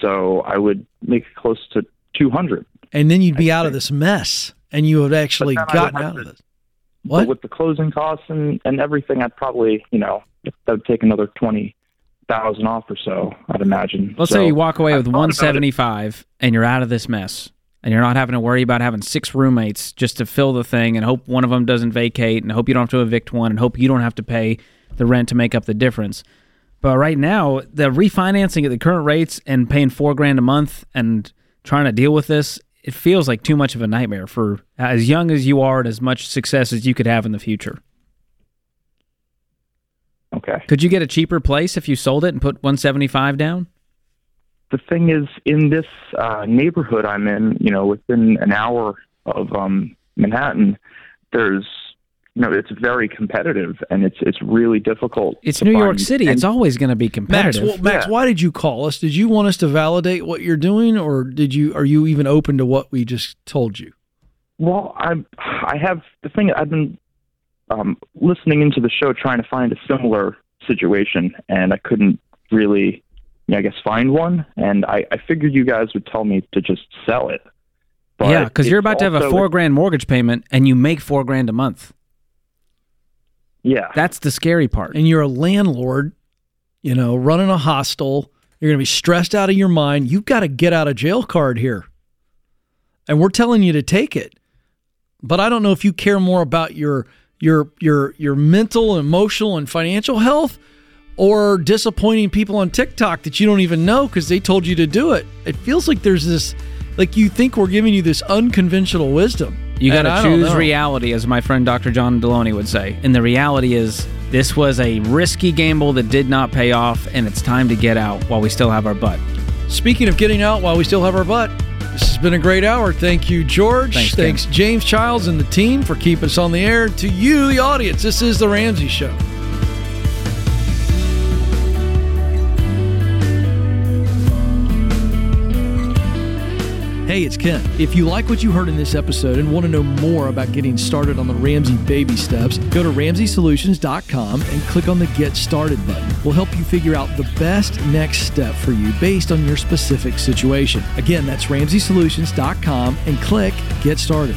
So I would make close to two hundred. And then you'd be out of this mess, and you would actually But then I would gotten have out of to- this. But with the closing costs and, and everything, I'd probably, you know, that would take another twenty thousand off or so. I'd imagine. Let's So say you walk away I've with about it. 175 and you're out of this mess. And you're not having to worry about having six roommates just to fill the thing and hope one of them doesn't vacate and hope you don't have to evict one and hope you don't have to pay the rent to make up the difference. But right now, the refinancing at the current rates and paying four grand a month and trying to deal with this, it feels like too much of a nightmare for as young as you are and as much success as you could have in the future. Okay. Could you get a cheaper place if you sold it and put 175 down? the thing is, in this uh, neighborhood I'm in, you know, within an hour of um, Manhattan, there's, you know, it's very competitive and it's it's really difficult. It's to New York City. and- It's always going to be Max, competitive. well, Max, why did you call us? Did you want us to validate what you're doing, or did you? Are you even open to what we just told you? Well, I'm. I have the thing. I've been um, listening into the show, trying to find a similar situation, and I couldn't really, you know, I guess, find one. And I, I figured you guys would tell me to just sell it. But yeah, because you're about to have a four grand mortgage payment and you make four grand a month. Yeah. That's the scary part. And you're a landlord, you know, running a hostel. You're going to be stressed out of your mind. You've got to get out of jail card here. And we're telling you to take it. But I don't know if you care more about your your your your mental, emotional and financial health or disappointing people on TikTok that you don't even know cuz they told you to do it. It feels like there's this like you think we're giving you this unconventional wisdom. You got to choose reality, as my friend Dr. John Delony would say. And the reality is, this was a risky gamble that did not pay off, and it's time to get out while we still have our butt. Speaking of getting out while we still have our butt, this has been a great hour. Thank you, George. Thanks, Thanks, James Childs and the team for keeping us on the air. To you, the audience, this is The Ramsey Show. Hey, it's Ken. If you like what you heard in this episode and want to know more about getting started on the Ramsey baby steps, go to ramseysolutions.com and click on the Get Started button. We'll help you figure out the best next step for you based on your specific situation. Again, that's ramseysolutions.com and click Get Started.